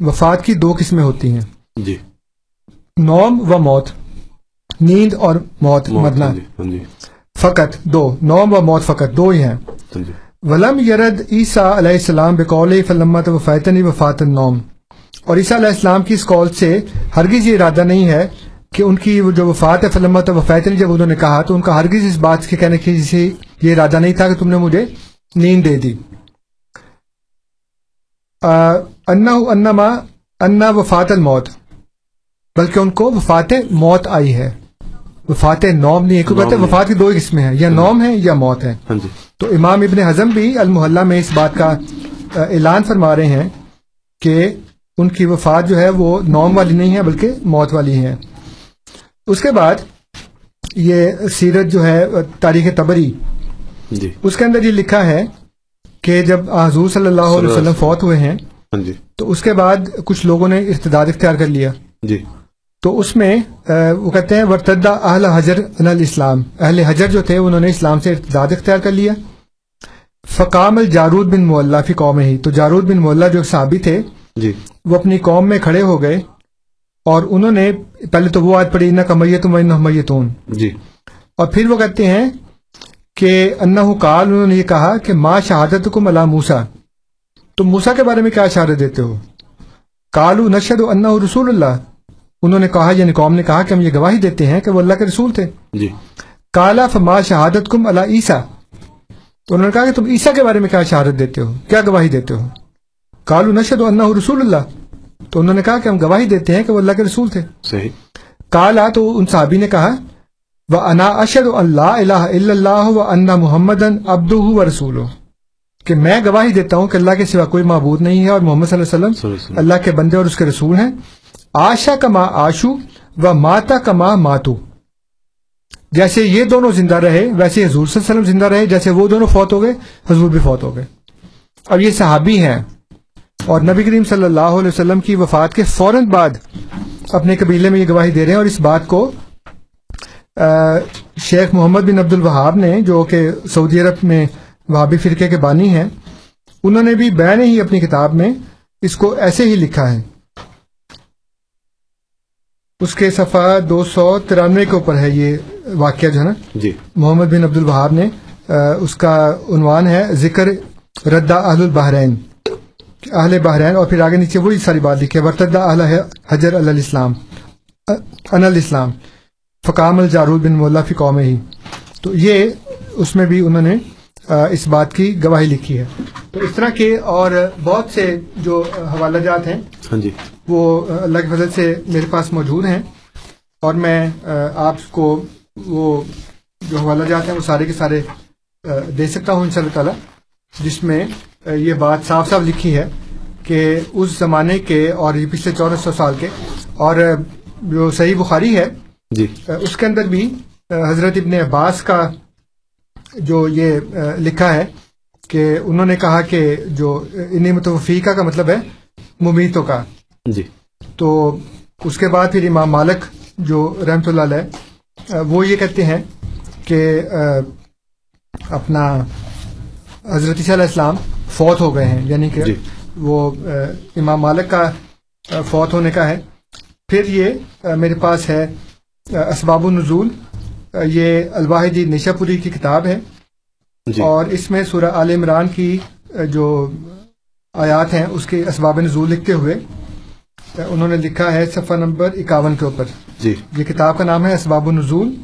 وفات کی دو قسمیں ہوتی ہیں۔ جی۔ نوم و موت نیند اور موت مرنا۔ ہاں جی ہاں جی۔ فقط دو نوم و موت فقط دو ہی ہیں۔ ہاں جی۔ ولم یرد عیسیٰ علیہ السلام بقول فلمت وفیتنی وفات النوم۔ اور عیسیٰ علیہ السلام کی اس قول سے ہرگز یہ ارادہ نہیں ہے کہ ان کی جو وفات ہے فلمت وفیتنی جب انہوں نے کہا تو ان کا ہرگز اس بات کے کہنے کی جسے یہ ارادہ نہیں تھا کہ تم نے مجھے نیند دے دی۔ انا انما انا وفات الموت بلکہ ان کو وفات موت آئی ہے۔ وفات نوم نہیں ہے کیونکہ کہتے وفات کی دو قسمیں ہیں یا نوم ہے یا موت ہے۔ ہاں جی۔ تو امام ابن حزم بھی المحلہ میں اس بات کا اعلان فرما رہے ہیں کہ ان کی وفات جو ہے وہ نوم والی نہیں ہے بلکہ موت والی ہے اس کے بعد یہ سیرت جو ہے تاریخ تبری۔ جی۔ اس کے اندر یہ لکھا ہے کہ جب حضور صلی اللہ علیہ وسلم فوت ہوئے ہیں ہاں جی۔ تو اس کے بعد کچھ لوگوں نے ارتداد اختیار کر لیا۔ جی۔ تو اس میں وہ کہتے ہیں ورتدہ اہل حجر الاسلام اہل حجر جو تھے انہوں نے اسلام سے ارتداد اختیار کر لیا۔ فقام الجارود بن مولا فی قوم ہی تو جارود بن مولا جو صحابی تھے جی۔ وہ اپنی قوم میں کھڑے ہو گئے اور انہوں نے پہلے تو وہ آج پڑھی نہ کمیتم و میتون۔ جی۔ اور پھر وہ کہتے ہیں کہ انہ کال انہوں نے یہ کہا کہ ماں شہادت کو ملا موسا تم موسا کے بارے میں کیا اشارت دیتے ہو؟ کالو نشد و انہ رسول اللہ۔ انہوں نے کہا یعنی قوم نے کہا کہ ہم یہ گواہی دیتے ہیں کہ وہ اللہ کے رسول تھے۔ جی۔ کالا فما شہادت کم اللہ عیسیٰ۔ تو انہوں نے کہا کہ تم عیسیٰ کے بارے میں کیا شہادت دیتے ہو؟ کیا گواہی دیتے ہو؟ کالو نشد و انہ رسول اللہ تو انہوں نے کہا کہ ہم گواہی دیتے ہیں کہ وہ اللہ کے رسول تھے۔ صحیح۔ کالا تو ان صحابی نے کہا وہ انا اشد اللہ الہ الا اللہ و انا محمد ابد و رسول کہ میں گواہی دیتا ہوں کہ اللہ کے سوا کوئی معبود نہیں ہے اور محمد صلی اللہ علیہ صلی وسلم اللہ علیہ وسلم۔ اللہ کے بندے اور اس کے رسول ہیں۔ آشا کما آشو و ماتا کما ماتو۔ جیسے یہ دونوں زندہ رہے ویسے حضور صلی اللہ علیہ وسلم زندہ رہے جیسے وہ دونوں فوت ہو گئے حضور بھی فوت ہو گئے۔ اب یہ صحابی ہیں۔ اور نبی کریم صلی اللہ علیہ وسلم کی وفات کے فوراً بعد اپنے قبیلے میں یہ گواہی دے رہے ہیں اور اس بات کو شیخ محمد بن عبد الوہاب نے جو کہ سعودی عرب میں وہابی فرقے کے بانی ہیں انہوں نے بھی بین ہی اپنی کتاب میں اس کو ایسے ہی لکھا ہے۔ اس کے صفحہ دو سو ترانوے کے اوپر ہے یہ واقعہ جو ہے نا؟ جی۔ محمد بن عبد الوہاب نے اس کا عنوان ہے ذکر ردا اہل البحرین۔ اہل بحرین اور پھر آگے نیچے وہی ساری بات لکھی ہے ورتدا اہل حجر الاسلام ان الاسلام فقام الجارود بن مولا فی قوم ہی۔ تو یہ اس میں بھی انہوں نے اس بات کی گواہی لکھی ہے۔ تو اس طرح کے اور بہت سے جو حوالہ جات ہیں ہاں جی۔ وہ اللہ کے فضل سے میرے پاس موجود ہیں۔ اور میں آپ کو وہ جو حوالہ جات ہیں وہ سارے کے سارے دے سکتا ہوں ان شاء اللہ تعالیٰ جس میں یہ بات صاف صاف لکھی ہے کہ اس زمانے کے اور یہ پچھلے چودہ سو سال کے اور جو صحیح بخاری ہے جی۔ اس کے اندر بھی حضرت ابن عباس کا جو یہ لکھا ہے کہ انہوں نے کہا کہ جو انی متوفیقہ کا مطلب ہے ممیتوں کا۔ جی۔ تو اس کے بعد پھر امام مالک جو رحمۃ اللہ علیہ وہ یہ کہتے ہیں کہ اپنا حضرت علیہ السلام فوت ہو گئے ہیں یعنی کہ جی۔ وہ امام مالک کا فوت ہونے کا ہے۔ پھر یہ میرے پاس ہے اسباب النزول۔ یہ الواحدی نشا پوری کی کتاب ہے۔ جی۔ اور اس میں سورہ عال عمران کی جو آیات ہیں اس کے اسباب نزول لکھتے ہوئے انہوں نے لکھا ہے صفحہ نمبر اکاون کے اوپر۔ جی۔ یہ کتاب کا نام ہے اسباب النزول۔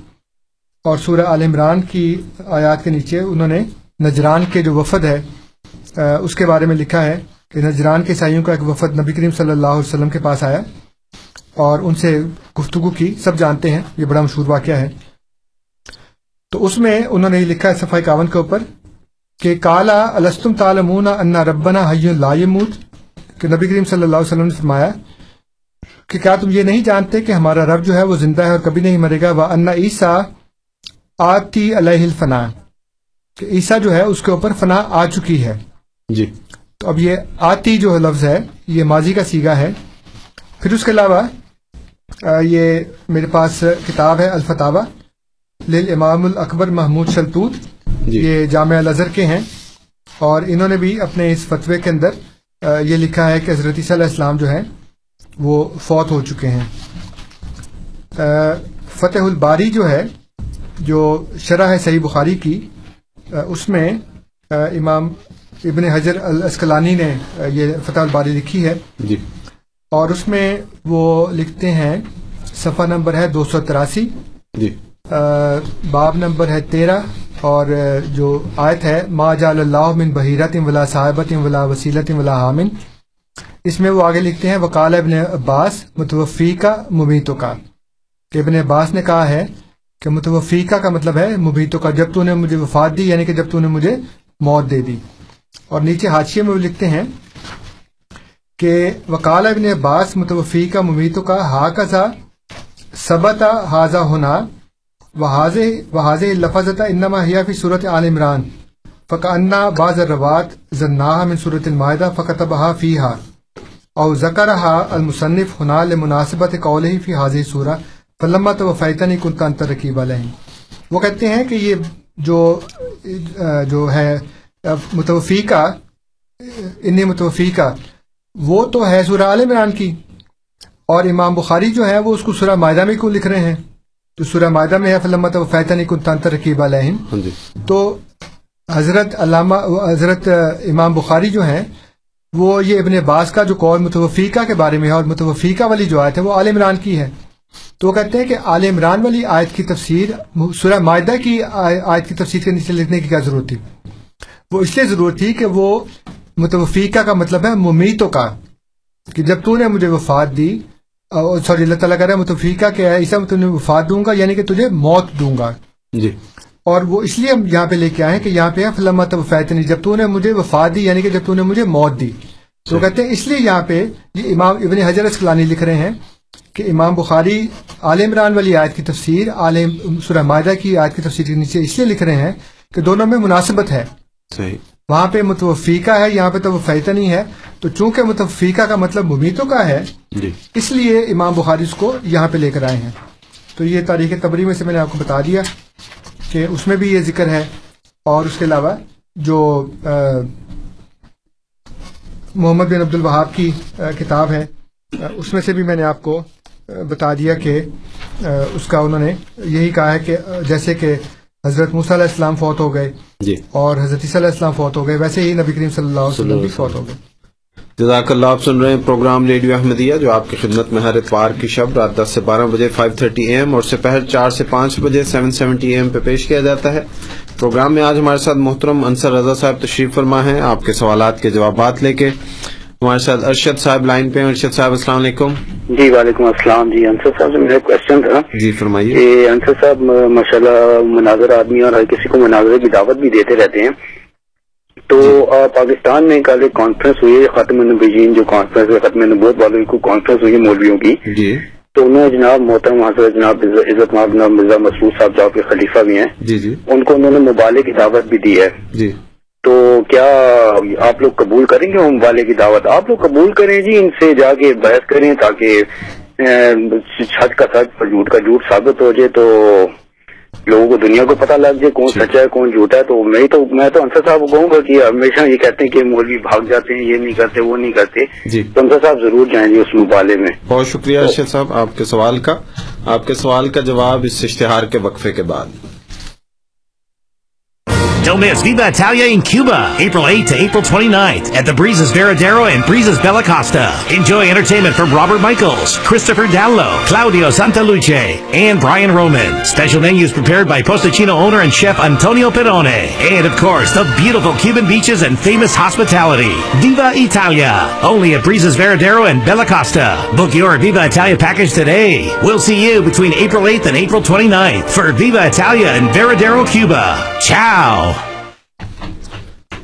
اور سورہ عال عمران کی آیات کے نیچے انہوں نے نجران کے جو وفد ہے اس کے بارے میں لکھا ہے کہ نجران کے عیسائیوں کا ایک وفد نبی کریم صلی اللہ علیہ وسلم کے پاس آیا اور ان سے گفتگو کی، سب جانتے ہیں، یہ بڑا مشہور واقعہ ہے۔ تو اس میں انہوں نے یہ لکھا ہے صفحہ اکاون کے اوپر کہ کالا الستم تالمون انا ربنا حی لا یموت، کہ نبی کریم صلی اللہ علیہ وسلم نے فرمایا کہ کیا تم یہ نہیں جانتے کہ ہمارا رب جو ہے وہ زندہ ہے اور کبھی نہیں مرے گا؟ وہ انا عیسیٰ آتی علیہ الفنا کہ عیسیٰ جو ہے اس کے اوپر فنا آ چکی ہے۔ جی۔ تو اب یہ آتی جو لفظ ہے یہ ماضی کا سیگا ہے۔ پھر اس کے علاوہ یہ میرے پاس کتاب ہے الفتاوا لل امام الاکبر محمود شلتوت۔ جی۔ یہ جامعہ الازہر کے ہیں۔ اور انہوں نے بھی اپنے اس فتوے کے اندر یہ لکھا ہے کہ حضرت علیہ السلام جو ہیں وہ فوت ہو چکے ہیں۔ فتح الباری جو ہے جو شرح ہے صحیح بخاری کی اس میں امام ابن حجر الاسکلانی نے یہ فتح الباری لکھی ہے۔ جی۔ اور اس میں وہ لکھتے ہیں صفحہ نمبر ہے دو سو تراسی۔ جی۔ باب نمبر ہے تیرہ۔ اور جو آیت ہے ما جال اللہ من بحیرت ولا صاحبت ولا وسیلت ولا حامن اس میں وہ آگے لکھتے ہیں وکال ابن عباس متوفی کا مبیتوں کا۔ کہ ابن عباس نے کہا ہے کہ متوفیقہ کا مطلب ہے مبیتوں کا جب تو نے مجھے وفات دی یعنی کہ جب تو نے مجھے موت دے دی۔ اور نیچے حاشیے میں وہ لکھتے ہیں کہ وکال ابن عباس متوفی کا ممیتوں کا ہا کا سبتا حاضہ ہونا وحاظ لفظ انما ہیا فی صورت عال عمران فق انا باز روات من صورت المائدہ فقط بہا فی ہا او ذکر ہا المصنف ہنا مناسبت قول ہی فی حاض سورہ، فلما تو فیتنی کن انتر رقیب علیہ وہ کہتے ہیں کہ یہ جو جو ہے متوفیقہ ان متوفیقہ وہ تو ہے سورہ عال عمران کی۔ اور امام بخاری جو ہے وہ اس کو سورہ معدہ میں کیوں لکھ رہے ہیں؟ تو سورہ معدہ میں ہے فلمت و فیتنی کن تنتر رقیب علیہم۔ ہاں جی۔ تو حضرت علامہ حضرت امام بخاری جو ہیں وہ یہ ابن عباس کا جو قول متوفیقہ کے بارے میں ہے اور متوفیقہ والی جو آیت ہے وہ عال عمران کی ہے۔ تو وہ کہتے ہیں کہ عال عمران والی آیت کی تفسیر سورہ معدہ کی آیت کی تفسیر کے نیچے لکھنے کی کیا ضرورت تھی؟ وہ اس لیے ضرورت تھی کہ وہ متوفیقہ کا مطلب ہے ممیتوں کا کہ جب تو نے مجھے وفات دی سوری اللہ تعالیٰ کہہ رہا ہے متفیقہ کیا ہے ایسا میں وفات دوں گا یعنی کہ تجھے موت دوں گا۔ جی۔ اور وہ اس لیے ہم یہاں پہ لے کے آئے کہ یہاں پہ فلم وفات نہیں جب تو نے مجھے وفات دی یعنی کہ جب تو نے مجھے موت دی۔ تو کہتے ہیں اس لیے یہاں پہ یہ امام ابن حجر اسکلانی لکھ رہے ہیں کہ امام بخاری عال عمران والی آیت کی تفسیر عالم سورہ معدہ کی آیت کی تفسیر کے نیچے اس لیے لکھ رہے ہیں کہ دونوں میں مناسبت ہے۔ صحیح۔ وہاں پہ متوفیقہ ہے یہاں پہ تو وہ فیتنی ہے۔ تو چونکہ متفیقہ کا مطلب ممیتوں کا ہے جی۔ اس لیے امام بخاری اس کو یہاں پہ لے کر آئے ہیں۔ تو یہ تاریخ تبری میں سے میں نے آپ کو بتا دیا کہ اس میں بھی یہ ذکر ہے۔ اور اس کے علاوہ جو محمد بن عبد الوہاب کی کتاب ہے اس میں سے بھی میں نے آپ کو بتا دیا کہ اس کا انہوں نے یہی کہا ہے کہ جیسے کہ حضرت موسیٰ علیہ السلام فوت ہو گئے جی۔ اور حضرت عیسیٰ علیہ السلام فوت ہو گئے ویسے ہی نبی کریم صلی اللہ علیہ وسلم بھی فوت ہو گئے۔ جزاک اللہ آپ سن رہے ہیں پروگرام ریڈیو احمدیہ جو آپ کی خدمت میں ہر اتوار کی شب رات دس سے بارہ بجے فائیو تھرٹی اے ایم اور سپہر چار سے پانچ بجے سیون سیونٹی اے ایم پہ پیش کیا جاتا ہے۔ پروگرام میں آج ہمارے ساتھ محترم انصر رضا صاحب تشریف فرما ہے آپ کے سوالات کے جوابات لے کے ہمارے ساتھ ارشد صاحب لائن پہ ارشد صاحب السلام علیکم۔ جی وعلیکم السلام۔ جی انصر صاحب سے میرا کوشچن تھا۔ جی فرمائیے۔ کہ انصر صاحب ماشاء اللہ مناظر آدمی اور ہر کسی کو مناظرے کی دعوت بھی دیتے رہتے ہیں۔ تو پاکستان میں کل ایک کانفرنس ہوئی ہے ختم النبیین جو کانفرنس ہے ختم نبوت والوں کی کانفرنس ہوئی ہے مولویوں کی۔ جی۔ تو انہوں نے جناب محترم حضرت جناب عزت ماب مرزا مسعود صاحب جو آپ کے خلیفہ بھی ہیں جی جی۔ ان کو انہوں نے مبالغ کی دعوت بھی دی ہے۔ جی۔ تو کیا آپ لوگ قبول کریں گے ام والے کی دعوت؟ آپ لوگ قبول کریں جی ان سے جا کے بحث کریں تاکہ سچ کا سچ اور جھوٹ کا جھوٹ ثابت ہو جائے تو لوگوں کو دنیا کو پتہ لگ جائے کون سچا ہے کون جھوٹا ہے۔ تو میں تو میں تو انصر صاحب کو کہوں گا کہ ہمیشہ یہ کہتے ہیں کہ مولوی بھاگ جاتے ہیں یہ نہیں کرتے وہ نہیں کرتے۔ جی۔ تو انصر صاحب ضرور جائیں گے اس مقابلے میں۔ بہت شکریہ ارشد صاحب آپ کے سوال کا۔ آپ کے سوال کا جواب اس اشتہار کے وقفے کے بعد۔ Don't miss Viva Italia in Cuba, April 8th to April 29th at the Breezes Veradero and Breezes Bella Costa. Enjoy entertainment from Robert Michaels, Christopher Dallo, Claudio Santaluce, and Brian Roman. Special menus prepared by Postachino owner and chef Antonio Perone. And of course, the beautiful Cuban beaches and famous hospitality. Viva Italia, only at Breezes Veradero and Bella Costa. Book your Viva Italia package today. We'll see you between April 8th and April 29th for Viva Italia in Veradero, Cuba. Ciao.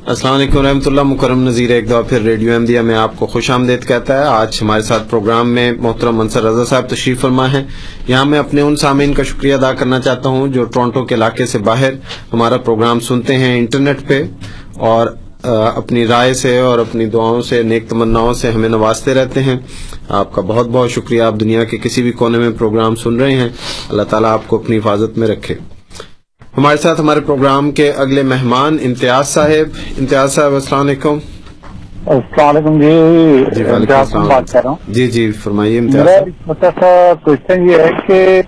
السلام علیکم رحمۃ اللہ، مکرم نظیر ایک دفعہ پھر radio Ahmadiyya میں آپ کو خوش آمدید کہتا ہے۔ آج ہمارے ساتھ پروگرام میں محترم منصر رضا صاحب تشریف فرما ہے یہاں میں اپنے ان سامعین کا شکریہ ادا کرنا چاہتا ہوں جو ٹورنٹو کے علاقے سے باہر ہمارا پروگرام سنتے ہیں انٹرنیٹ پہ اور اپنی رائے سے اور اپنی دعاؤں سے، نیک تمناؤں سے ہمیں نوازتے رہتے ہیں۔ آپ کا بہت بہت شکریہ۔ آپ دنیا کے کسی بھی کونے میں پروگرام سن رہے ہیں۔ اللہ تعالیٰ آپ کو اپنی حفاظت میں رکھے۔ ہمارے ساتھ ہمارے پروگرام کے اگلے مہمان امتیاز صاحب۔ امتیاز صاحب السلام علیکم۔ السلام علیکم جی۔ جی وعلیکم امتیاز سے بات کر رہا ہوں۔ السلام جی جی فرمائیے میرا چھوٹا سا کوشچن یہ ہے کہ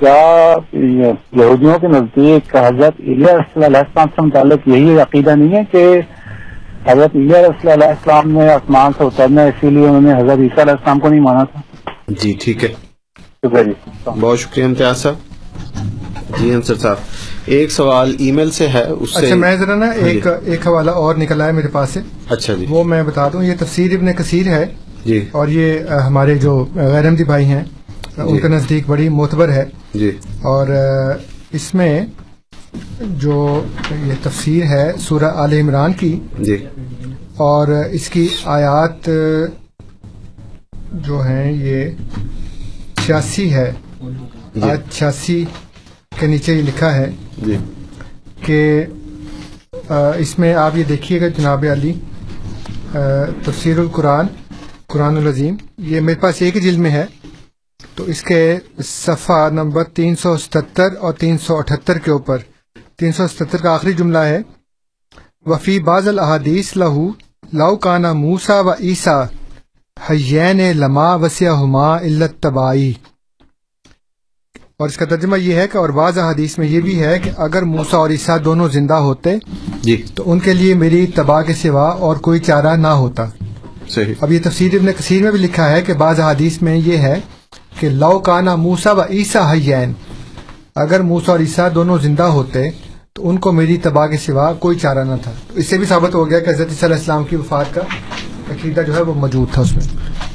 کیا یہودیوں کے نزدیک حضرت علیہ السلام سے متعلق یہی عقیدہ نہیں ہے کہ حضرت علیہ اللہ السلام نے آسمان سے اترنا ہے اسی لیے انہوں نے حضرت عیسیٰ علیہ السلام کو نہیں مانا تھا؟ جی ٹھیک ہے۔ شکریہ جی۔ بہت شکریہ امتیاز صاحب۔ جی انصر صاحب۔ ایک سوال ای میل سے ہے اس سے اچھا میں ذرا نا ہاں جی۔ ایک ایک حوالہ اور نکل آیا میرے پاس سے۔ اچھا جی۔ وہ میں بتا دوں یہ تفسیر ابن کثیر ہے۔ جی۔ اور یہ ہمارے جو غیر احمدی بھائی ہیں ان کے نزدیک بڑی معتبر ہے۔ جی۔ اور اس میں جو یہ تفسیر ہے سورہ آل عمران کی جی۔ اور اس کی آیات جو ہیں یہ چھیاسی ہے۔ جی۔ آج چھیاسی کے نیچے یہ لکھا ہے۔ جی۔ کہ آ، اس میں آپ یہ دیکھیے گا جناب علی تفسیر القرآن قرآن العظیم یہ میرے پاس ایک ہی جلد میں ہے۔ تو اس کے صفحہ نمبر تین سو ستر اور تین سو اٹھہتر کے اوپر۔ تین سو ستر کا آخری جملہ ہے۔ وفی باز الحادیث لہو لو کانا موسا و عیسیٰ حین لما وسیع ہما علت تبائی اور اس کا ترجمہ یہ ہے کہ اور بعض حدیث میں یہ بھی ہے کہ اگر موسا اور عیسیٰ دونوں زندہ ہوتے جی۔ تو ان کے لیے میری تباہ کے سوا اور کوئی چارہ نہ ہوتا۔ صحیح۔ اب یہ تفسیر ابن کثیر میں بھی لکھا ہے کہ بعض حدیث میں یہ ہے کہ لو کانا موسا و عیسیٰ حین اگر موسا اور عیسیٰ دونوں زندہ ہوتے تو ان کو میری تباہ کے سوا کوئی چارہ نہ تھا۔ تو اس سے بھی ثابت ہو گیا کہ حضرت عیسیٰ علیہ السلام کی وفات کا عقیدہ جو ہے وہ موجود تھا اس میں۔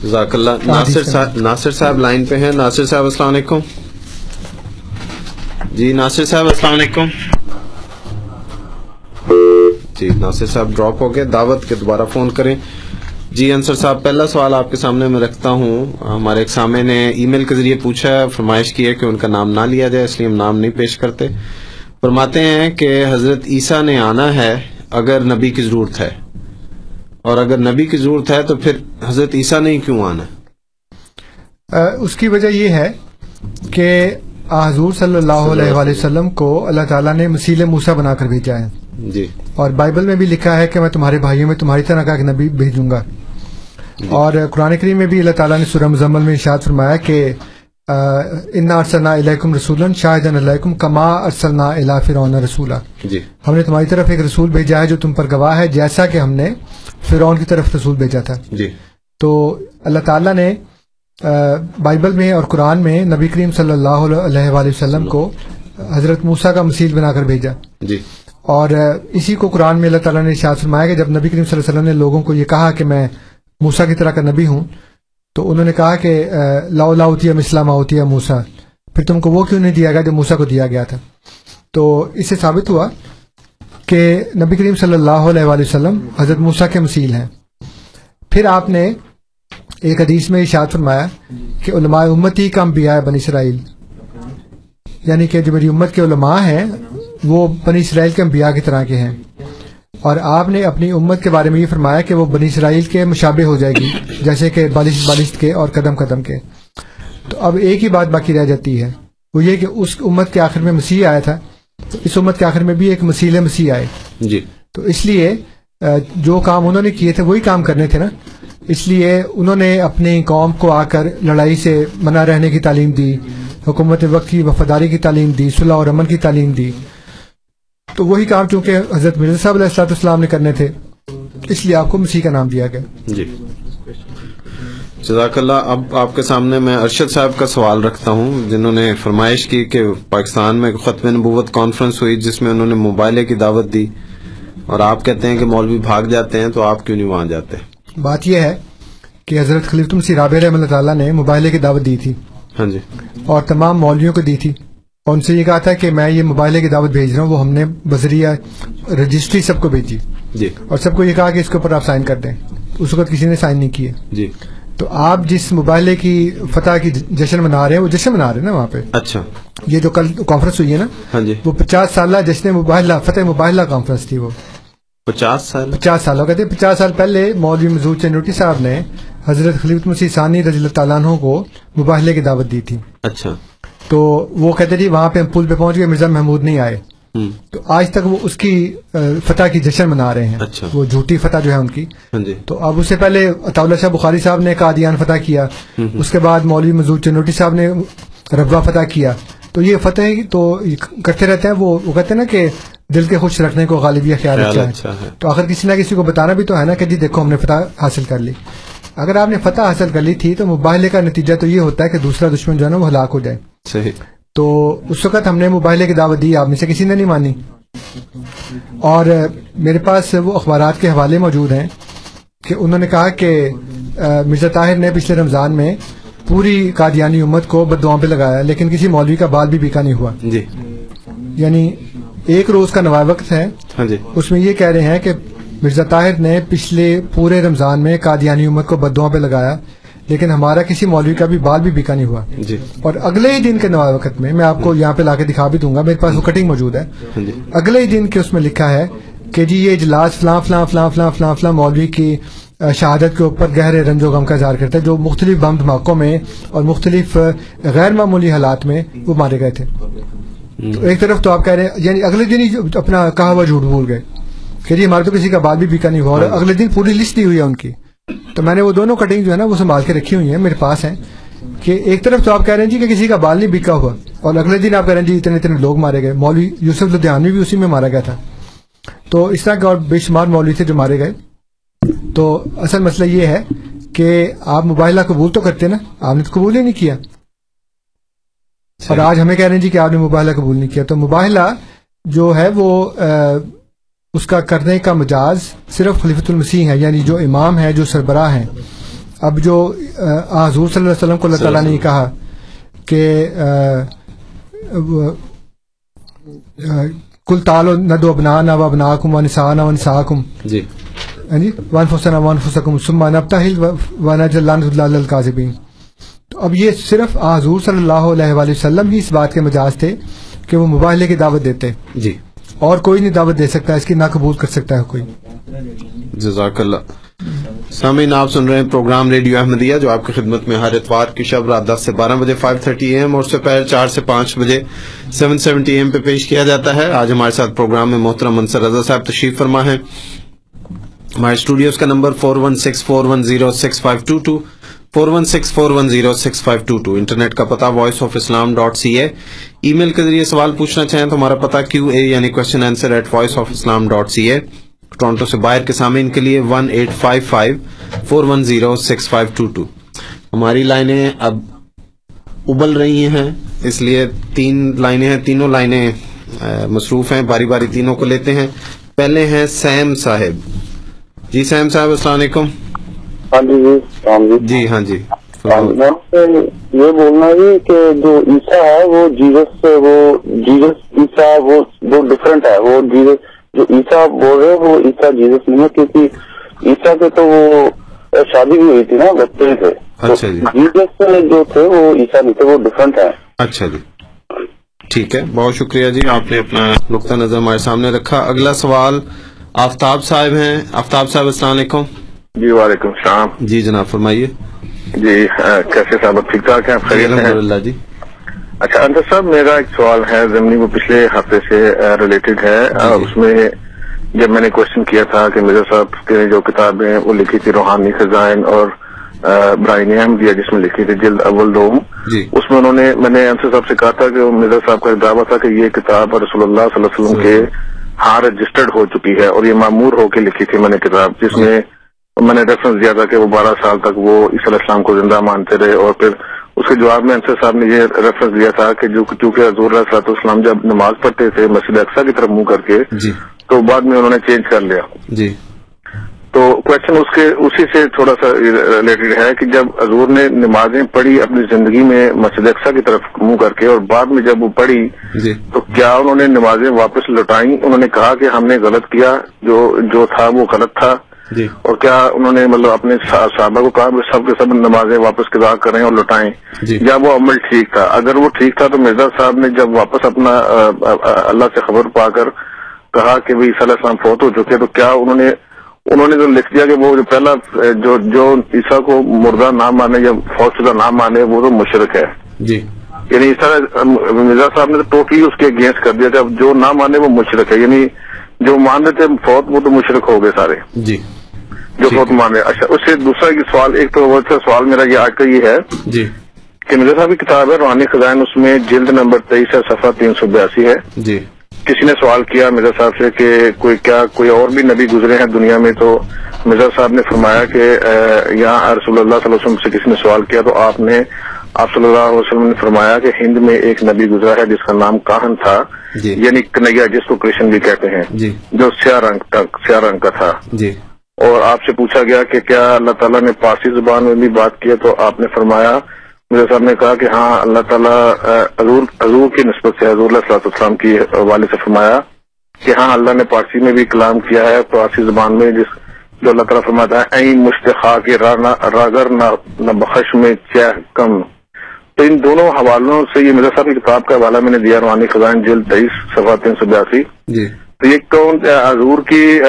جزاک اللہ۔ ناصر صاحب ناصر صاحب لائن پہ ہیں۔ ناصر صاحب السلام علیکم۔ جی ناصر صاحب، السلام علیکم۔ جی ناصر صاحب ڈراپ ہو گئے۔ دعوت کے دوبارہ فون کریں۔ جی انصر صاحب، پہلا سوال آپ کے سامنے میں رکھتا ہوں۔ ہمارے ایک سامنے نے ای میل کے ذریعے پوچھا ہے فرمائش کی ہے کہ ان کا نام نہ لیا جائے، اس لیے ہم نام نہیں پیش کرتے۔ فرماتے ہیں کہ حضرت عیسیٰ نے آنا ہے اگر نبی کی ضرورت ہے۔ اور اگر نبی کی ضرورت ہے تو پھر حضرت عیسیٰ نے کیوں آنا؟ ہے اس کی وجہ یہ ہے کہ حضور صلی اللہ علیہ وآلہ وسلم کو اللہ تعالیٰ نے مسیل موسا بنا کر بھیجا ہے۔ جی۔ اور بائبل میں بھی لکھا ہے کہ میں تمہارے بھائیوں میں تمہاری طرح کا ایک نبی بھیجوں گا۔ اور قرآن کریم میں بھی اللہ تعالیٰ نے سورہ مزمل میں ارشاد فرمایا کہ انا ارسلنا علیکم رسول شاہدن علیکم کما ارسلنا الا فرعون رسولا۔ جی۔ ہم نے تمہاری طرف ایک رسول بھیجا ہے جو تم پر گواہ ہے جیسا کہ ہم نے فرعون کی طرف رسول بھیجا تھا۔ جی۔ تو اللہ تعالیٰ نے بائبل میں اور قرآن میں نبی کریم صلی اللہ علیہ وآلہ وسلم کو حضرت موسیٰ کا مسیل بنا کر بھیجا۔ جی۔ اور اسی کو قرآن میں اللہ تعالیٰ نے ارشاد فرمایا کہ جب نبی کریم صلی اللہ علیہ وسلم نے لوگوں کو یہ کہا کہ میں موسا کی طرح کا نبی ہوں تو انہوں نے کہا کہ آ، لاؤ لاؤتیا مسلم آؤتیا موسا پھر تم کو وہ کیوں نہیں دیا گیا جو موسا کو دیا گیا تھا؟ تو اس سے ثابت ہوا کہ نبی کریم صلی اللہ علیہ وآلہ وسلم حضرت موسا کے مسیل ہیں۔ پھر آپ نے ایک حدیث میں ارشاد فرمایا کہ علماء امتی کا انبیاء ہے بنی اسرائیل۔ یعنی کہ جو میری امت کے علماء ہیں وہ بنی اسرائیل کے انبیاء کی طرح کے ہیں۔ اور آپ نے اپنی امت کے بارے میں یہ فرمایا کہ وہ بنی اسرائیل کے مشابہ ہو جائے گی جیسے کہ بالش بالش کے اور قدم قدم کے۔ تو اب ایک ہی بات باقی رہ جاتی ہے وہ یہ کہ اس امت کے آخر میں مسیح آیا تھا۔ تو اس امت کے آخر میں بھی ایک مسیل مسیح آئے۔ جی۔ تو اس لیے جو کام انہوں نے کیے تھے وہی کام کرنے تھے نا۔ اس لیے انہوں نے اپنی قوم کو آ کر لڑائی سے منع رہنے کی تعلیم دی، حکومت وقت کی وفاداری کی تعلیم دی، صلح اور امن کی تعلیم دی۔ تو وہی کام چونکہ حضرت مرزا صاحب علیہ السلاۃ السلام نے کرنے تھے، اس لیے آپ کو مسیح کا نام دیا گیا۔ جی۔ جزاک اللہ، اب آپ کے سامنے میں ارشد صاحب کا سوال رکھتا ہوں، جنہوں نے فرمائش کی کہ پاکستان میں ختم نبوت کانفرنس ہوئی، جس میں انہوں نے موبائلے کی دعوت دی۔ اور آپ کہتے ہیں کہ مولوی بھاگ جاتے ہیں تو آپ کیوں نہیں وہاں جاتے؟ بات یہ ہے کہ حضرت خلیفۃ مسیح رابع رحمۃ اللہ تعالیٰ نے موبائلے کی دعوت دی تھی ہاں جی۔ اور تمام مولویوں کو دی تھی۔ اور ان سے یہ کہا تھا کہ میں یہ موبائلے کی دعوت بھیج رہا ہوں وہ ہم نے بذریعہ رجسٹری سب کو بھیجی۔ جی۔ اور سب کو یہ کہا کہ اس کے اوپر آپ سائن کر دیں۔ اس وقت کسی نے سائن نہیں کیے۔ جی۔ تو آپ جس موبائلے کی فتح کی جشن منا رہے ہیں وہ جشن منا رہے ہیں نا وہاں پہ؟ اچھا۔ یہ جو کل کانفرنس ہوئی ہے نا ہاں جی۔ وہ پچاس سالہ جشن موبائلہ فتح موبائلہ کانفرنس تھی وہ۔ پچاس سال۔ پچاس سالوں کہتے ہیں پچاس سال پہلے مولوی مزور چنوٹی صاحب نے حضرت خلیفۃ مسیح ثانی رضی اللہ تعالیٰ عنہ کو مباہلے کی دعوت دی تھی۔ اچھا۔ تو وہ کہتے تھے وہاں پہ ہم پل پہ پہنچ گئے مرزا محمود نہیں آئے۔ تو آج تک وہ اس کی فتح کی جشن منا رہے ہیں۔ اچھا۔ وہ جھوٹی فتح جو ہے ان کی۔ ہاں جی۔ تو اب اس سے پہلے اطاولہ شاہ بخاری صاحب نے قادیان فتح کیا۔ اس کے بعد مولوی مزور چنوٹی صاحب نے ربا فتح کیا۔ تو یہ فتح تو کرتے رہتے ہیں۔ وہ وہ کہتے ہیں نا کہ دل کے خوش رکھنے کو غالبیہ خیال خیال اچھا ہے۔ اچھا ہے۔ تو آخر کسی نہ کسی کو بتانا بھی تو ہے نا کہ جی دیکھو ہم نے فتح حاصل کر لی۔ اگر آپ نے فتح حاصل کر لی تھی تو مباہلے کا نتیجہ تو یہ ہوتا ہے کہ دوسرا دشمن جو ہے نا وہ ہلاک ہو جائے۔ صحیح۔ تو اس وقت ہم نے مباہلے کی دعوت دی آپ میں سے کسی نے نہیں مانی۔ اور میرے پاس وہ اخبارات کے حوالے موجود ہیں کہ انہوں نے کہا کہ مرزا طاہر نے پچھلے رمضان میں پوری قادیانی امت کو بدعاؤں پہ لگایا لیکن کسی مولوی کا بال بھی بیکا نہیں ہوا۔ جی۔ یعنی ایک روز کا نوائے وقت ہے۔ ہاں جی۔ اس میں یہ کہہ رہے ہیں کہ مرزا طاہر نے پچھلے پورے رمضان میں قادیانی امت کو بدعاؤں پہ لگایا لیکن ہمارا کسی مولوی کا بھی بال بھی بیکا نہیں ہوا۔ جی۔ اور اگلے ہی دن کے نوائے وقت میں میں آپ کو یہاں پہ لا کے دکھا بھی دوں گا میرے پاس وہ کٹنگ موجود ہے۔ ہاں جی۔ اگلے ہی دن کے اس میں لکھا ہے کہ جی یہ اجلاس فلاں فلاں فلاں فلاں فلاں فلاں مولوی کی شہادت کے اوپر گہرے رنج و غم کا اظہار کرتا ہے جو مختلف بم دھماکوں میں اور مختلف غیر معمولی حالات میں وہ مارے گئے تھے۔ تو ایک طرف تو آپ کہہ رہے ہیں یعنی اگلے دن ہی اپنا کہا ہوا جھوٹ بھول گئے۔ کہ جی ہمارے تو کسی کا بال بھی بیکا نہیں ہوا۔ اور اگلے دن پوری لسٹ دی ہوئی ہے ان کی۔ تو میں نے وہ دونوں کٹنگ جو ہے نا وہ سنبھال کے رکھی ہوئی ہیں میرے پاس ہیں۔ کہ ایک طرف تو آپ کہہ رہے ہیں جی کہ کسی کا بال نہیں بیکا ہوا۔ اور اگلے دن آپ کہہ رہے ہیں جی اتنے اتنے لوگ مارے گئے۔ مولوی یوسف لدھیانوی بھی اسی میں مارا گیا تھا۔ تو اس طرح کے اور بے شمار مولوی تھے جو مارے گئے۔ تو اصل مسئلہ یہ ہے کہ آپ مباحلہ قبول تو کرتے نا آپ نے تو قبول ہی نہیں کیا۔ اور آج ہمیں کہہ رہے ہیں جی کہ آپ نے مباحلہ قبول نہیں کیا تو مباحلہ جو ہے وہ اس کا کرنے کا مجاز صرف خلیفۃ المسیح ہے یعنی جو امام ہے جو سربراہ ہیں۔ اب جو حضور صلی اللہ علیہ وسلم کو اللہ تعالیٰ نے یہ کہا کہ آ، وہ، آ، کل تالو ندو ابنا نہ ابنا کم و نسا نہ نسا کم جی۔ جی وان فسن وان فسکم سما نبتہل وانا جلان اللہ القاذبین تو اب یہ صرف حضور صلی اللہ علیہ وآلہ وسلم ہی اس بات کے مجاز تھے کہ وہ مباہلے کی دعوت دیتے جی۔ اور کوئی نہیں دعوت دے سکتا اس کی نہ قبول کر سکتا ہے کوئی۔ جزاک اللہ۔ سامعین آپ سن رہے ہیں پروگرام ریڈیو احمدیہ جو آپ کی خدمت میں ہر اتوار کی شب رات دس سے بارہ بجے فائیو تھرٹی اے ایم اور دوپہر چار سے پانچ بجے سیون سیونٹی اے ایم پہ پیش کیا جاتا ہے۔ آج ہمارے ساتھ پروگرام میں محترم منصر رضا صاحب تشریف فرما ہے ہمارے اسٹوڈیوز کا number four one six four one zero six five two two four one six four one zero six five two two internet کا پتا voice of Islam dot C A email کے ذریعے سوال پوچھنا چاہیں تو ہمارا پتا کیو اے یعنی question answer at voice of Islam dot C A Toronto سے باہر کے سامعین کے لیے one eight five five four one zero six five two two ہماری لائنیں اب ابل رہی ہیں اس لیے تین لائنیں ہیں تینوں لائنیں مصروف ہیں باری باری تینوں کو لیتے ہیں پہلے ہیں سیم صاحب جی سیم صاحب السلام علیکم ہاں جی جی جی ہاں جی۔ ہاں، یہ بولنا ہے کہ جو عیسیٰ ہے وہ جیزس سے وہ جیزس عیسیٰ وہ ڈفرینٹ ہے وہ جیزس جو عیسیٰ بول رہے وہ عیسیٰ جیزس نہیں ہے کیونکہ عیسیٰ کے تو وہ شادی بھی ہوئی تھی نا بچے تھے۔ اچھا جی۔ جیزس جو تھے وہ عیسیٰ نہیں تھے وہ ڈفرینٹ ہے اچھا جی۔ ٹھیک ہے بہت شکریہ جی آپ نے اپنا نقطہ نظر ہمارے سامنے رکھا۔ اگلا سوال آفتاب صاحب ہیں۔ آفتاب صاحب السلام علیکم۔ جی وعلیکم السلام۔ جی جناب فرمائیے۔ جی کیسے صاحب ٹھیک ٹھاک ہیں؟ آپ جی خیریت ہیں؟ الحمد للہ جی۔ اچھا انتر صاحب میرا ایک سوال ہے زمینی وہ پچھلے ہفتے سے ریلیٹڈ ہے۔ آ، اس میں جب میں نے کوشچن کیا تھا کہ مرزا صاحب کے جو کتابیں وہ لکھی تھی روحانی خزائن اور برائن احمدیہ جس میں لکھی تھی جلد اول دوم۔ جی۔ اس میں انہوں نے میں نے انصر صاحب سے کہا تھا کہ مرزا صاحب کا دعویٰ تھا کہ یہ کتاب رسول اللہ صلی اللہ علیہ وسلم کے ہاں رجسٹرڈ ہو چکی ہے اور یہ معمور ہو کے لکھی تھی میں نے کتاب جس میں میں نے ریفرنس دیا تھا کہ وہ بارہ سال تک وہ عیسی علیہ السلام کو زندہ مانتے رہے اور پھر اس کے جواب میں انصر صاحب نے یہ ریفرنس دیا تھا کہ جو چونکہ حضور علیہ صلاحت السلام جب نماز پڑھتے تھے مسجد اقسا کی طرف منہ کر کے جی۔ تو بعد میں انہوں نے چینج کر لیا۔ جی۔ تو کوشچن اس کے اسی سے تھوڑا سا ریلیٹڈ ہے کہ جب حضور نے نمازیں پڑھی اپنی زندگی میں مسجد اقسا کی طرف منہ کر کے اور بعد میں جب وہ پڑھی جی۔ تو کیا انہوں نے نمازیں واپس لوٹائیں؟ انہوں نے کہا کہ ہم نے غلط کیا جو جو تھا وہ غلط تھا۔ جی۔ اور کیا انہوں نے مطلب اپنے صحابہ کو کہا کہ سب کے سب نمازیں واپس قضا کریں اور لوٹائیں۔ جی۔ یا وہ عمل ٹھیک تھا۔ اگر وہ ٹھیک تھا تو مرزا صاحب نے جب واپس اپنا اللہ سے خبر پا کر کہا کہ عیسیٰ علیہ السلام فوت ہو چکے تو کیا انہوں نے انہوں نے جو لکھ دیا کہ وہ جو پہلا جو جو عیسیٰ کو مردہ نہ مانے یا فوت شدہ نہ مانے وہ تو مشرق ہے۔ جی۔ یعنی عیسیٰ علیہ- مرزا صاحب نے تو ٹوٹلی اس کے اگینسٹ کر دیا کہ اب جو نہ مانے وہ مشرق ہے۔ یعنی جو مان رہے تھے فوت وہ تو مشرق ہو گئے سارے۔ جی۔ جو فوت مان رہے اچھا اس سے دوسرا سوال ایک تو وہ سوال میرا یہ آج کا یہ ہے جی۔ کہ مرزا صاحب کی کتاب ہے روحانی خزائن اس میں جلد نمبر تیئیس ہے صفحہ تین سو بیاسی ہے۔ جی۔ کسی نے سوال کیا مرزا صاحب سے کہ کوئی کیا کوئی اور بھی نبی گزرے ہیں دنیا میں؟ تو مرزا صاحب نے فرمایا کہ یہاں رسول اللہ صلی اللہ علیہ وسلم سے کسی نے سوال کیا تو آپ نے آپ صلی اللہ علیہ وسلم نے فرمایا کہ ہند میں ایک نبی گزرا ہے جس کا نام کاہن تھا جی۔ یعنی کنیا جس کو کرشن بھی کہتے ہیں جی۔ جو سیاہ رنگ سیاہ رنگ کا تھا۔ جی۔ اور آپ سے پوچھا گیا کہ کیا اللہ تعالیٰ نے پارسی زبان میں بھی بات کی ہے، تو آپ نے فرمایا میرے صاحب نے کہا کہ ہاں اللہ تعالیٰ حضور حضور کی نسبت سے حضور علیہ السلام کی حوالے سے فرمایا کہ ہاں اللہ نے پارسی میں بھی کلام کیا ہے، پارسی زبان میں، جس جو اللہ تعالیٰ فرماتا ہے، این مشتخا کے راگر نہ بخش میں چہ کم. تو ان دونوں حوالوں سے یہ مرزا صاحب کی کتاب کا حوالہ میں نے دیا، روحانی خزان جلد تیئیس صفحہ تین سو بیاسی۔ جی۔ تو یہ کون حضور کی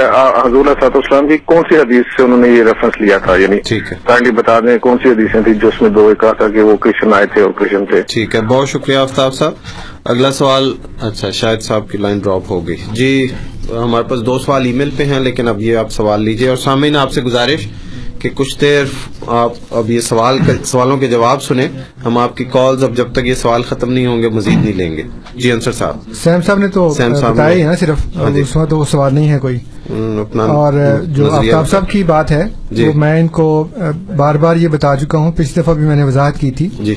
حضور علیہ السلام کی کون سی حدیث سے انہوں نے یہ ریفرنس لیا تھا؟ یعنی کائنڈلی بتا دیں کون سی حدیثیں تھیں جو اس میں دو کہا تھا کہ وہ کرشن آئے تھے اور کرشن تھے۔ ٹھیک ہے بہت شکریہ آفتاب صاحب۔ اگلا سوال اچھا شاید صاحب کی لائن ڈراپ ہو گئی۔ جی ہمارے پاس دو سوال ای میل پہ ہیں لیکن اب یہ آپ سوال لیجیے اور سامعین آپ سے گزارش۔ کہ کچھ دیر آپ اب یہ سوال سوالوں کے جواب سنیں ہم آپ کی کالز اب جب تک یہ سوال ختم نہیں ہوں گے مزید نہیں لیں گے۔ جی انصر صاحب۔ سیم صاحب نے تو بتایا ہی نا صرف ہاں جی۔ اس تو وہ سوال نہیں ہے کوئی۔ اور جو آفتاب صاحب کی بات ہے جی۔ وہ میں ان کو بار بار یہ بتا چکا ہوں۔ پچھلی دفعہ بھی میں نے وضاحت کی تھی جی۔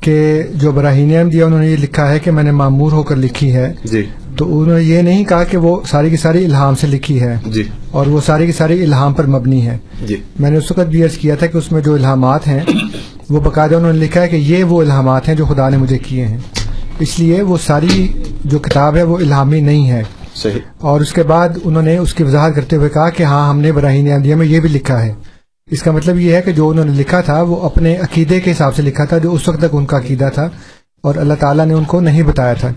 کہ جو براہین احمدیہ انہوں نے یہ لکھا ہے کہ میں نے معمور ہو کر لکھی ہے جی۔ تو انہوں نے یہ نہیں کہا کہ وہ ساری کی ساری الہام سے لکھی ہے جی۔ اور وہ ساری کی ساری الہام پر مبنی ہے۔ جی۔ میں نے اس وقت بھی عرض کیا تھا کہ اس میں جو الہامات ہیں وہ باقاعدہ انہوں نے لکھا ہے کہ یہ وہ الہامات ہیں جو خدا نے مجھے کیے ہیں۔ اس لیے وہ ساری جو کتاب ہے وہ الہامی نہیں ہے۔ صحیح۔ اور اس کے بعد انہوں نے اس کی وضاحت کرتے ہوئے کہا کہ ہاں ہم نے براہین احمدیہ میں یہ بھی لکھا ہے۔ اس کا مطلب یہ ہے کہ جو انہوں نے لکھا تھا وہ اپنے عقیدے کے حساب سے لکھا تھا جو اس وقت تک ان کا عقیدہ تھا۔ اور اللہ تعالیٰ نے ان کو نہیں بتایا تھا۔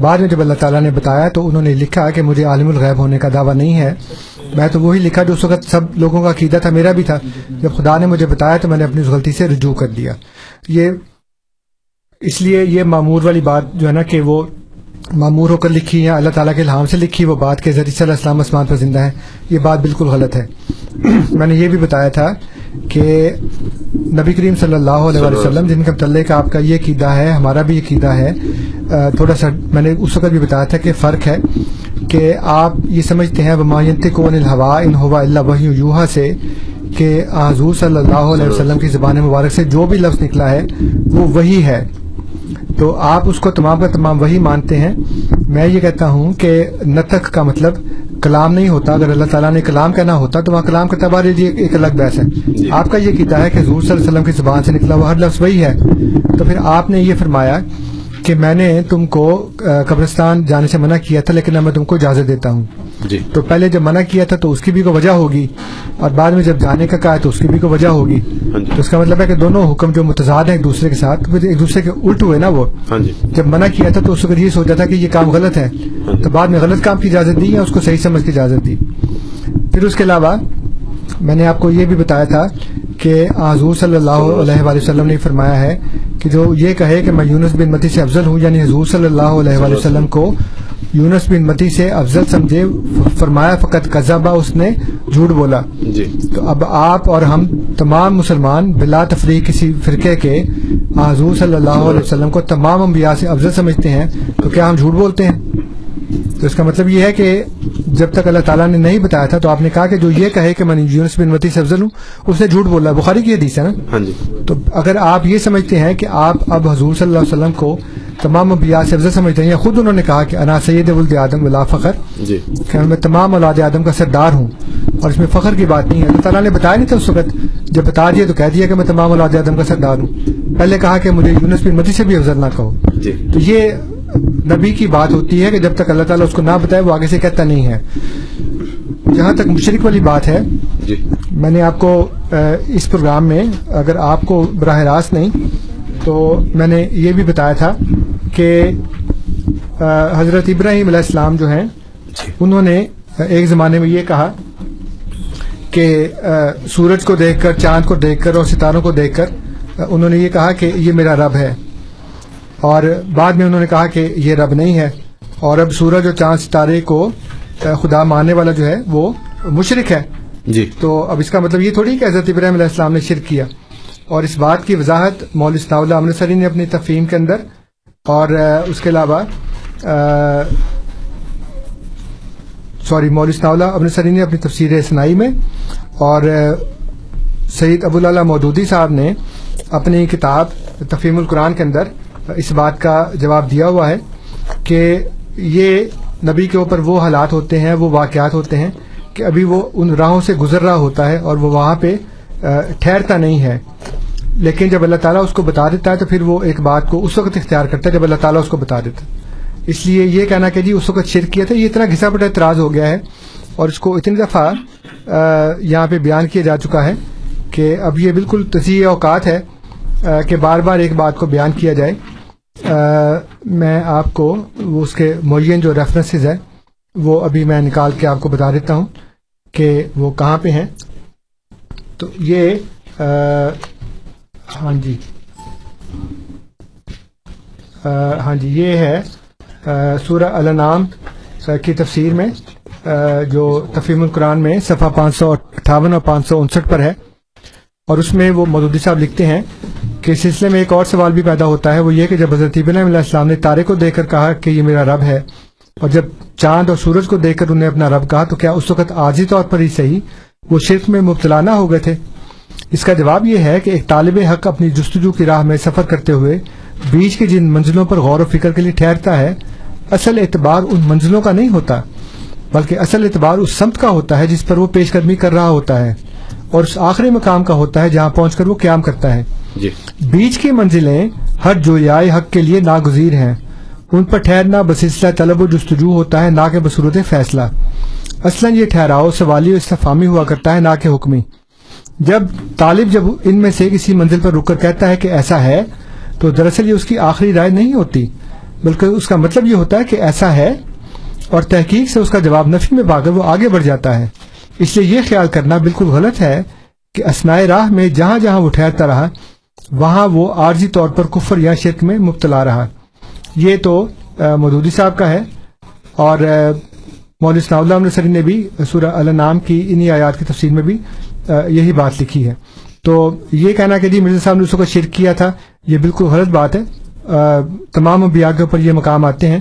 بعد میں جب اللہ تعالیٰ نے بتایا تو انہوں نے لکھا کہ مجھے عالم الغیب ہونے کا دعویٰ نہیں ہے۔ میں تو وہی لکھا جو اس وقت سب لوگوں کا عقیدہ تھا، میرا بھی تھا۔ جب خدا نے مجھے بتایا تو میں نے اپنی اس غلطی سے رجوع کر دیا یہ اس لیے یہ معمور والی بات جو ہے نا کہ وہ معمور ہو کر لکھی یا اللہ تعالیٰ کے الہام سے لکھی وہ بات کے ذریعے صلی السلام اسمان پر زندہ ہے یہ بات بالکل غلط ہے۔ میں نے یہ بھی بتایا تھا کہ نبی کریم صلی اللہ علیہ وسلم جن کے متعلق آپ کا یہ عقیدہ ہے ہمارا بھی عقیدہ ہے تھوڑا سا میں نے اس وقت بھی بتایا تھا کہ فرق ہے کہ آپ یہ سمجھتے ہیں بماینت کون الحوا ان ہوا اللہ وحی یوہا سے کہ حضور صلی اللہ علیہ وسلم کی زبان مبارک سے جو بھی لفظ نکلا ہے وہ وہی ہے۔ تو آپ اس کو تمام کا تمام وہی مانتے ہیں۔ میں یہ کہتا ہوں کہ نتق کا مطلب کلام نہیں ہوتا اگر اللہ تعالیٰ نے کلام کہنا ہوتا تو وہاں کلام کا تبار ایک الگ بحث ہے۔ آپ کا یہ کیتا ہے کہ حضور صلی اللہ علیہ وسلم کی زبان سے نکلا ہوا ہر لفظ وہی ہے۔ تو پھر آپ نے یہ فرمایا کہ میں نے تم کو قبرستان جانے سے منع کیا تھا لیکن اب میں تم کو اجازت دیتا ہوں۔ جی۔ تو پہلے جب منع کیا تھا تو اس کی بھی کوئی وجہ ہوگی اور بعد میں جب جانے کا کہا تو اس کی بھی کوئی وجہ ہوگی۔ ہاں جی۔ تو اس کا مطلب ہے کہ دونوں حکم جو متضاد ہیں ایک دوسرے کے ساتھ ایک دوسرے کے الٹ ہوئے نا وہ۔ ہاں جی۔ جب منع کیا تھا تو اس وقت یہ سوچا تھا کہ یہ کام غلط ہے۔ تو بعد میں غلط کام کی اجازت دی یا اس کو صحیح سمجھ کی اجازت دی۔ پھر اس کے علاوہ میں نے آپ کو یہ بھی بتایا تھا کہ حضور صلی اللہ علیہ وآلہ وسلم نے فرمایا ہے کہ جو یہ کہے کہ میں یونس بن متی سے افضل ہوں یعنی حضور صلی اللہ علیہ وآلہ وسلم کو یونس بن متی سے افضل سمجھے فرمایا فقط قذبہ اس نے جھوٹ بولا۔ جی۔ تو اب آپ اور ہم تمام مسلمان بلا تفریح کسی فرقے کے حضور صلی اللہ علیہ وسلم کو تمام انبیاء سے افضل سمجھتے ہیں تو کیا ہم جھوٹ بولتے ہیں؟ تو اس کا مطلب یہ ہے کہ جب تک اللہ تعالیٰ نے نہیں بتایا تھا تو آپ نے کہا کہ جو یہ کہے کہ میں یونس بن متی سے افضل ہوں اس نے جھوٹ بولا۔ بخاری کی حدیث ہے نا؟ ہاں جی۔ تو اگر آپ یہ سمجھتے ہیں کہ آپ اب حضور صلی اللہ علیہ وسلم کو تمام انبیاء سے افضل سمجھتے ہیں یا خود انہوں نے کہا کہ انا سید ولد آدم ولا فخر جی۔ کہ میں تمام اولاد آدم کا سردار ہوں اور اس میں فخر کی بات نہیں ہے۔ اللہ تعالیٰ نے بتایا نہیں تھا اس وقت جب بتا دیا تو کہہ دیا کہ میں تمام اولاد آدم کا سردار ہوں۔ پہلے کہا کہ مجھے یونس بن متی سے بھی افضل نہ کہو۔ جی۔ تو یہ نبی کی بات ہوتی ہے کہ جب تک اللہ تعالیٰ اس کو نہ بتائے وہ آگے سے کہتا نہیں ہے۔ جہاں تک مشرق والی بات ہے جی۔ میں نے آپ کو اس پروگرام میں اگر آپ کو براہ راست نہیں تو میں نے یہ بھی بتایا تھا کہ حضرت ابراہیم علیہ السلام جو ہیں انہوں نے ایک زمانے میں یہ کہا کہ سورج کو دیکھ کر چاند کو دیکھ کر اور ستاروں کو دیکھ کر انہوں نے یہ کہا کہ یہ میرا رب ہے۔ اور بعد میں انہوں نے کہا کہ یہ رب نہیں ہے۔ اور اب سورج اور چاند ستارے کو خدا ماننے والا جو ہے وہ مشرق ہے۔ جی۔ تو اب اس کا مطلب یہ تھوڑی کہ حضرت ابراہیم علیہ السلام نے شرک کیا۔ اور اس بات کی وضاحت مول اللہ امرتسری نے اپنی تفہیم کے اندر۔ اور اس کے علاوہ سوری مول اللہ امرتسری نے اپنی تفسیر سنائی میں۔ اور سعید ابو اللہ مودودی صاحب نے اپنی کتاب تفہیم القرآن کے اندر اس بات کا جواب دیا ہوا ہے کہ یہ نبی کے اوپر وہ حالات ہوتے ہیں، وہ واقعات ہوتے ہیں کہ ابھی وہ ان راہوں سے گزر رہا ہوتا ہے اور وہ وہاں پہ ٹھہرتا نہیں ہے۔ لیکن جب اللہ تعالیٰ اس کو بتا دیتا ہے تو پھر وہ ایک بات کو اس وقت اختیار کرتا ہے جب اللہ تعالیٰ اس کو بتا دیتا ہے۔ اس لیے یہ کہنا کہ جی اس وقت شرک کیا تھا، یہ اتنا گھسا پٹا اعتراض ہو گیا ہے اور اس کو اتنی دفعہ یہاں پہ بیان کیا جا چکا ہے کہ اب یہ بالکل تصحیح اوقات ہے کہ بار بار ایک بات کو بیان کیا جائے۔ میں آپ کو اس کے معین جو ریفرنسز ہے وہ ابھی میں نکال کے آپ کو بتا دیتا ہوں کہ وہ کہاں پہ ہیں۔ تو یہ ہاں جی۔ ہاں جی یہ ہے سورہ النام کی تفسیر میں جو تفیم القرآن میں صفحہ پانچ سو اٹھاون اور پانچ سو انسٹھ پر ہے۔ اور اس میں وہ مودودی صاحب لکھتے ہیں کہ اس سلسلے میں ایک اور سوال بھی پیدا ہوتا ہے، وہ یہ کہ جب حضرت ابن علیہ السلام نے تارے کو دیکھ کر کہا کہ یہ میرا رب ہے، اور جب چاند اور سورج کو دیکھ کر انہیں اپنا رب کہا، تو کیا اس وقت عارضی طور پر ہی صحیح وہ شرک میں مبتلا نہ ہو گئے تھے؟ اس کا جواب یہ ہے کہ ایک طالب حق اپنی جستجو کی راہ میں سفر کرتے ہوئے بیچ کی جن منزلوں پر غور و فکر کے لیے ٹھہرتا ہے، اصل اعتبار ان منزلوں کا نہیں ہوتا، بلکہ اصل اعتبار اس سمت کا ہوتا ہے جس پر وہ پیش قدمی کر رہا ہوتا ہے، اور اس آخری مقام کا ہوتا ہے جہاں پہنچ کر وہ قیام کرتا ہے۔ جی۔ بیچ کی منزلیں ہر جویائے حق کے لیے ناگزیر ہیں۔ ان پر ٹھہرنا بسلسلہ طلب و جستجو ہوتا ہے، نہ کہ بصورت فیصلہ۔ اصلا یہ ٹھہراؤ سوالی و استفامی ہوا کرتا ہے، نہ کہ حکمی۔ جب طالب جب ان میں سے کسی منزل پر رک کر کہتا ہے کہ ایسا ہے، تو دراصل یہ اس کی آخری رائے نہیں ہوتی، بلکہ اس کا مطلب یہ ہوتا ہے کہ ایسا ہے اور تحقیق سے اس کا جواب نفی میں باغ وہ آگے بڑھ جاتا ہے۔ اس لیے یہ خیال کرنا بالکل غلط ہے کہ اسنائے راہ میں جہاں جہاں وہ ٹھہرتا رہا وہاں وہ عارضی طور پر کفر یا شرک میں مبتلا رہا۔ یہ تو مودودی صاحب کا ہے اور مول اسلام اللہ علیہ وسلم نے بھی سورہ النام کی انہی آیات کی تفصیل میں بھی یہی بات لکھی ہے۔ تو یہ کہنا کہ جی مرزا صاحب نے اس کو شرک کیا تھا، یہ بالکل غلط بات ہے۔ تمام انبیاء کے اوپر یہ مقام آتے ہیں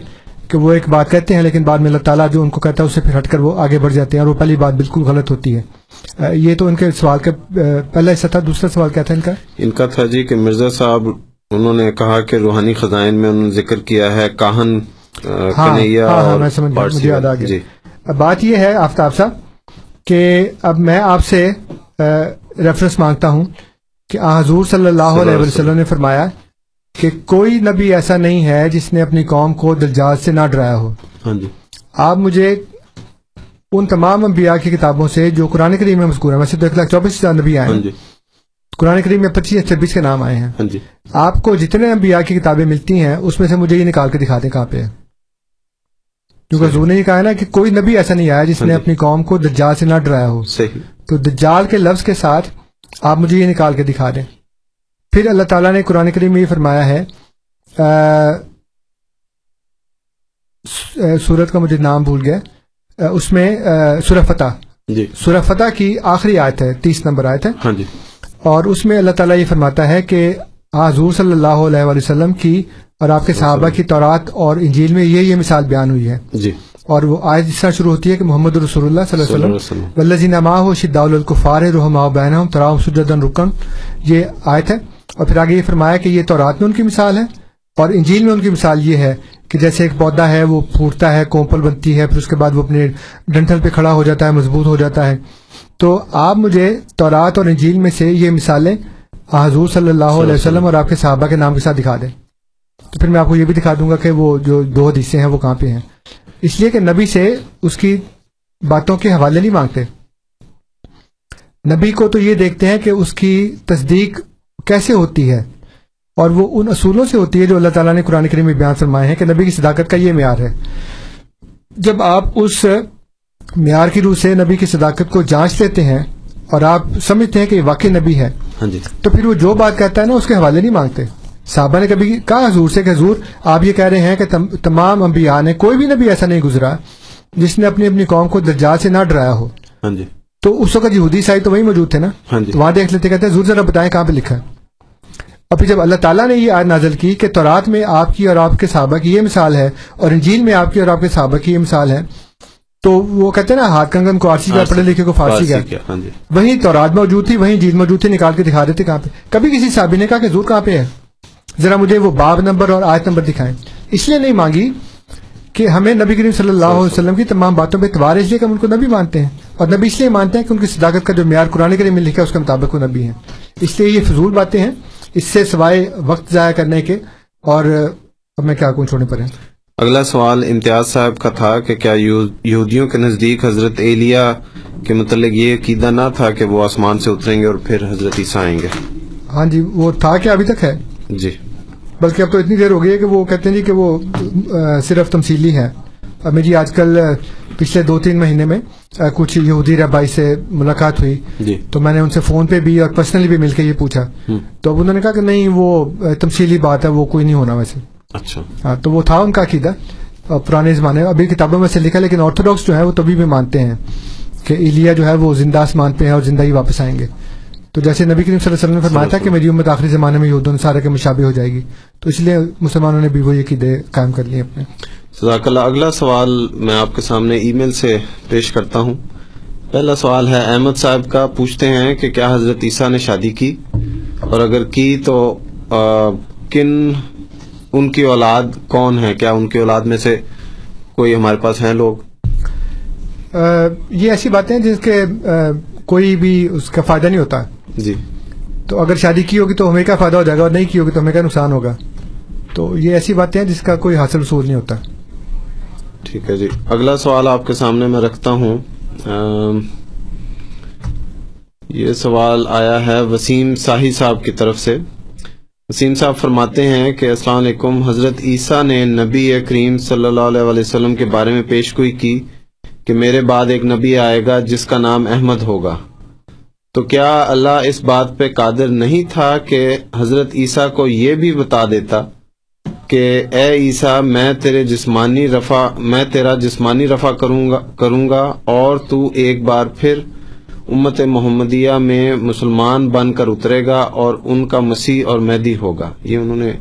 کہ وہ ایک بات کہتے ہیں، لیکن بعد میں اللہ تعالیٰ جو ان کو کہتا ہے اسے پھر ہٹ کر وہ آگے بڑھ جاتے ہیں اور وہ پہلی بات بالکل غلط ہوتی ہے۔ یہ تو ان کے سوال کا پہلا حصہ تھا دوسرا سوال کیا تھا ان کا؟ ان کا تھا جی کہ مرزا صاحب انہوں نے کہا کہ روحانی خزائن میں انہوں نے ذکر کیا ہے کاہن جی۔ بات یہ ہے آفتاب صاحب کہ اب میں آپ سے ریفرنس مانگتا ہوں کہ حضور صلی اللہ علیہ وسلم نے فرمایا کہ کوئی نبی ایسا نہیں ہے جس نے اپنی قوم کو دلجاز سے نہ ڈرایا ہو۔ ہاں جی۔ آپ مجھے ان تمام انبیاء کی کتابوں سے جو قرآن کریم میں مذکور ہیں ویسے تو ایک لاکھ چوبیس ہزار نبی آئے ہیں۔ قرآن کریم میں پچیس چھبیس کے نام آئے ہیں۔ ہاں جی۔ آپ کو جتنے انبیاء کی کتابیں ملتی ہیں اس میں سے مجھے یہ نکال کے دکھا دیں کہاں پہ کیونکہ حضور نے یہ کہا نا کہ کوئی نبی ایسا نہیں آیا جس ہاں نے جی۔ اپنی قوم کو دجال سے نہ ڈرایا ہو۔ صحیح۔ تو دجال کے لفظ کے ساتھ آپ مجھے یہ نکال کے دکھا دیں۔ پھر اللہ تعالیٰ نے قرآن کریم میں یہ فرمایا ہے سورت کا مجھے نام بھول گیا۔ اس میں سورہ فتح۔ جی۔ سورہ فتح کی آخری آیت ہے تیس نمبر آیت ہے۔ ہاں جی۔ اور اس میں اللہ تعالیٰ یہ فرماتا ہے کہ حضور صلی اللہ علیہ وآلہ وسلم کی اور آپ کے صحابہ کی تورات اور انجیل میں یہ یہ مثال بیان ہوئی ہے۔ جی۔ اور وہ آیت جس طرح شروع ہوتی ہے کہ محمد رسول اللہ صلی اللہ علیہ وسلم ولزین ماہ شداء الکفار رحماء بینہم تراہم سجدن رکن۔ یہ آیت ہے۔ اور پھر آگے یہ فرمایا کہ یہ تورات میں ان کی مثال ہے اور انجیل میں ان کی مثال یہ ہے کہ جیسے ایک پودا ہے، وہ پھوٹتا ہے، کومپل بنتی ہے، پھر اس کے بعد وہ اپنے ڈنٹل پہ کھڑا ہو جاتا ہے، مضبوط ہو جاتا ہے۔ تو آپ مجھے تورات اور انجیل میں سے یہ مثالیں حضور صلی اللہ علیہ وسلم اور آپ کے صحابہ کے نام کے ساتھ دکھا دیں۔ تو پھر میں آپ کو یہ بھی دکھا دوں گا کہ وہ جو دو حدیثیں ہیں، وہ کہاں پہ ہیں۔ اس لیے کہ نبی سے اس کی باتوں کے حوالے نہیں مانگتے۔ نبی کو تو یہ دیکھتے ہیں کہ اس کی تصدیق کیسے ہوتی ہے۔ اور وہ ان اصولوں سے ہوتی ہے جو اللہ تعالیٰ نے قرآن کریم میں بیان فرمائے ہیں کہ نبی کی صداقت کا یہ معیار ہے۔ جب آپ اس معیار کی روح سے نبی کی صداقت کو جانچ لیتے ہیں اور آپ سمجھتے ہیں کہ یہ واقعی نبی ہے ہاں جی۔ تو پھر وہ جو بات کہتا ہے نا اس کے حوالے نہیں مانگتے۔ صحابہ نے کبھی کہا حضور سے کہ حضور آپ یہ کہہ رہے ہیں کہ تم- تمام انبیاء نے کوئی بھی نبی ایسا نہیں گزرا جس نے اپنی اپنی قوم کو دجال سے نہ ڈرایا ہو۔ ہاں جی۔ تو اس وقت یہودی سائی تو وہی موجود تھے نا؟ ہاں جی۔ تو وہاں دیکھ لیتے کہتے ہیں حضور ذرا بتائیں کہاں پہ لکھا ہے؟ اور پھر جب اللہ تعالیٰ نے یہ آیت نازل کی کہ تورات میں آپ کی اور آپ کے صحابہ کی یہ مثال ہے اور انجیل میں آپ کی اور آپ کے صحابہ کی یہ مثال ہے تو وہ کہتے ہیں نا ہاتھ کنگن کو آرسی کا پڑھے لکھے کو فارسی کا ہاں جی۔ وہیں تورات موجود تھی وہیں جیل موجود تھی نکال کے دکھا دیتے کہاں پہ۔ کبھی کسی صحابی نے کہا کہ حضور کہاں پہ ہے؟ ذرا مجھے وہ باب نمبر اور آیت نمبر دکھائیں۔ اس لیے نہیں مانگی کہ ہمیں نبی کریم صلی اللہ علیہ وسلم کی تمام باتوں پہ اتوار ہے اس لیے کہ ہم ان کو نبی مانتے ہیں۔ اور نبی اس لیے مانتے ہیں کہ ان کی صداقت کا جو معیار قرآن کریم میں لکھا ہے اس کے مطابق وہ نبی ہیں۔ اس لیے یہ فضول باتیں ہیں۔ اس سے سوائے وقت ضائع کرنے کے اور اب میں کیا کون چھوڑنے پر ہیں؟ اگلا سوال امتیاز صاحب کا تھا کہ کیا یہو- یہودیوں کے نزدیک حضرت ایلیا کے متعلق یہ عقیدہ نہ تھا کہ وہ آسمان سے اتریں گے اور پھر حضرت عیسیٰ آئیں گے؟ ہاں جی وہ تھا کہ ابھی تک ہے؟ جی۔ بلکہ اب تو اتنی دیر ہو گئی ہے کہ وہ کہتے ہیں جی کہ وہ صرف تمثیلی ہے اب میری آج کل پچھلے دو تین مہینے میں کچھ یہودی ربائی سے ملاقات ہوئی۔ جی۔ تو میں نے ان سے فون پہ بھی اور پرسنلی بھی مل کے یہ پوچھا۔ تو اب انہوں نے کہا کہ نہیں وہ تمثیلی بات ہے وہ کوئی نہیں ہونا ویسے۔ اچھا۔ ہاں تو وہ تھا ان کا عقیدہ۔ پرانے زمانے ابھی کتابوں میں سے لکھا لیکن آرتھوڈاکس جو ہے وہ تبھی بھی مانتے ہیں کہ ایلیا جو ہے وہ زندہ آسمان پہ ہے اور زندہ ہی واپس آئیں گے۔ تو جیسے نبی کریم صلی اللہ علیہ وسلم نے فرمایا تھا کہ میری امت آخری زمانے میں یہود سارے کے مشابہ ہو جائے گی۔ تو اس لیے مسلمانوں نے بھی وہ عقیدے قائم کر لیے اپنے۔ جزاک اللہ. اگلا سوال میں آپ کے سامنے ای میل سے پیش کرتا ہوں. پہلا سوال ہے احمد صاحب کا پوچھتے ہیں کہ کیا حضرت عیسیٰ نے شادی کی؟ اور اگر کی تو کن ان کی اولاد کون ہے کیا ان کی اولاد میں سے کوئی ہمارے پاس ہیں لوگ؟ یہ ایسی باتیں جس کے کوئی بھی اس کا فائدہ نہیں ہوتا۔ جی۔ تو اگر شادی کی ہوگی تو ہمیں کیا فائدہ ہو جائے گا اور نہیں کی ہوگی تو ہمیں کیا نقصان ہوگا۔ تو یہ ایسی باتیں ہیں جس کا کوئی حاصل اصول نہیں ہوتا۔ ٹھیک ہے جی۔ اگلا سوال آپ کے سامنے میں رکھتا ہوں۔ یہ سوال آیا ہے وسیم ساہی صاحب کی طرف سے۔ وسیم صاحب فرماتے ہیں کہ السلام علیکم، حضرت عیسیٰ نے نبی کریم صلی اللہ علیہ وآلہ وسلم کے بارے میں پیش گوئی کی کہ میرے بعد ایک نبی آئے گا جس کا نام احمد ہوگا۔ تو کیا اللہ اس بات پہ قادر نہیں تھا کہ حضرت عیسیٰ کو یہ بھی بتا دیتا کہ اے عیسیٰ میں تیرے جسمانی رفع میں تیرا جسمانی رفع کروں گا کروں گا اور تو ایک بار پھر امت محمدیہ میں مسلمان بن کر اترے گا اور ان کا مسیح اور مہدی ہوگا۔ یہ انہوں نے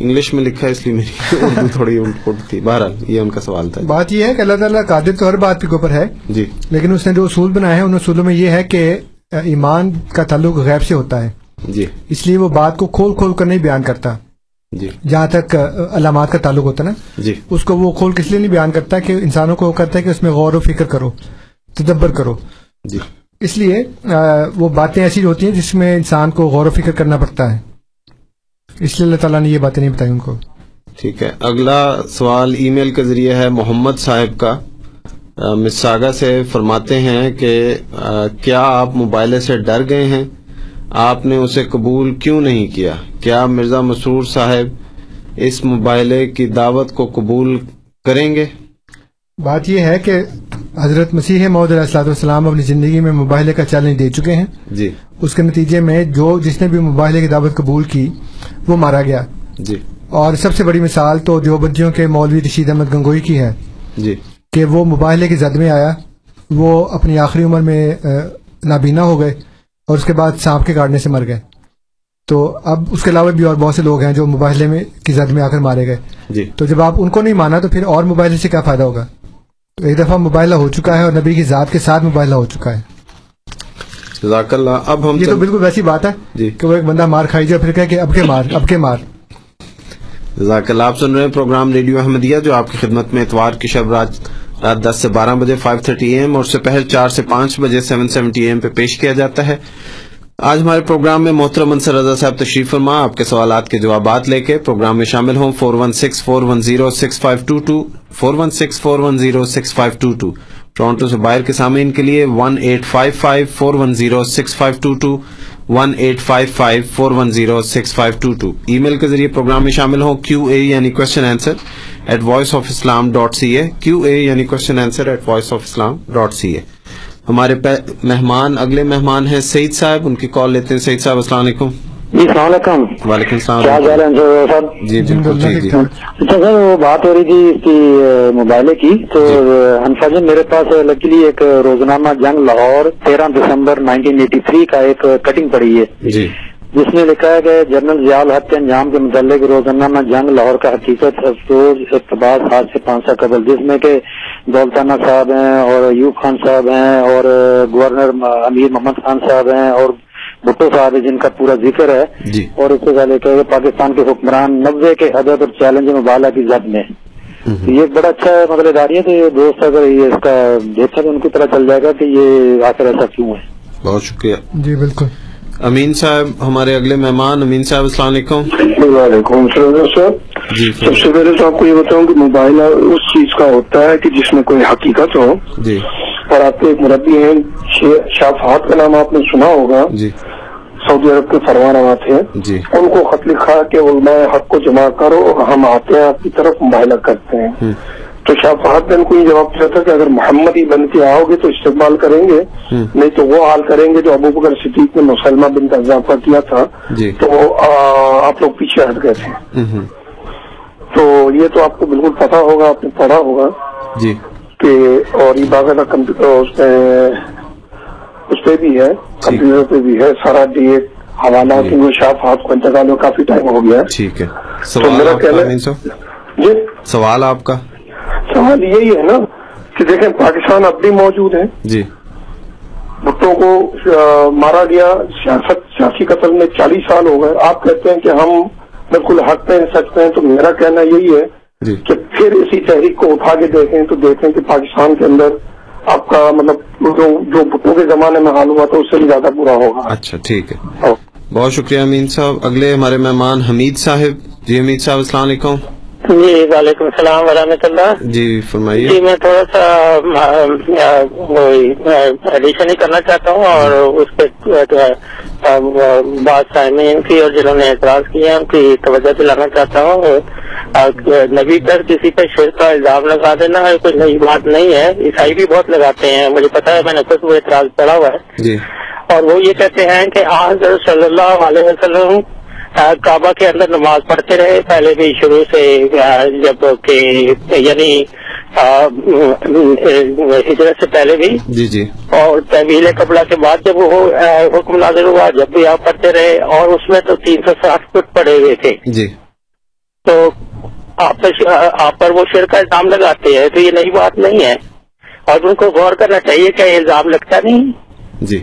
انگلش میں لکھا ہے اس لیے میری اردو تھوڑی الٹ پلٹ تھی۔ بہرحال یہ ان کا سوال تھا۔ بات یہ ہے کہ اللہ تعالیٰ قادر تو ہر بات کے اوپر ہے جی۔ لیکن اس نے جو اصول بنائے ہیں ان اصولوں میں یہ ہے کہ ایمان کا تعلق غیب سے ہوتا ہے۔ جی۔ اس لیے وہ بات کو کھول کھول کر نہیں بیان کرتا۔ جی۔ جہاں تک علامات کا تعلق ہوتا ہے نا؟ جی۔ اس کو وہ کھول کس لیے نہیں بیان کرتا کہ انسانوں کو کرتا ہے کہ اس میں غور و فکر کرو تدبر کرو۔ جی۔ اس لیے وہ باتیں ایسی ہوتی ہیں جس میں انسان کو غور و فکر کرنا پڑتا ہے۔ اس لیے اللہ تعالیٰ نے یہ باتیں نہیں بتائی ان کو۔ ٹھیک ہے۔ اگلا سوال ای میل کے ذریعے ہے محمد صاحب کا۔ مساگا سے فرماتے ہیں کہ کیا آپ موبائلے سے ڈر گئے ہیں؟ آپ نے اسے قبول کیوں نہیں کیا؟ کیا مرزا مسرور صاحب اس موبائلے کی دعوت کو قبول کریں گے؟ بات یہ ہے کہ حضرت مسیح محدود علیہ السلام اپنی زندگی میں مباہلے کا چیلنج دے چکے ہیں۔ جی۔ اس کے نتیجے میں جو جس نے بھی مباہلے کی دعوت قبول کی وہ مارا گیا۔ جی۔ اور سب سے بڑی مثال تو دیوبندیوں کے مولوی رشید احمد گنگوئی کی ہے۔ جی۔ کہ وہ مباہلے کی زد میں آیا وہ اپنی آخری عمر میں نابینا ہو گئے۔ اور اس کے بعد سانپ کے کاٹنے سے مر گئے۔ تو اب اس کے علاوہ بھی اور بہت سے لوگ ہیں جو مباہلے میں کی زد میں آ کر مارے گئے۔ جی۔ تو جب آپ ان کو نہیں مانا تو پھر اور مباہلے سے کیا فائدہ ہوگا؟ تو ایک دفعہ مباہلہ ہو چکا ہے اور نبی کی ذات کے ساتھ مباہلہ ہو چکا ہے۔ جزاک اللہ اب ہم یہ تو بالکل ویسی بات ہے جی۔ کہ وہ ایک بندہ مار کھائی جائے پھر کہے کہ اب کے مار اب کے مار۔ جزاک اللہ آپ سن رہے ہیں پروگرام ریڈیو احمدیہ جو آپ کی خدمت میں اتوار کی شب رات رات دس سے بارہ بجے فائیو تھرٹی اے ایم اور اس سے پہل چار سے پانچ بجے سیون سیونٹی اے ایم پہ پیش کیا جاتا ہے۔ آج ہمارے پروگرام میں محترم انصر رضا صاحب تشریف فرما، آپ کے سوالات کے جوابات لے کے پروگرام میں شامل ہوں۔ Four one six four one zero six five two two four one six four one zero six five two two Toronto سے باہر کے سامعین کے لیے one eight five five four one zero six five two two one eight five five four one zero six five two two email کے ذریعے programme میں شامل ہوں۔ کیو اے یعنی question answer at voice of Islam dot C A Q A یعنی question answer at voice of Islam dot C A ہمارے مہمان اگلے مہمان ہیں سعید صاحب ان کی کال لیتے ہیں. سعید صاحب السلام علیکم. جی السلام علیکم. وعلیکم السلام. کیا حال ہے انصر صاحب؟ جی بالکل ٹھیک جی. اچھا سر وہ بات ہو رہی تھی اس کی اہ، موبائلے کی تو جی۔ میرے پاس لکیلی ایک روزنامہ جنگ لاہور تیرہ دسمبر 1983 کا ایک کٹنگ پڑی ہے۔ جی۔ جس میں لکھا ہے کہ جنرل ضیاء الحق کے انجام کے متعلق روزنامہ جنگ لاہور کا حقیقت افسوس اقتباس آج سے پانچ سال قبل جس میں کہ دولتانہ صاحب ہیں اور ایوب خان صاحب ہیں اور گورنر امیر محمد خان صاحب ہیں اور بھٹو صاحب ہیں جن کا پورا ذکر ہے۔ جی۔ اور اس سے پہلے کہ پاکستان کے حکمران نبے کے حدت اور چیلنج مبالہ کی زد میں۔ یہ بڑا اچھا مطلب اداری ہے تو یہ دوست اگر یہ اس کا دیکھا تو ان کو پتہ چل جائے گا کہ یہ آخر ایسا کیوں ہے۔ بہت شکریہ۔ جی بالکل۔ امین صاحب ہمارے اگلے مہمان امین صاحب السلام علیکم۔ وعلیکم السلام سر جی سب سے پہلے تو آپ کو یہ بتاؤں کہ موبائل اس چیز کا ہوتا ہے کہ جس میں کوئی حقیقت ہو۔ جی۔ اور آپ کے ایک مربی ہیں فہد کا نام آپ نے سنا ہوگا۔ جی۔ سعودی عرب کے فرما روا تھے۔ جی۔ ان کو خط لکھا کہ علماء حق کو جمع کرو ہم آتے ہیں آپ کی طرف مباہلہ کرتے ہیں۔ تو شاہ فہد نے ان کو یہ جواب دیا تھا کہ اگر محمد ہی بن کے آؤ گے تو استقبال کریں گے نہیں تو وہ حال کریں گے جو ابو بکر صدیق نے مسلمہ بن کا اضافہ کیا تھا۔ جی۔ تو آپ لوگ پیچھے ہٹ گئے تھے۔ تو یہ تو آپ کو بالکل پتا ہوگا آپ نے پڑھا ہوگا جی۔ کہ اور یہ باقاعدہ کمپیوٹر اس پہ اس پہ بھی ہے کمپیوٹر پہ بھی ہے۔ سارا ڈیٹ حوالہ کیونکہ شاہ فہد کو انتقال میں کافی ٹائم ہو گیا۔ ٹھیک ہے۔ تو میرا کہنا جی؟ سوال آپ کا؟ سوال یہی ہے نا کہ دیکھیں پاکستان اب بھی موجود ہے۔ جی۔ بھٹو کو مارا گیا سیاست سیاسی قتل میں چالیس سال ہو گئے۔ آپ کہتے ہیں کہ ہم بالکل حق پہ ہیں سچ پہ ہیں تو میرا کہنا یہی ہے جی۔ کہ پھر اسی تحریک کو اٹھا کے دیکھیں تو دیکھیں کہ پاکستان کے اندر آپ کا مطلب جو جو بھٹو کے زمانے میں حال ہوا تھا اس سے بھی زیادہ برا ہوگا۔ اچھا ٹھیک ہے۔ بہت شکریہ امین صاحب۔ اگلے ہمارے مہمان حمید صاحب۔ جی حمید صاحب السلام علیکم۔ جی وعلیکم السلام ورحمۃ اللہ۔ جی فرمائیے۔ جی میں تھوڑا سا ایڈیشن ہی کرنا چاہتا ہوں اور اس پہ بات سائمین کی اور جنہوں نے اعتراض ہیں ان کی توجہ دلانا چاہتا ہوں۔ نبی پر کسی پہ شیر کا الزام لگا دینا کوئی نئی بات نہیں ہے۔ عیسائی بھی بہت لگاتے ہیں۔ مجھے پتا ہے میں نے خود وہ اعتراض پڑھا ہوا ہے۔ جی۔ اور وہ یہ کہتے ہیں کہ آج صلی اللہ علیہ وسلم کعبہ کے اندر نماز پڑھتے رہے۔ پہلے بھی شروع سے جبکہ یعنی ہجرت سے پہلے بھی۔ جی جی۔ اور تحویل قبلہ کے بعد جب وہ حکم نازل ہوا جب بھی آپ پڑھتے رہے اور اس میں تو تین سو ساٹھ فٹ پڑے ہوئے تھے۔ جی۔ تو آپ پر آپ پر وہ شیر کا الزام لگاتے ہیں تو یہ نئی بات نہیں ہے۔ اور ان کو غور کرنا چاہیے کہ الزام لگتا نہیں۔ جی۔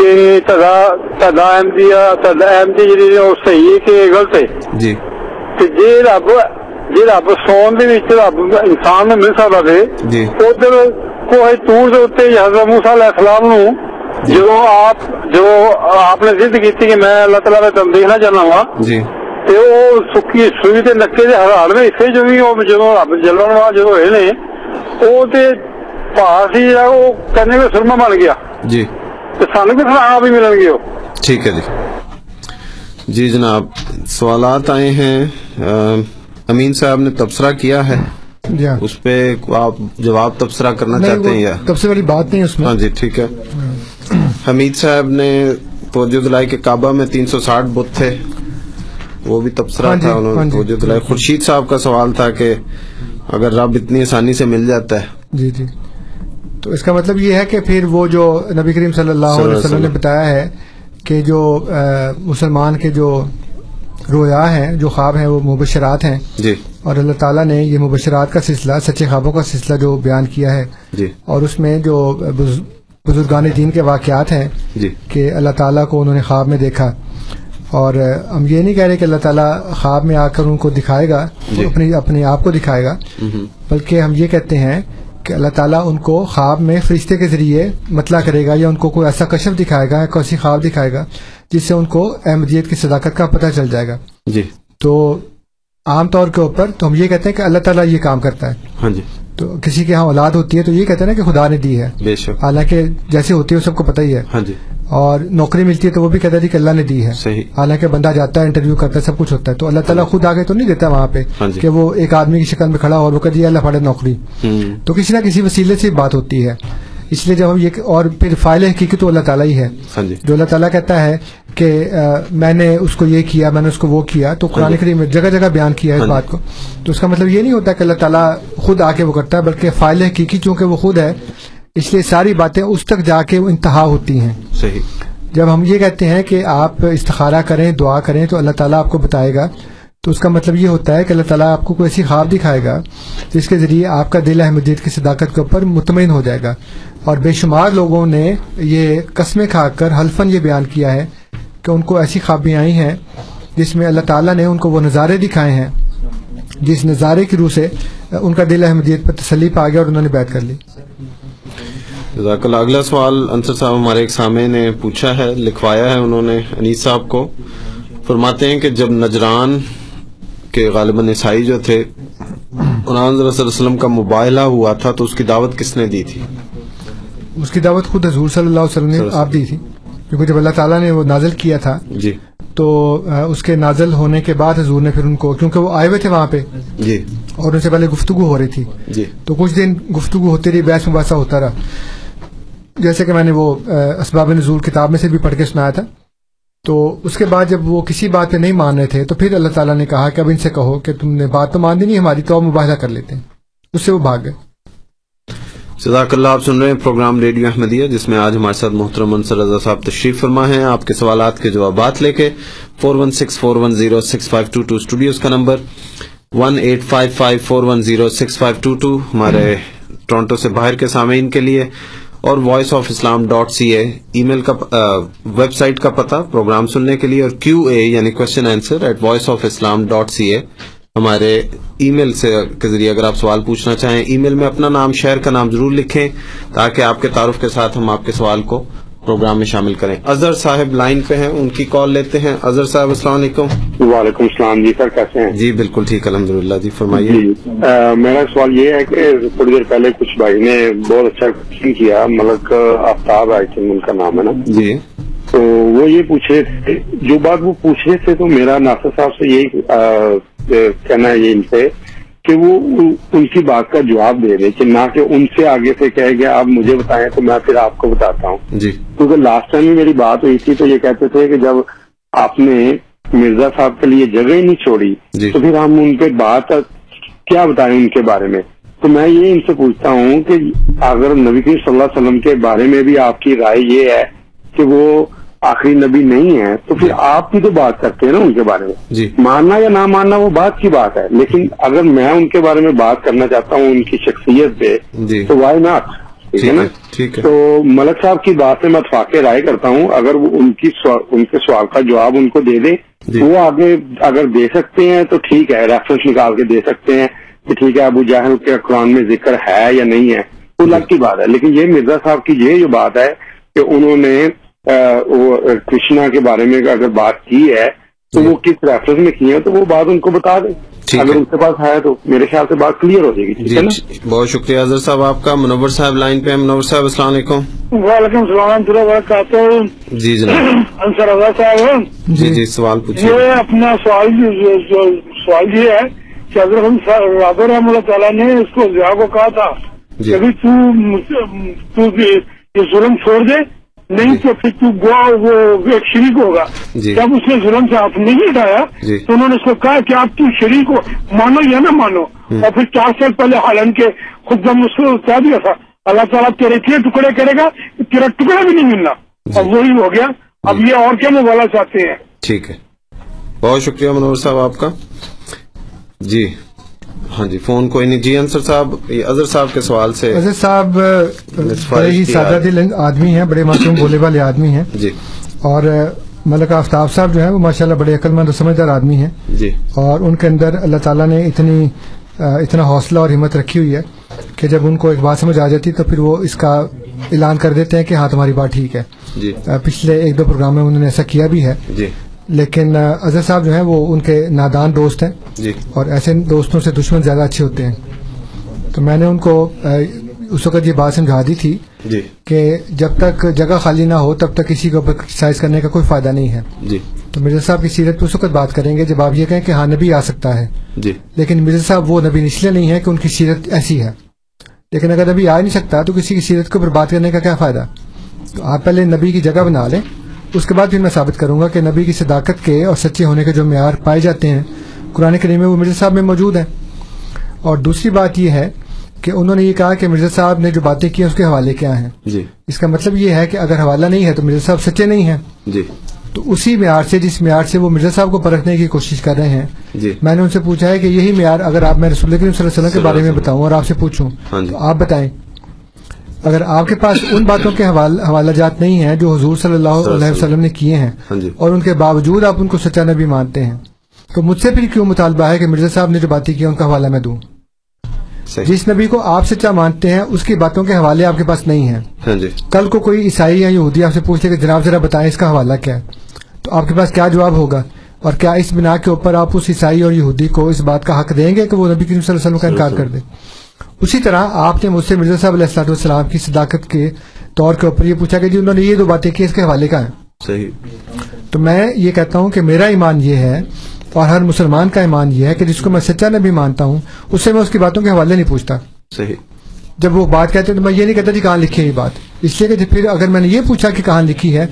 جی۔ چلا جی۔ جی۔ سوئی نکی دے اسے رب جلن جائے سرما بن گیا۔ ٹھیک ہے جی۔ جی جناب سوالات آئے ہیں۔ امین صاحب نے تبصرہ کیا ہے؟ جی ہاں۔ اس پہ آپ جواب تبصرہ کرنا چاہتے ہیں یا؟ تبصرے والی بات نہیں اس میں۔ ہاں جی ٹھیک ہے۔ حمید صاحب نے توجہ دلائی کے کعبہ میں تین سو ساٹھ بت تھے۔ وہ بھی تبصرہ ہاں جی، تھا انہوں نے ہاں جی۔ توجہ دلائی۔ خورشید صاحب کا سوال تھا کہ اگر رب اتنی آسانی سے مل جاتا ہے۔ جی جی۔ تو اس کا مطلب یہ ہے کہ پھر وہ جو نبی کریم صلی اللہ علیہ وسلم نے بتایا ہے کہ جو مسلمان کے جو رویا ہیں جو خواب ہیں وہ مبشرات ہیں۔ جی۔ اور اللہ تعالیٰ نے یہ مبشرات کا سلسلہ سچے خوابوں کا سلسلہ جو بیان کیا ہے۔ جی۔ اور اس میں جو بزرگان دین کے واقعات ہیں جی۔ کہ اللہ تعالیٰ کو انہوں نے خواب میں دیکھا۔ اور ہم یہ نہیں کہہ رہے کہ اللہ تعالیٰ خواب میں آ کر ان کو دکھائے گا جی۔ اپنے آپ کو دکھائے گا بلکہ ہم یہ کہتے ہیں کہ اللہ تعالیٰ ان کو خواب میں فرشتے کے ذریعے مطلع کرے گا یا ان کو کوئی ایسا کشف دکھائے گا یا کوئی ایسی خواب دکھائے گا جس سے ان کو احمدیت کی صداقت کا پتہ چل جائے گا۔ جی۔ تو عام طور کے اوپر تو ہم یہ کہتے ہیں کہ اللہ تعالیٰ یہ کام کرتا ہے۔ ہاں جی۔ تو کسی کے ہاں اولاد ہوتی ہے تو یہ کہتے ہیں نا کہ خدا نے دی ہے۔ حالانکہ جیسے ہوتی ہے سب کو پتہ ہی ہے۔ ہاں جی۔ اور نوکری ملتی ہے تو وہ بھی کہتا ہے کہ اللہ نے دی ہے۔ حالانکہ بندہ جاتا ہے انٹرویو کرتا ہے سب کچھ ہوتا ہے۔ تو اللہ تعالیٰ خود آگے تو نہیں دیتا وہاں پہ ہاں جی۔ کہ وہ ایک آدمی کی شکل میں کھڑا اور وہ کہتے دیا جی، اللہ پڑے نوکری۔ تو کسی نہ کسی وسیلے سے بات ہوتی ہے۔ اس لیے جب ہم یہ اور پھر فائل حقیقی تو اللہ تعالیٰ ہی ہے۔ ہاں جی۔ جو اللہ تعالیٰ کہتا ہے کہ میں نے اس کو یہ کیا میں نے اس کو وہ کیا تو ہاں قرآن کریم میں جگہ جگہ بیان کیا ہے اس بات کو۔ تو اس کا مطلب یہ نہیں ہوتا کہ اللہ تعالیٰ خود آ کے وہ کرتا ہے بلکہ فائل حقیقی چونکہ وہ خود ہے اس لیے ساری باتیں اس تک جا کے انتہا ہوتی ہیں۔ صحیح۔ جب ہم یہ کہتے ہیں کہ آپ استخارہ کریں دعا کریں تو اللہ تعالیٰ آپ کو بتائے گا۔ تو اس کا مطلب یہ ہوتا ہے کہ اللہ تعالیٰ آپ کو کوئی ایسی خواب دکھائے گا جس کے ذریعے آپ کا دل احمدیت کی صداقت کے اوپر مطمئن ہو جائے گا۔ اور بے شمار لوگوں نے یہ قسمیں کھا کر حلفن یہ بیان کیا ہے کہ ان کو ایسی خوابیں آئی ہیں جس میں اللہ تعالیٰ نے ان کو وہ نظارے دکھائے ہیں۔ جس نظارے کی روح سے ان کا دل احمدیت پر تسلی پا گیا اور انہوں نے بیت کر لی۔ جزاک اگلا سوال انصر صاحب ہمارے ایک سامنے نے پوچھا ہے لکھوایا ہے انہوں نے انیس صاحب کو۔ فرماتے ہیں کہ جب نجران کے غالباً عیسائی جو تھے قرآن صلی اللہ علیہ وسلم کا مباہلہ ہوا تھا تو اس کی دعوت کس نے دی تھی؟ اس کی دعوت خود حضور صلی اللہ علیہ وسلم نے آپ دی تھی کیونکہ جب اللہ تعالیٰ نے وہ نازل کیا تھا جی۔ تو اس کے نازل ہونے کے بعد حضور نے پھر ان کو کیونکہ وہ آئے ہوئے تھے وہاں پہ جی۔ اور ان سے پہلے گفتگو ہو رہی تھی۔ جی۔ تو کچھ دن گفتگو ہوتی رہی بحث مباحثہ ہوتا رہا۔ جیسے کہ میں نے وہ اسباب نزول کتاب میں سے بھی پڑھ کے سنایا تھا، تو اس کے بعد جب وہ کسی بات پہ نہیں مان رہے تھے، تو پھر اللہ تعالیٰ نے کہا کہ اب ان سے کہو کہ تم نے بات تو مان دی نہیں، ہماری تو اب مباحثہ کر لیتے ہیں۔ اس سے وہ بھاگ گئے۔ جزاک اللہ، آپ سن رہے ہیں پروگرام ریڈیو احمدیہ، جس میں آج ہمارے ساتھ محترم منصر رضا صاحب تشریف فرما ہیں۔ آپ کے سوالات کے جوابات لے کے four one six four one zero six five two two studios کا number one eight five five four one zero six five two two ہمارے ٹورنٹو سے باہر کے سامعین کے لیے۔ اور voice of Islam dot C A ای میل کا ویب سائٹ کا پتہ پروگرام سننے کے لیے اور کیو اے یعنی question answer at voice of Islam dot C A ہمارے ای میل سے کے ذریعے اگر آپ سوال پوچھنا چاہیں ای میل میں اپنا نام شہر کا نام ضرور لکھیں تاکہ آپ کے تعارف کے ساتھ ہم آپ کے سوال کو پروگرام میں شامل کریں۔ اظہر صاحب لائن پہ ہیں ان کی کال لیتے ہیں۔ اظہر صاحب السلام علیکم۔ وعلیکم السلام جی سر کیسے ہیں؟ جی بالکل ٹھیک الحمدللہ جی فرمائیے۔ جی میرا سوال یہ ہے کہ تھوڑی دیر پہلے کچھ بھائی نے بہت اچھا کوشچن کیا ملک آفتاب آئے تھے ان کا نام ہے نا۔ جی۔ تو وہ یہ پوچھ رہے تھے جو بات وہ پوچھ رہے تھے تو میرا ناصر صاحب سے یہی کہنا ہے ان سے کہ وہ ان کی بات کا جواب دے رہے کہ نہ کہ ان سے آگے سے کہے گیا آپ مجھے بتائیں تو میں پھر آپ کو بتاتا ہوں۔ جی۔ کیونکہ لاسٹ ٹائم میری بات ہوئی تھی تو یہ کہتے تھے کہ جب آپ نے مرزا صاحب کے لیے جگہ ہی نہیں چھوڑی جی۔ تو پھر ہم ان کے بات کیا بتائیں ان کے بارے میں؟ تو میں یہ ان سے پوچھتا ہوں کہ اگر نبی کریم صلی اللہ علیہ وسلم کے بارے میں بھی آپ کی رائے یہ ہے کہ وہ آخری نبی نہیں ہے تو پھر آپ بھی تو بات کرتے ہیں نا ان کے بارے میں۔ ماننا یا نہ ماننا وہ بات کی بات ہے لیکن اگر میں ان کے بارے میں بات کرنا چاہتا ہوں ان کی شخصیت پہ تو وائی ناٹ ٹھیک ہے نا؟ تو ملک صاحب کی بات سے میں فاقے رائے کرتا ہوں اگر وہ ان کی ان کے سوال کا جواب ان کو دے دیں وہ آگے اگر دے سکتے ہیں تو ٹھیک ہے ریفرنس نکال کے دے سکتے ہیں کہ ٹھیک ہے ابو جہل کے قرآن میں ذکر ہے یا نہیں ہے وہ الگ کی بات ہے۔ لیکن یہ مرزا صاحب کی یہ جو بات ہے کہ انہوں نے کرشنا کے بارے میں اگر بات کی ہے تو وہ کس ریفرنس میں کی ہے تو وہ بات ان کو بتا دیں۔ اگر ان کے پاس ہے تو میرے خیال سے بات کلیئر ہو جائے گی ٹھیک جی ہے نا؟ بہت شکریہ اظہر صاحب آپ کا منور صاحب لائن پہ منور صاحب السلام علیکم۔ وعلیکم السلام ورحمۃ اللہ وبرکاتہ۔ جی جناب۔ انصر رضا صاحب۔ جی جی سوال پوچھیے۔ یہ اپنا سوال جو سوال یہ ہے کہ حضرت ہم رابر رحم اللہ تعالیٰ نے اس کو ضیاء کو کہا تھا جی۔ کہ ابھی تو مجھ- تو یہ ظلم چھوڑ دے نہیں تو پھر تو گوا وہ ایک شریک ہوگا۔ جی۔ جب اس نے ظلم سے ہاتھ نہیں ہٹایا جی۔ تو انہوں نے اس کو کہا کہ آپ تو شریک ہو۔ مانو یا نہ مانو۔ اور پھر چار سال پہلے حالان کے خود جب اس کو کہہ دیا تھا اللہ تعالیٰ تیرے اتنے ٹکڑے کرے گا تیرا ٹکڑا بھی نہیں ملنا۔ اور وہی ہو گیا۔ اب یہ اور کیا موالا چاہتے ہیں؟ ٹھیک ہے۔ بہت شکریہ منور صاحب آپ کا۔ جی۔ ہاں جی فون کوئی نہیں۔ جی انصر صاحب یہ اظہر صاحب کے سوال سے وزیر صاحب بڑے ہی سادہ دل آدمی ہیں بڑے معصوم بولے والے آدمی ہیں۔ جی۔ اور ملک آفتاب صاحب جو ہیں وہ ماشاءاللہ بڑے عقل مند اور سمجھدار آدمی ہیں۔ جی۔ اور ان کے اندر اللہ تعالیٰ نے اتنی اتنا حوصلہ اور ہمت رکھی ہوئی ہے کہ جب ان کو ایک بات سمجھ آ جاتی تو پھر وہ اس کا اعلان کر دیتے ہیں کہ ہاں تمہاری بات ٹھیک ہے۔ جی۔ پچھلے ایک دو پروگرام میں انہوں نے ایسا کیا بھی ہے۔ جی۔ لیکن اظہر صاحب جو ہیں وہ ان کے نادان دوست ہیں جی۔ اور ایسے دوستوں سے دشمن زیادہ اچھے ہوتے ہیں۔ تو میں نے ان کو اس وقت یہ بات سمجھا دی تھی جی۔ کہ جب تک جگہ خالی نہ ہو تب تک کسی اوپر کرٹیسائز کرنے کا کوئی فائدہ نہیں ہے۔ جی۔ تو مرزا صاحب کی سیرت پہ اس وقت بات کریں گے جب آپ یہ کہیں کہ ہاں نبی آ سکتا ہے۔ جی۔ لیکن مرزا صاحب وہ نبی نچلے نہیں ہے کہ ان کی سیرت ایسی ہے۔ لیکن اگر نبی آ نہیں سکتا تو کسی کی سیرت کے اوپر بات کرنے کا کیا فائدہ؟ تو آپ پہلے نبی کی جگہ بنا لیں۔ اس کے بعد پھر میں ثابت کروں گا کہ نبی کی صداقت کے اور سچے ہونے کے جو معیار پائے جاتے ہیں قرآن کریم میں وہ مرزا صاحب میں موجود ہیں۔ اور دوسری بات یہ ہے کہ انہوں نے یہ کہا کہ مرزا صاحب نے جو باتیں کی ہیں اس کے حوالے کیا ہیں۔ جی۔ اس کا مطلب یہ ہے کہ اگر حوالہ نہیں ہے تو مرزا صاحب سچے نہیں ہیں۔ جی۔ تو اسی معیار سے جس معیار سے وہ مرزا صاحب کو پرکھنے کی کوشش کر رہے ہیں جی۔ میں نے ان سے پوچھا ہے کہ یہی معیار اگر آپ میں رسول کریم صلی اللہ علیہ وسلم کے بارے میں بتاؤں اور آپ سے پوچھوں ہاں جی۔ تو آپ بتائیں۔ اگر آپ کے پاس ان باتوں کے حوال- حوالہ جات نہیں ہیں جو حضور صلی اللہ علیہ وسلم نے کیے ہیں ہاں جی۔ اور ان کے باوجود آپ ان کو سچا نبی مانتے ہیں تو مجھ سے پھر کیوں مطالبہ ہے کہ مرزا صاحب نے جو باتیں کی ان کا حوالہ میں دوں؟ جس نبی کو آپ سچا مانتے ہیں اس کی باتوں کے حوالے آپ کے پاس نہیں ہیں۔ ہاں جی۔ کل کو کوئی عیسائی یا یہودی آپ سے پوچھتے کہ جناب ذرا بتائیں اس کا حوالہ کیا ہے تو آپ کے پاس کیا جواب ہوگا؟ اور کیا اس بنا کے اوپر آپ اس عیسائی اور یہودی کو اس بات کا حق دیں گے کہ وہ نبی کریم صلی اللہ علیہ وسلم کا انکار کر دے؟ اسی طرح آپ نے مجھ سے مرزا صاحب علیہ والسلام کی صداقت کے طور کے اوپر یہ پوچھا کہ جی انہوں نے یہ دو باتیں کی اس کے حوالے کا ہے صحیح۔ تو میں یہ کہتا ہوں کہ میرا ایمان یہ ہے اور ہر مسلمان کا ایمان یہ ہے کہ جس کو میں سچا نبی مانتا ہوں اس سے میں اس کی باتوں کے حوالے نہیں پوچھتا۔ صحیح۔ جب وہ بات کہتے ہیں تو میں یہ نہیں کہتا جی کہاں لکھی ہے یہ بات؟ اس لیے کہ پھر اگر میں نے یہ پوچھا کہ کہاں لکھی ہے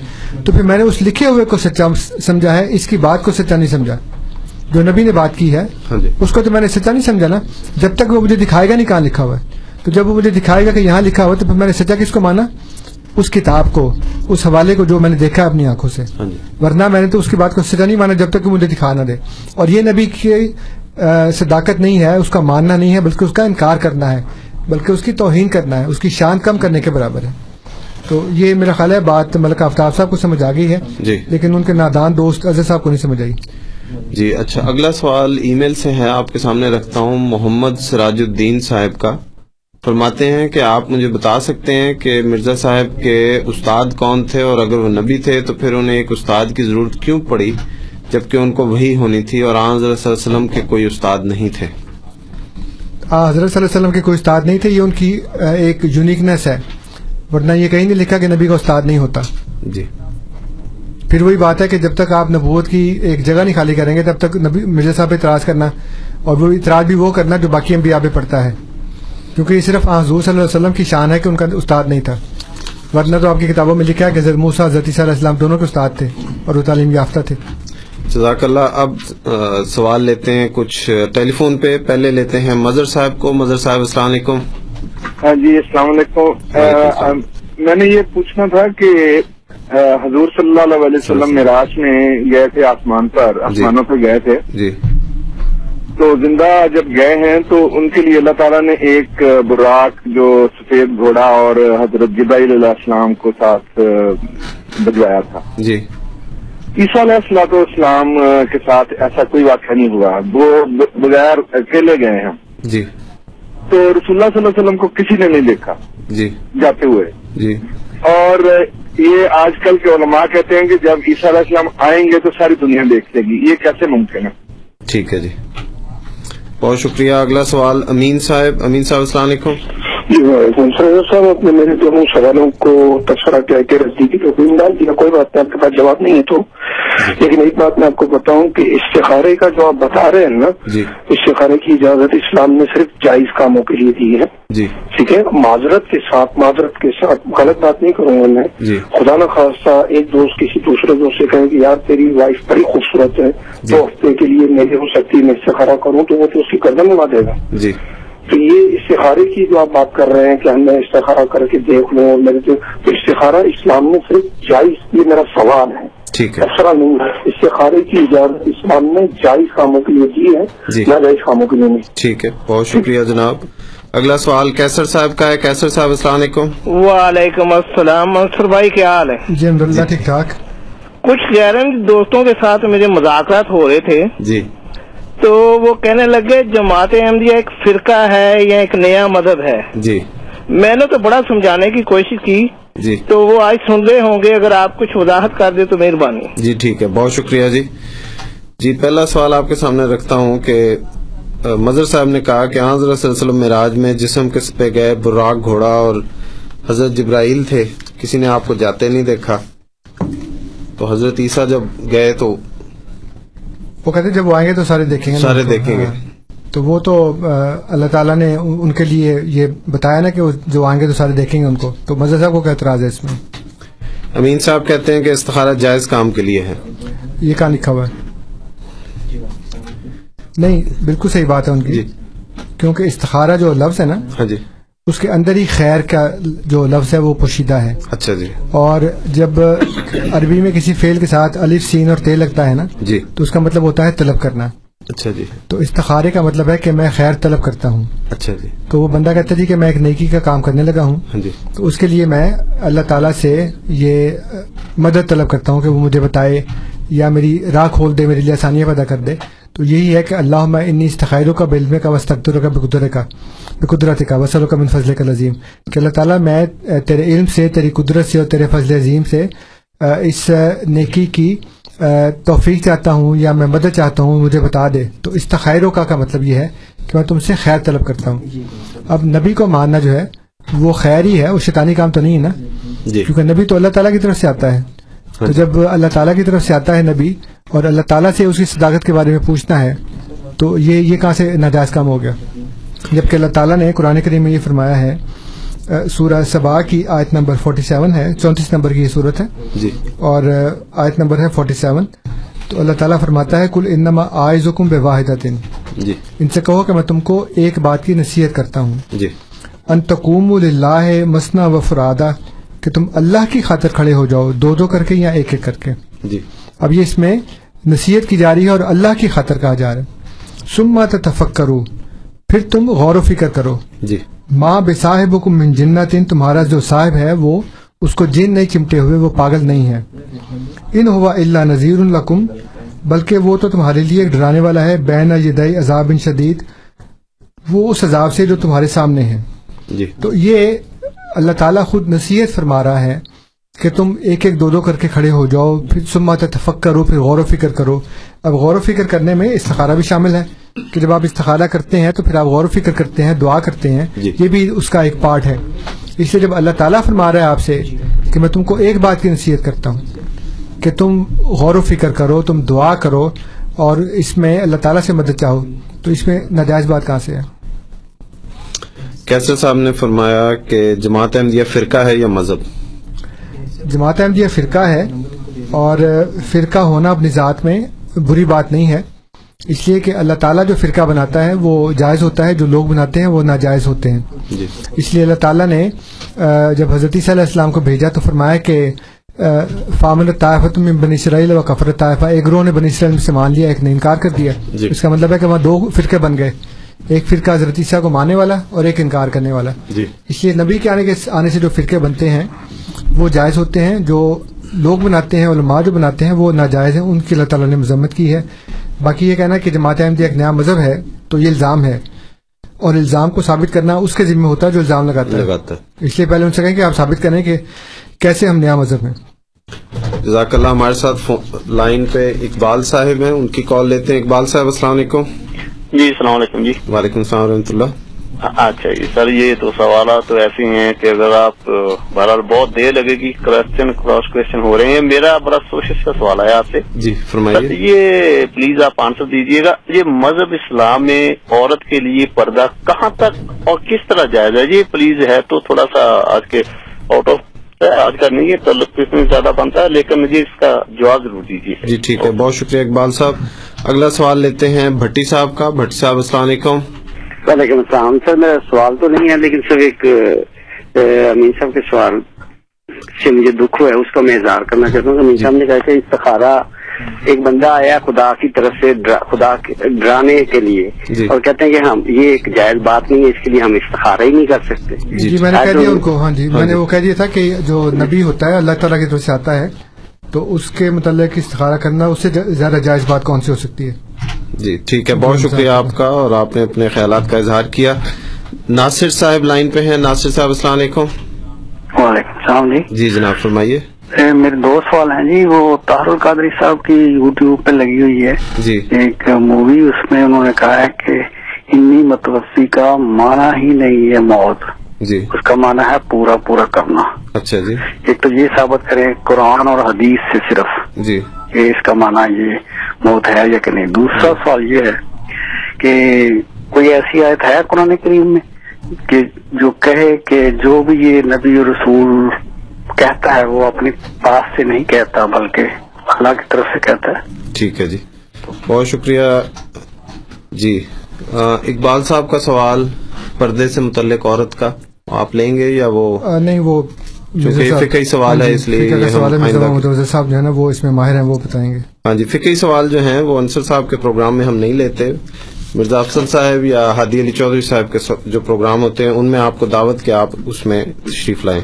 تو پھر میں نے اس لکھے ہوئے کو سچا سمجھا ہے اس کی بات کو سچا نہیں سمجھا۔ جو نبی نے بات کی ہے ہاں جی۔ اس کو تو میں نے سچا نہیں سمجھا نا۔ جب تک وہ مجھے دکھائے گا نہیں کہاں لکھا ہوا ہے۔ تو جب وہ مجھے دکھائے گا کہ یہاں لکھا ہوا تو پھر میں نے سچا کس کو مانا؟ اس کتاب کو اس حوالے کو جو میں نے دیکھا اپنی آنکھوں سے۔ ہاں جی۔ ورنہ میں نے تو اس کی بات کو سچا نہیں مانا جب تک کہ مجھے دکھا نہ دے۔ اور یہ نبی کی صداقت نہیں ہے اس کا ماننا نہیں ہے بلکہ اس کا انکار کرنا ہے۔ بلکہ اس کی توہین کرنا ہے اس کی شان کم کرنے کے برابر ہے۔ تو یہ میرا خیال ہے بات ملک آفتاب صاحب کو سمجھ آ گئی ہے۔ جی۔ لیکن ان کے نادان دوست اظہر صاحب کو نہیں سمجھ آئی۔ جی اچھا اگلا سوال ای میل سے ہے آپ کے سامنے رکھتا ہوں محمد سراج الدین صاحب کا۔ فرماتے ہیں کہ آپ مجھے بتا سکتے ہیں کہ مرزا صاحب کے استاد کون تھے اور اگر وہ نبی تھے تو پھر انہیں ایک استاد کی ضرورت کیوں پڑی؟ جبکہ ان کو وہی ہونی تھی اور آن صلی اللہ علیہ وسلم کے کوئی استاد نہیں تھے۔ حضرت صلی اللہ علیہ وسلم کے کوئی استاد نہیں تھے یہ ان کی ایک یونیکنیس ہے۔ ورنہ یہ کہیں نہیں لکھا کہ نبی کا استاد نہیں ہوتا۔ جی۔ پھر وہی بات ہے کہ جب تک آپ نبوت کی ایک جگہ نہیں خالی کریں گے تب تک نبی مرزا صاحب پہ اعتراض کرنا اور وہ اعتراض بھی وہ کرنا جو باقی انبیاء پہ پڑتا ہے۔ کیونکہ یہ صرف حضور صلی اللہ علیہ وسلم کی شان ہے کہ ان کا استاد نہیں تھا۔ ورنہ تو آپ کی کتابوں میں لکھا ہے کہ حضرت موسا حضرت علیہ السلام دونوں کے استاد تھے اور وہ تعلیم یافتہ تھے۔ جزاک اللہ اب سوال لیتے ہیں کچھ ٹیلی فون پہ۔ پہلے لیتے ہیں مظہر صاحب کو۔ مظہر صاحب السلام علیکم۔ ہاں جی السلام علیکم۔ میں نے یہ پوچھنا تھا کہ حضور صلی اللہ علیہ وسلم معراج میں گئے تھے آسمان پر آسمانوں پہ گئے تھے۔ جی۔ تو زندہ جب گئے ہیں تو ان کے لیے اللہ تعالیٰ نے ایک براق جو سفید گھوڑا اور حضرت جبرائیل علیہ السلام کو ساتھ بجوایا تھا۔ جی۔ عیسیٰ علیہ اسلام کے ساتھ ایسا کوئی واقعہ نہیں ہوا۔ وہ بغیر اکیلے گئے ہیں۔ جی۔ تو رسول اللہ صلی اللہ علیہ وسلم کو کسی نے نہیں دیکھا۔ جی۔ جاتے ہوئے۔ جی۔ اور یہ آج کل کے علماء کہتے ہیں کہ جب عیسیٰ علیہ السلام آئیں گے تو ساری دنیا دیکھ لے گی۔ یہ کیسے ممکن ہے؟ ٹھیک ہے جی۔ بہت شکریہ۔ اگلا سوال امین صاحب۔ امین صاحب السلام علیکم۔ جی وعلیکم السلام صاحب۔ آپ نے میرے دونوں سوالوں کو تبصرہ کیا کہ رسیدگی تو کوئی ڈال دیا کوئی بات نہیں آپ کے پاس جواب نہیں ہے تو۔ لیکن ایک بات میں آپ کو بتاؤں کہ استخارے کا جو آپ بتا رہے ہیں نا جی۔ استخارے کی اجازت اسلام نے صرف جائز کاموں کے لیے دی ہے۔ جی۔ ٹھیک ہے؟ معذرت کے ساتھ معذرت کے ساتھ غلط بات نہیں کروں گا میں۔ جی۔ خدا نہ خواستہ ایک دوست کسی دوسرے دوست سے کہیں کہ یار تیری وائف بڑی خوبصورت ہے دو ہفتے کے لیے میرے ہو سکتی میں استخارہ کروں تو وہ تو اس کی قدم اڑا دے گا۔ جی۔ تو یہ استخارے کی جو آپ بات کر رہے ہیں کہ ہم میں استخارہ کر کے دیکھ لوں میرے تو استخارہ اسلام نے صرف جائز یہ میرا سوال ہے۔ ٹھیک ہے۔ نہیں ہے۔ استخارے کی اجازت اسلام نے جائز کاموں کے لیے دی ہے جی۔ نہ جائز کاموں کے لیے نہیں۔ ٹھیک ہے۔ بہت شکریہ جناب۔ اگلا سوال کیسر صاحب کا ہے۔ کیسر صاحب السلام علیکم۔ وعلیکم السلام۔ منصور بھائی کیا حال ہے؟ جی الحمد ٹھیک ٹھاک۔ کچھ غیرن دوستوں کے ساتھ میرے مذاکرات ہو رہے تھے۔ جی۔ تو وہ کہنے لگے جماعت احمدیہ ایک فرقہ ہے یا ایک نیا مذہب ہے؟ جی۔ میں نے تو بڑا سمجھانے کی کوشش کی۔ جی۔ تو وہ آج سن رہے ہوں گے اگر آپ کچھ وضاحت کر دیں تو مہربانی۔ جی ٹھیک ہے۔ بہت شکریہ جی۔ جی پہلا سوال آپ کے سامنے رکھتا ہوں کہ مظہر صاحب نے کہا کہ حضرت صلی اللہ علیہ وسلم معراج میں جسم کس پہ گئے براق گھوڑا اور حضرت جبرائیل تھے کسی نے آپ کو جاتے نہیں دیکھا۔ تو حضرت عیسیٰ جب گئے تو وہ کہتے جب وہ آئیں گے تو سارے دیکھیں گے۔ سارے۔ دیکھیں گے۔ ہاں۔ تو وہ تو اللہ تعالیٰ نے ان کے لیے یہ بتایا نا کہ وہ جو آئیں گے تو سارے دیکھیں گے ان کو۔ تو مزہ صاحب کو کیا اعتراض ہے اس میں؟ امین صاحب کہتے ہیں کہ استخارہ جائز کام کے لیے ہے۔ یہ کہاں لکھا ہوا ہے؟ نہیں بالکل صحیح بات ہے ان کی۔ کیونکہ استخارہ جو لفظ ہے نا ہاں جی۔ اس کے اندر ہی خیر کا جو لفظ ہے وہ پوشیدہ ہے۔ اچھا جی۔ اور جب عربی میں کسی فعل کے ساتھ الف سین اور تے لگتا ہے نا جی۔ تو اس کا مطلب ہوتا ہے طلب کرنا۔ اچھا جی۔ تو استخارے کا مطلب ہے کہ میں خیر طلب کرتا ہوں۔ اچھا جی۔ تو وہ بندہ کہتا ہے جی کہ میں ایک نیکی کا کام کرنے لگا ہوں۔ ہاں جی۔ تو اس کے لیے میں اللہ تعالیٰ سے یہ مدد طلب کرتا ہوں کہ وہ مجھے بتائے یا میری راہ کھول دے میرے لیے آسانیاں پیدا کر دے۔ تو یہی ہے کہ اللہ میں انی استخیروں کا بلم کا وسطر کا بقدر کا بقدرت کا وسلوں کا من فضل کا لذیم کہ اللہ تعالیٰ میں تیرے علم سے تیری قدرت سے اور تیرے فضل عظیم سے اس نیکی کی توفیق چاہتا ہوں یا میں مدد چاہتا ہوں مجھے بتا دے۔ تو استخیروں کا کا مطلب یہ ہے کہ میں تم سے خیر طلب کرتا ہوں۔ اب نبی کو ماننا جو ہے وہ خیر ہی ہے وہ شیطانی کام تو نہیں ہے نا؟ جی۔ کیونکہ نبی تو اللہ تعالیٰ کی طرف سے آتا ہے۔ تو جب اللہ تعالیٰ کی طرف سے آتا ہے نبی اور اللہ تعالیٰ سے اس کی صداقت کے بارے میں پوچھنا ہے تو یہ یہ کہاں سے ناجائز کام ہو گیا؟ جبکہ اللہ تعالیٰ نے قرآن کریم میں یہ فرمایا ہے سورہ سبا کی آیت نمبر 47 ہے چونتیس نمبر کی یہ صورت ہے۔ جی۔ اور آیت نمبر ہے 47 تو اللہ تعالیٰ فرماتا ہے کل انما آئز حکم بے واحد جی۔ ان سے کہو کہ میں تم کو ایک بات کی نصیحت کرتا ہوں۔ جی۔ ان تقوم للہ مسنا و فرادہ کہ تم اللہ کی خاطر کھڑے ہو جاؤ دو دو کر کے یا ایک ایک کر کے۔ جی۔ اب یہ اس میں نصیحت کی جا رہی ہے اور اللہ کی خاطر کہا جا رہا ہے۔ سما تفک کرو پھر تم غور و فکر کرو۔ جی۔ ماں بے صاحب من جنتن تمہارا جو صاحب ہے وہ اس کو جن نہیں چمٹے ہوئے وہ پاگل نہیں ہے۔ ان ہوا اللہ نذیر القم بلکہ وہ تو تمہارے لیے ڈرانے والا ہے۔ بین یدئی عذاب شدید وہ اس عذاب سے جو تمہارے سامنے ہے۔ جی۔ تو یہ اللہ تعالیٰ خود نصیحت فرما رہا ہے۔ کہ تم ایک ایک دو دو کر کے کھڑے ہو جاؤ پھر سما تفک کرو پھر غور و فکر کرو۔ اب غور و فکر کرنے میں استخارہ بھی شامل ہے کہ جب آپ استخارہ کرتے ہیں تو پھر آپ غور و فکر کرتے ہیں دعا کرتے ہیں۔ جی۔ یہ بھی اس کا ایک پارٹ ہے۔ اس لیے جب اللہ تعالیٰ فرما رہا ہے آپ سے کہ میں تم کو ایک بات کی نصیحت کرتا ہوں کہ تم غور و فکر کرو تم دعا کرو اور اس میں اللہ تعالیٰ سے مدد چاہو تو اس میں ناجائز بات کہاں سے ہے؟ کیسر صاحب نے فرمایا کہ جماعت احمدیہ فرقہ ہے یا مذہب؟ جماعت احمدیہ فرقہ ہے اور فرقہ ہونا اپنی ذات میں بری بات نہیں ہے۔ اس لیے کہ اللہ تعالیٰ جو فرقہ بناتا ہے وہ جائز ہوتا ہے جو لوگ بناتے ہیں وہ ناجائز ہوتے ہیں۔ جی۔ اس لیے اللہ تعالیٰ نے جب حضرت عیسیٰ علیہ السلام کو بھیجا تو فرمایا کہ فامل طائفت میں بنی اسرائیل و کفر طائفہ ایک گروہ نے بنی اسرائیل سے مان لیا ایک نے انکار کر دیا۔ جی۔ اس کا مطلب ہے کہ وہاں دو فرقے بن گئے۔ ایک فرقہ حضرت عیسیٰ کو ماننے والا اور ایک انکار کرنے والا۔ جی۔ اس لیے نبی کے آنے کے آنے سے جو فرقے بنتے ہیں وہ جائز ہوتے ہیں جو لوگ بناتے ہیں علماء جو بناتے ہیں وہ ناجائز ہیں ان کی اللہ تعالیٰ نے مذمت کی ہے۔ باقی یہ کہنا کہ جماعت احمدیہ ایک نیا مذہب ہے تو یہ الزام ہے۔ اور الزام کو ثابت کرنا اس کے ذمہ ہوتا ہے جو الزام لگاتا ہے۔ لگاتا ہے۔ اس لیے پہلے ان سے کہیں کہ آپ ثابت کریں کہ کیسے ہم نیا مذہب ہیں۔ جزاک اللہ ہمارے ساتھ لائن پہ اقبال صاحب ہیں ان کی کال لیتے ہیں۔ اقبال صاحب السلام علیکم۔ جی السلام علیکم جی۔ وعلیکم السلام ورحمۃ اللہ۔ اچھا جی۔ سر یہ تو سوالات تو ایسے ہیں کہ اگر آپ بہرحال بہت دیر لگے گی کوشچن کراس کوشچن ہو رہے ہیں۔ میرا بڑا سوشش کا سوال ہے آپ سے۔ جی فرمائیے۔ یہ پلیز آپ آنسر دیجیے گا۔ یہ مذہب اسلام میں عورت کے لیے پردہ کہاں تک اور کس طرح جائز ہے؟ یہ پلیز ہے تو تھوڑا سا آج کے آؤٹ آف آج کا نہیں ہے تعلق اس میں زیادہ بنتا ہے لیکن مجھے اس کا جواب ضرور دیجیے جی ٹھیک ہے۔ بہت شکریہ اقبال صاحب۔ اگلا سوال لیتے ہیں بھٹی صاحب کا۔ بھٹی صاحب السلام علیکم۔ وعلیکم السلام سر میرا سوال تو نہیں ہے لیکن صرف ایک امین صاحب کے سوال سے مجھے دکھ ہوا ہے اس کا میں اظہار کرنا چاہتا ہوں۔ امین صاحب نے کہا کہ استخارہ ایک بندہ آیا خدا کی طرف سے خدا کے- ڈرانے کے لیے جی۔ اور کہتے ہیں کہ ہم یہ ایک جائز بات نہیں ہے اس کے لیے ہم استخارہ ہی نہیں کر سکتے۔ جی میں نے کہہ دیا ان کو ہاں جی میں نے وہ کہہ دیا تھا کہ جو نبی ہوتا ہے اللہ تعالیٰ کی طرف سے آتا ہے تو اس کے متعلق استخارہ کرنا اس سے زیادہ جائز بات کون سی ہو سکتی ہے؟ جی ٹھیک ہے بہت شکریہ آپ کا اور آپ نے اپنے خیالات کا اظہار کیا۔ ناصر صاحب لائن پہ ہیں۔ ناصر صاحب السلام علیکم۔ وعلیکم السلام جی۔ جی جناب فرمائیے۔ میرے دو سوال ہیں جی وہ طاہر القادری صاحب کی یوٹیوب پہ لگی ہوئی ہے۔ جی۔ ایک مووی اس میں انہوں نے کہا ہے کہ انی متوفی کا معنی ہی نہیں ہے موت۔ جی۔ اس کا معنی ہے پورا پورا کرنا۔ اچھا جی۔ ایک تو یہ ثابت کریں قرآن اور حدیث سے صرف۔ جی۔ کہ اس کا معنی یہ موت ہے یا کہ نہیں۔ دوسرا سوال یہ ہے کہ کوئی ایسی آیت ہے قرآن کریم میں کہ جو کہے کہ جو بھی یہ نبی اور رسول کہتا ہے وہ اپنے پاس سے نہیں کہتا بلکہ اللہ کی طرف سے کہتا ہے؟ ٹھیک ہے جی۔ بہت شکریہ۔ جی اقبال صاحب کا سوال پردے سے متعلق عورت کا آپ لیں گے یا وہ؟ نہیں وہ چونکہ فقہی سوال ہے اس لیے مرزا آئندہ محمد رضا صاحب جو ہے نا وہ اس میں ماہر ہیں وہ بتائیں گے۔ ہاں جی فقہی سوال جو ہیں وہ انصر صاحب کے پروگرام میں ہم نہیں لیتے۔ مرزا افضل صاحب یا ہادی علی چودھری صاحب کے جو پروگرام ہوتے ہیں ان میں آپ کو دعوت کہ آپ اس میں تشریف لائیں۔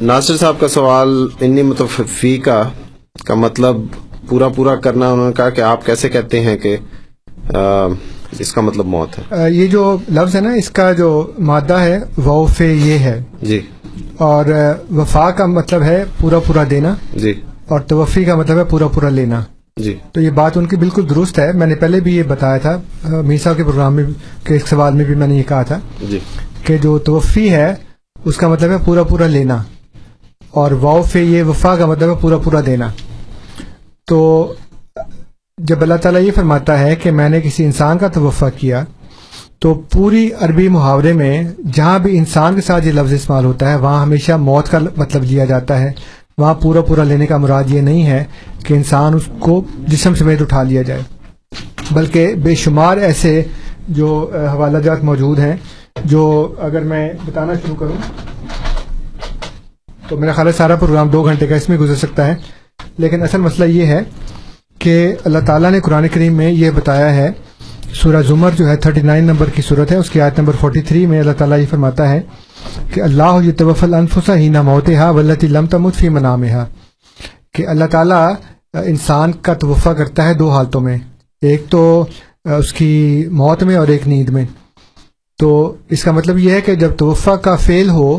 ناصر صاحب کا سوال انی متفی کا کا مطلب پورا پورا کرنا انہوں نے کہا کہ آپ کیسے کہتے ہیں کہ اس کا مطلب موت ہے۔ یہ جو لفظ ہے نا اس کا جو مادہ ہے ووف یہ ہے۔ جی۔ اور وفا کا مطلب ہے پورا پورا دینا جی۔ اور توفی کا مطلب ہے پورا پورا لینا۔ جی۔ تو یہ بات ان کی بالکل درست ہے۔ میں نے پہلے بھی یہ بتایا تھا میر صاحب کے پروگرام میں کے ایک سوال میں بھی میں نے یہ کہا تھا جی۔ کہ جو توفی ہے اس کا مطلب ہے پورا پورا لینا۔ اور واؤف یہ وفا کا مطلب ہے پورا پورا دینا۔ تو جب اللہ تعالیٰ یہ فرماتا ہے کہ میں نے کسی انسان کا توفع کیا تو پوری عربی محاورے میں جہاں بھی انسان کے ساتھ یہ لفظ استعمال ہوتا ہے، وہاں ہمیشہ موت کا مطلب لیا جاتا ہے۔ وہاں پورا پورا لینے کا مراد یہ نہیں ہے کہ انسان اس کو جسم سمیت اٹھا لیا جائے۔ بلکہ بے شمار ایسے جو حوالہ جات موجود ہیں، جو اگر میں بتانا شروع کروں، تو میرا خیال ہے سارا پروگرام دو گھنٹے کا اس میں گزر سکتا ہے۔ لیکن اصل مسئلہ یہ ہے کہ اللہ تعالیٰ نے قرآن کریم میں یہ بتایا ہے سورہ زمر جو ہے 39 نمبر کی صورت ہے، اس کی آیت نمبر 43 میں اللہ تعالیٰ یہ فرماتا ہے کہ اللہ یہ توفل انفسا ہی نہ موت ہا ولتی لم تمت فی منام کہ اللہ تعالیٰ انسان کا توفع کرتا ہے دو حالتوں میں، ایک تو اس کی موت میں اور ایک نیند میں۔ تو اس کا مطلب یہ ہے کہ جب توفع کا فعل ہو،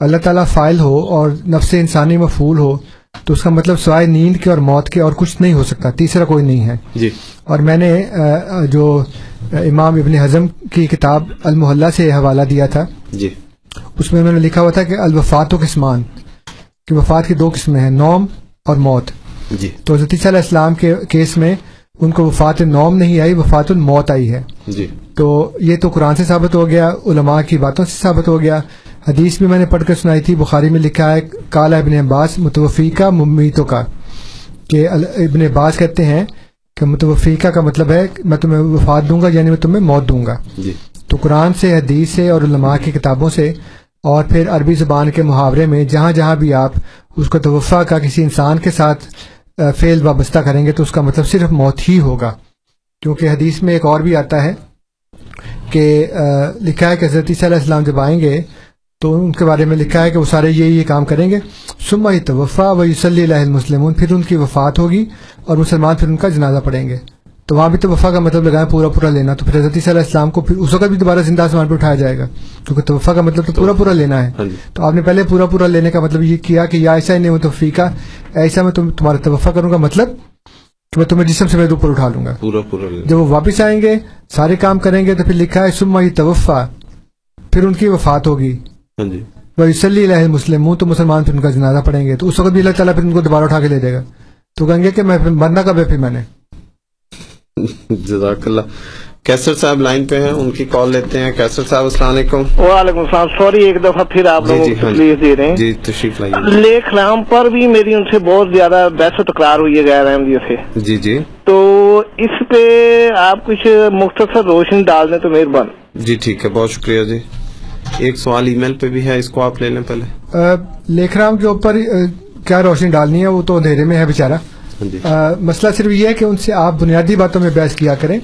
اللہ تعالیٰ فائل ہو اور نفس انسانی مفول ہو تو اس کا مطلب سوائے نیند کے اور موت کے اور کچھ نہیں ہو سکتا تیسرا کوئی نہیں ہے۔ جی۔ اور میں نے جو امام ابن حزم کی کتاب المحلہ سے حوالہ دیا تھا جی۔ اس میں انہوں نے لکھا ہوا تھا کہ الوفات و قسمان کہ وفات کی دو قسمیں ہیں نوم اور موت۔ جی۔ تو حضرت علیہ السلام کے کیس میں ان کو وفات نوم نہیں آئی وفات الموت آئی ہے۔ جی۔ تو یہ تو قرآن سے ثابت ہو گیا علماء کی باتوں سے ثابت ہو گیا۔ حدیث بھی میں نے پڑھ کر سنائی تھی بخاری میں لکھا ہے کالا ابن عباس متوفیقہ ممیتوں کا کہ ابن عباس کہتے ہیں کہ متوفیقہ کا مطلب ہے میں تمہیں وفات دوں گا یعنی میں تمہیں موت دوں گا۔ جی۔ تو قرآن سے حدیث سے اور علماء کی کتابوں سے اور پھر عربی زبان کے محاورے میں جہاں جہاں بھی آپ اس کو توفع کا کسی انسان کے ساتھ آ، فعل وابستہ کریں گے تو اس کا مطلب صرف موت ہی ہوگا۔ کیونکہ حدیث میں ایک اور بھی آتا ہے کہ لکھا ہے کہ حضرت عیسیٰ علیہ السلام جب آئیں گے تو ان کے بارے میں لکھا ہے کہ وہ سارے یہ یہ کام کریں گے۔ سما ہی توفع و یوسلی اللہ المسلمون پھر ان کی وفات ہوگی اور مسلمان پھر ان کا جنازہ پڑھیں گے۔ تو وہاں بھی تو وفا کا مطلب لگائیں پورا پورا لینا۔ تو پھر حضرت عیسیٰ علیہ السلام کو پھر اس وقت بھی دوبارہ زندہ آسمان پہ اٹھایا جائے گا۔ کیونکہ توفع کا مطلب تو پورا پورا لینا ہے۔ تو آپ نے پہلے پورا پورا لینے کا مطلب یہ کیا کہ یا ایسا نہیں توفیقہ ایسا میں تم تمہارا توفع کروں گا مطلب کہ میں تمہیں جسم سے میں اوپر اٹھا لوں گا۔ پورا پورا جب وہ واپس آئیں گے سارے کام کریں گے تو پھر لکھا ہے سما توفع پھر ان کی وفات ہوگی۔ ہاں جی۔ وہ یوسلی اللہ مسلم تو مسلمان پھر ان کا جنازہ پڑیں گے۔ تو اس وقت بھی اللہ تعالیٰ پھر ان کو دوبارہ اٹھا کے لے جائے گا۔ تو کہیں گے کہ میں مرنا کب ہے پھر میں نے؟ جزاک اللہ۔ کیسر صاحب لائن پہ ہیں ان کی کال لیتے ہیں۔ کیسر صاحب السلام علیکم۔ وعلیکم السلام۔ سوری ایک دفعہ پھر آپ جی لوگوں جی کو ہاں تکلیف دے رہے جی ہیں۔ جی تشریف لائیے۔ لیخ رام پر بھی میری ان سے بہت زیادہ بحث و تکرار ہوئی ہے غیر احمدیوں سے۔ جی جی۔ تو اس پہ آپ کچھ مختصر روشنی ڈال دیں تو مہربان۔ جی ٹھیک ہے۔ بہت شکریہ جی۔ ایک سوال ای میل پہ بھی ہے اس کو آپ لے لیں پہلے۔ آ، لیکھ رام کے اوپر کیا روشنی ڈالنی ہے؟ وہ تو اندھیرے میں ہے بیچارہ۔ ہاں جی۔ مسئلہ صرف یہ ہے کہ ان سے آپ بنیادی باتوں میں بحث کیا کریں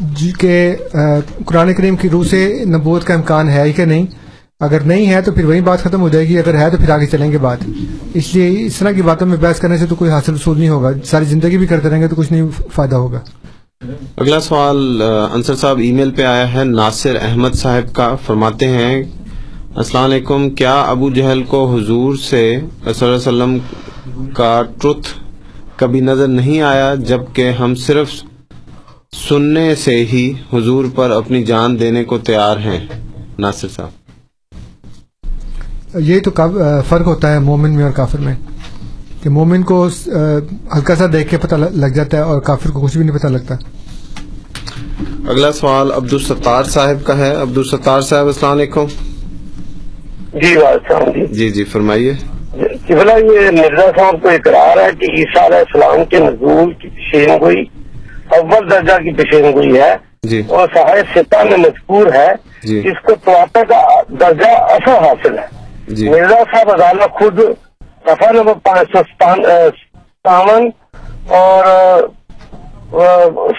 جی کہ قرآن کریم کی روح سے نبوت کا امکان ہے کہ نہیں؟ اگر نہیں ہے تو پھر وہی بات ختم ہو جائے گی اگر ہے تو پھر آگے چلیں گے بات۔ اس لیے اس طرح کی باتوں میں بحث کرنے سے تو کوئی حاصل رسول نہیں ہوگا۔ ساری زندگی بھی کرتے رہیں گے تو کچھ نہیں فائدہ ہوگا۔ اگلا سوال انصر صاحب ای میل پہ آیا ہے، ناصر احمد صاحب کا، فرماتے ہیں، السلام علیکم، کیا ابو جہل کو حضور سے صلی اللہ علیہ وسلم کا ٹروتھ کبھی نظر نہیں آیا، جبکہ ہم صرف سننے سے ہی حضور پر اپنی جان دینے کو تیار ہیں؟ ناصر صاحب۔ یہ تو فرق ہوتا ہے مومن میں اور کافر میں، کہ مومن کو ہلکا سا دیکھ کے پتہ لگ جاتا ہے اور کافر کو کچھ بھی نہیں پتہ لگتا۔ اگلا سوال عبدالستار صاحب کا ہے۔ عبدالستار صاحب السلام علیکم۔ جی جی۔ جی جی فرمائیے۔ قبلہ یہ مرزا صاحب کو اقرار ہے کہ عیسیٰ علیہ السلام کے نزول کی پیشین گوئی اول درجہ کی پیشین گوئی ہے۔ جی۔ اور صاحب سطح میں مذکور ہے۔ جی۔ اس کو تواتر کا درجہ اصل حاصل ہے۔ جی۔ مرزا صاحب عدالت خود دفعہ نمبر پانچ سو ستاون اور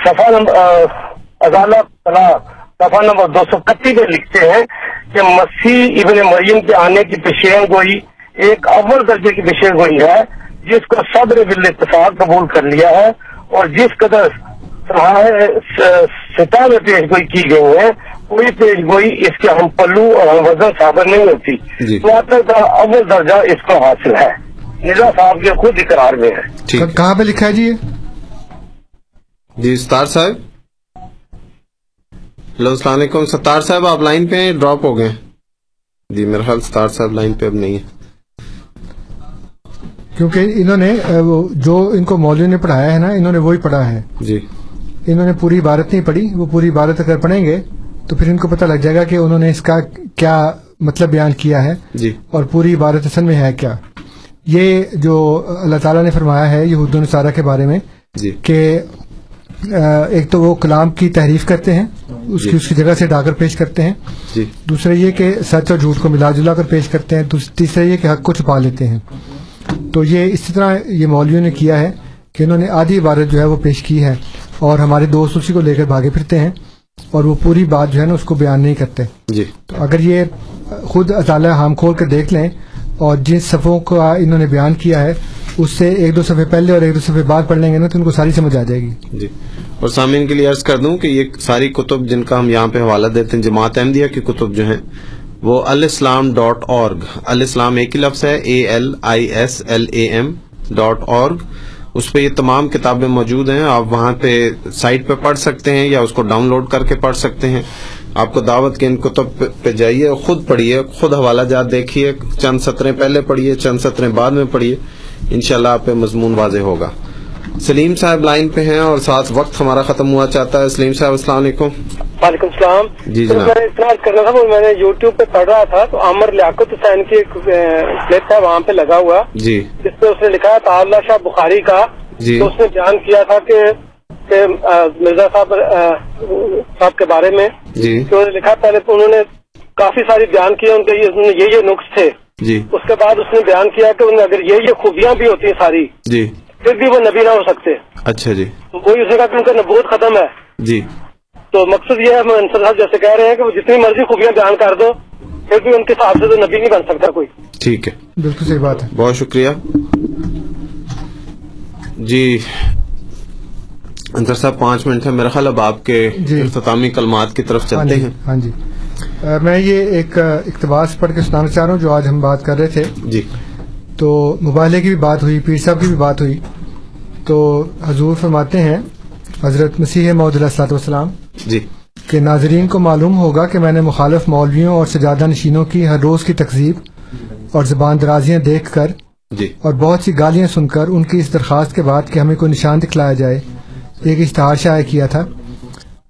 صفحہ نمبر عدالت دفعہ نمبر دو سو اکتیس میں لکھتے ہیں کہ مسیح ابن مریم کے آنے کی پیشین گوئی ایک اول درجے کی پیشین گوئی ہے جس کو صدر بال اتفاق قبول کر لیا ہے اور جس قدر سطح میں پیش گوئی کی گئی ہے کوئی پیش گوئی اس کے ہم پلو اور ہم وزن ثابت نہیں ہوتی۔ جی۔ تواتر کا اول درجہ اس کو حاصل ہے۔ مرزا صاحب کے خود اقرار میں ہے۔ کہاں پہ لکھا ہے جی جی ستار صاحب۔ ہلو السلام علیکم۔ ستار صاحب آپ لائن پہ ہیں؟ ڈراپ ہو گئے۔ جی میرا خیال ستار صاحب لائن پہ اب نہیں ہے۔ کیونکہ انہوں نے وہ جو ان کو مولوی نے پڑھایا ہے نا انہوں نے وہی پڑھا ہے۔ جی۔ انہوں نے پوری عبارت نہیں پڑھی۔ وہ پوری عبارت اگر پڑھیں گے تو پھر ان کو پتہ لگ جائے گا کہ انہوں نے اس کا کیا مطلب بیان کیا ہے۔ جی۔ اور پوری عبارت اصل میں ہے کیا۔ یہ جو اللہ تعالیٰ نے فرمایا ہے یہود و نصارہ کے بارے میں جی۔ کہ ایک تو وہ کلام کی تحریف کرتے ہیں۔ اس کی جی اس کی جگہ سے ڈا کر پیش کرتے ہیں۔ جی۔ دوسرا یہ کہ سچ اور جھوٹ کو ملا جلا کر پیش کرتے ہیں۔ تیسرا یہ کہ حق کو چھپا لیتے ہیں۔ تو یہ اسی طرح یہ مولویوں نے کیا ہے کہ انہوں نے آدھی عبارت جو ہے وہ پیش کی ہے اور ہمارے دوست اسی کو لے کر بھاگے پھرتے ہیں اور وہ پوری بات جو ہے نا اس کو بیان نہیں کرتے۔ جی۔ تو اگر یہ خود اطالعہ ہم کھول کر دیکھ لیں اور جن صفوں کا انہوں نے بیان کیا ہے اس سے ایک دو صفحے پہلے اور ایک دو صفحے بعد پڑھ لیں گے نا تو ان کو ساری سمجھ آ جائے گی۔ جی۔ اور سامعین کے لیے عرض کر دوں کہ یہ ساری کتب جن کا ہم یہاں پہ حوالہ دیتے ہیں، جماعت احمدیہ کی کتب جو ہیں، وہ الاسلام ڈاٹ اورگ الاسلام ایک ہی لفظ ہے A L I S L A M dot org اس پہ یہ تمام کتابیں موجود ہیں، آپ وہاں پہ سائٹ پہ پڑھ سکتے ہیں یا اس کو ڈاؤن لوڈ کر کے پڑھ سکتے ہیں۔ آپ کو دعوت کے ان کتب پہ- جائیے، خود پڑھیے، خود حوالہ جات دیکھیے، چند سطریں پہلے پڑھیے، چند سطریں بعد میں پڑھیے، انشاءاللہ آپ پہ مضمون واضح ہوگا۔ سلیم صاحب لائن پہ ہیں اور ساتھ وقت ہمارا ختم ہوا چاہتا ہے۔ سلیم صاحب السلام علیکم۔ وعلیکم السلام۔ جی جناب۔ میں اتنا کرنا تھا وہ میں نے یوٹیوب پہ پڑھ رہا تھا تو عامر لیاقت حسین کی ایک کلپ ہے وہاں پہ لگا ہوا۔ جی۔ جس پہ اس نے لکھا ہے تعالیٰ شاہ بخاری کا۔ جی۔ تو اس نے بیان کیا تھا کہ کہ مرزا صاحب صاحب کے بارے میں۔ جی۔ کہ انہوں نے لکھا پہلے پھر بھی وہ نبی نہ ہو سکتے۔ اچھا جی۔ تو کوئی اسے کہا کہ ان کا نبوت ختم ہے۔ جی۔ تو مقصد یہ ہے انصر صاحب جیسے کہہ رہے ہیں کہ وہ جتنی مرضی خوبیاں بیان کر دو پھر بھی ان کے حساب سے تو نبی نہیں بن سکتا کوئی۔ ٹھیک ہے۔ بالکل صحیح بات ہے۔ بہت شکریہ۔ جی انصر صاحب پانچ منٹ ہے۔ میرا خیال اب آپ کے جی۔ اختتامی کلمات کی طرف چلتے ہاں جی، ہیں۔ ہاں جی۔ میں یہ ایک اقتباس پڑھ کے سنانا چاہ رہا ہوں جو آج ہم بات کر رہے تھے۔ جی۔ تو مبالے کی بھی بات ہوئی پیر صاحب کی بھی بات ہوئی۔ تو حضور فرماتے ہیں حضرت مسیح محدود صلاحت وسلام جی۔ کہ ناظرین کو معلوم ہوگا کہ میں نے مخالف مولویوں اور سجادہ نشینوں کی ہر روز کی تقزیب اور زبان درازیاں دیکھ کر جی۔ اور بہت سی گالیاں سن کر ان کی اس درخواست کے بعد کہ ہمیں کوئی نشان دکھلایا جائے ایک اشتہار شائع کیا تھا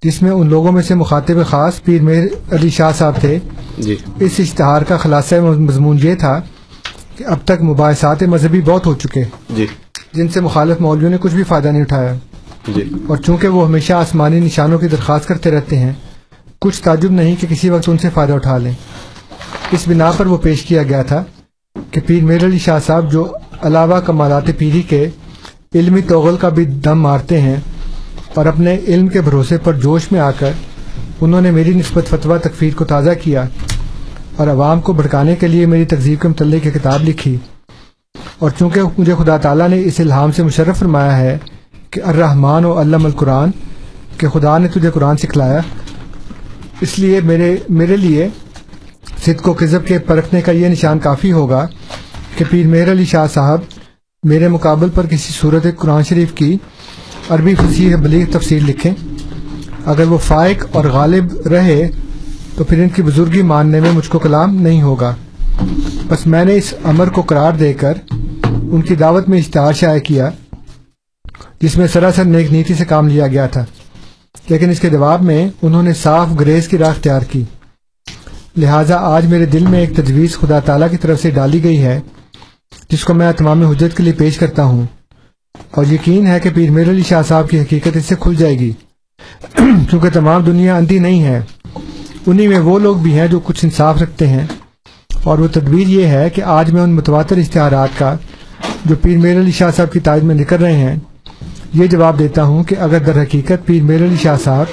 جس میں ان لوگوں میں سے مخاطب خاص پیر میر علی شاہ صاحب تھے۔ جی۔ اس اشتہار کا خلاصہ مضمون یہ تھا کہ اب تک مباحثات مذہبی بہت ہو چکے جی۔ جن سے مخالف مولویوں نے کچھ بھی فائدہ نہیں اٹھایا۔ جی۔ اور چونکہ وہ ہمیشہ آسمانی نشانوں کی درخواست کرتے رہتے ہیں کچھ تعجب نہیں کہ کسی وقت ان سے فائدہ اٹھا لیں۔ اس بنا پر وہ پیش کیا گیا تھا کہ پیر میر علی شاہ صاحب جو علاوہ کمالات پیری کے علمی توغل کا بھی دم مارتے ہیں اور اپنے علم کے بھروسے پر جوش میں آ کر انہوں نے میری نسبت فتویٰ تکفیر کو تازہ کیا اور عوام کو بھڑکانے کے لیے میری تقزیب کے متعلق کتاب لکھی۔ اور چونکہ مجھے خدا تعالیٰ نے اس الہام سے مشرف فرمایا ہے کہ الرحمٰن و علم القرآن، کہ خدا نے تجھے قرآن سکھلایا، اس لیے میرے میرے لیے صدق و قذب کے پرکھنے کا یہ نشان کافی ہوگا کہ پیر مہر علی شاہ صاحب میرے مقابل پر کسی صورت قرآن شریف کی عربی فصیح بلیغ تفسیر لکھیں۔ اگر وہ فائق اور غالب رہے تو پھر ان کی بزرگی ماننے میں مجھ کو کلام نہیں ہوگا۔ بس میں نے اس امر کو قرار دے کر ان کی دعوت میں اشتہار شائع کیا، جس میں سراسر نیک نیتی سے کام لیا گیا تھا۔ لیکن اس کے جواب میں انہوں نے صاف گریز کی راہ اختیار کی۔ لہٰذا آج میرے دل میں ایک تجویز خدا تعالیٰ کی طرف سے ڈالی گئی ہے، جس کو میں تمام حجت کے لیے پیش کرتا ہوں۔ اور یقین ہے کہ پیر میر علی شاہ صاحب کی حقیقت اس سے کھل جائے گی۔ کیونکہ تمام دنیا اندھی نہیں ہے، انہی میں وہ لوگ بھی ہیں جو کچھ انصاف رکھتے ہیں۔ اور وہ تدبیر یہ ہے کہ آج میں ان متواتر اشتہارات کا جو پیر میر علی شاہ صاحب کی تائید میں نکل رہے ہیں، یہ جواب دیتا ہوں کہ اگر در حقیقت پیر میر علی شاہ صاحب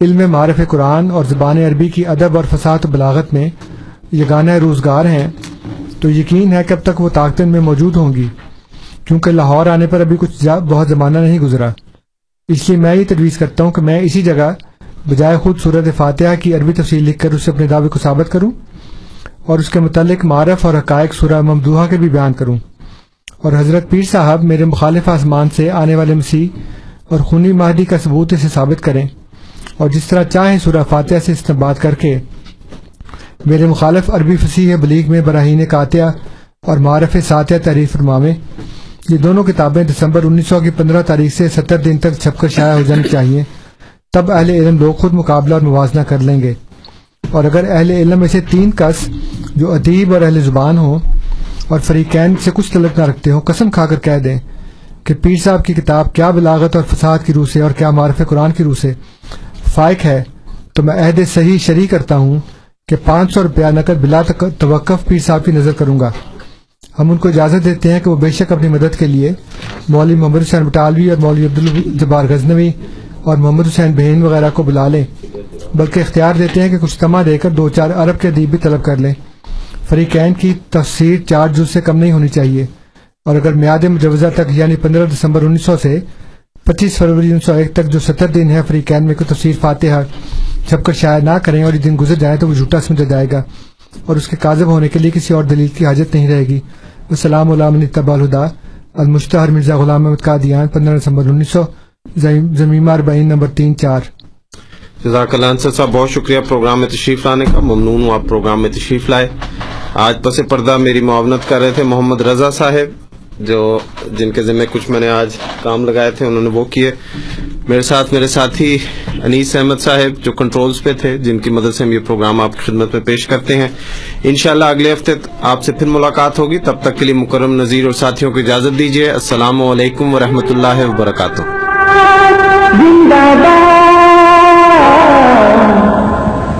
علم معرف قرآن اور زبان عربی کی ادب اور فساد و بلاغت میں یگانہ روزگار ہیں، تو یقین ہے کب اب تک وہ طاقتن میں موجود ہوں گی۔ کیونکہ لاہور آنے پر ابھی کچھ بہت زمانہ نہیں گزرا۔ اس لیے میں یہ تجویز کرتا ہوں کہ میں اسی جگہ بجائے خود صورت فاتحہ کی عربی تفصیل لکھ کر اسے اپنے دعوے کو ثابت کروں اور اس کے متعلق معرف اور حقائق سورہ ممدوحہ کے بھی بیان کروں۔ اور حضرت پیر صاحب میرے مخالف آسمان سے آنے والے مسیح اور خونی مہدی کا ثبوت اسے ثابت کریں اور جس طرح چاہیں سورہ فاتحہ سے استعمال کر کے میرے مخالف عربی فصیح بلیغ میں براہین کاتیہ اور معرف ساتیہ تحریف فرمامے یہ دونوں کتابیں دسمبر انیس سو کی پندرہ تاریخ سے ستر دن تک چھپ کر شائع ہو جانی چاہیے۔ تب اہل علم لوگ خود مقابلہ اور موازنہ کر لیں گے۔ اور اگر اہل علم میں سے تین کس جو ادیب اور اہل زبان ہوں اور فریقین سے کچھ طلب نہ رکھتے ہو قسم کھا کر کہہ دیں کہ پیر صاحب کی کتاب کیا بلاغت اور فساد کی روح سے اور کیا معرف قرآن کی روح سے۔ فائق ہے، تو میں عہد صحیح شریع کرتا ہوں کہ پانچ سو روپیہ نقد بلا توقف پیر صاحب کی نظر کروں گا۔ ہم ان کو اجازت دیتے ہیں کہ وہ بے شک اپنی مدد کے لیے مولوی محمد حسین بٹالوی اور مولوی عبدالجبار غزنوی اور محمد حسین بہین وغیرہ کو بلا لیں، بلکہ اختیار دیتے ہیں کہ کچھ کما دے کر دو چار ارب کے ادیب بھی طلب کر لیں۔ فریقین کی تفسیر چار جز سے کم نہیں ہونی چاہیے۔ اور اگر میاد مجوزہ تک یعنی پندرہ دسمبر انیس سو سے پچیس فروری انیس سو ایک تک جو ستر دن ہے فریقین میں کوئی تفسیر فاتحہ چھپ کر شائع نہ کریں اور یہ دن گزر جائیں تو وہ جھوٹا سمجھا جائے گا۔ اور اس کے کاذب ہونے کے لیے کسی اور دلیل کی حاجت نہیں رہے گی۔ السلام علام طب الہدا المشتہر مرزا غلام احمد قادیان، پندرہ دسمبر انیس سو زمیمہ اربعین نمبر تین چار۔ جزاک اللہ انصر صاحب، بہت شکریہ پروگرام میں تشریف لانے کا، ممنون ہوں آپ پروگرام میں تشریف لائے۔ آج پس پردہ میری معاونت کر رہے تھے محمد رضا صاحب، جو جن کے ذمہ کچھ میں نے آج کام لگائے تھے، انہوں نے وہ کیے۔ میرے ساتھ میرے ساتھی انیس احمد صاحب جو کنٹرولز پہ تھے، جن کی مدد سے ہم یہ پروگرام آپ کی خدمت میں پیش کرتے ہیں۔ انشاءاللہ اگلے ہفتے آپ سے پھر ملاقات ہوگی۔ تب تک کے لیے مکرم نظیر اور ساتھیوں کو اجازت دیجیے السلام علیکم ورحمۃ اللہ وبرکاتہ۔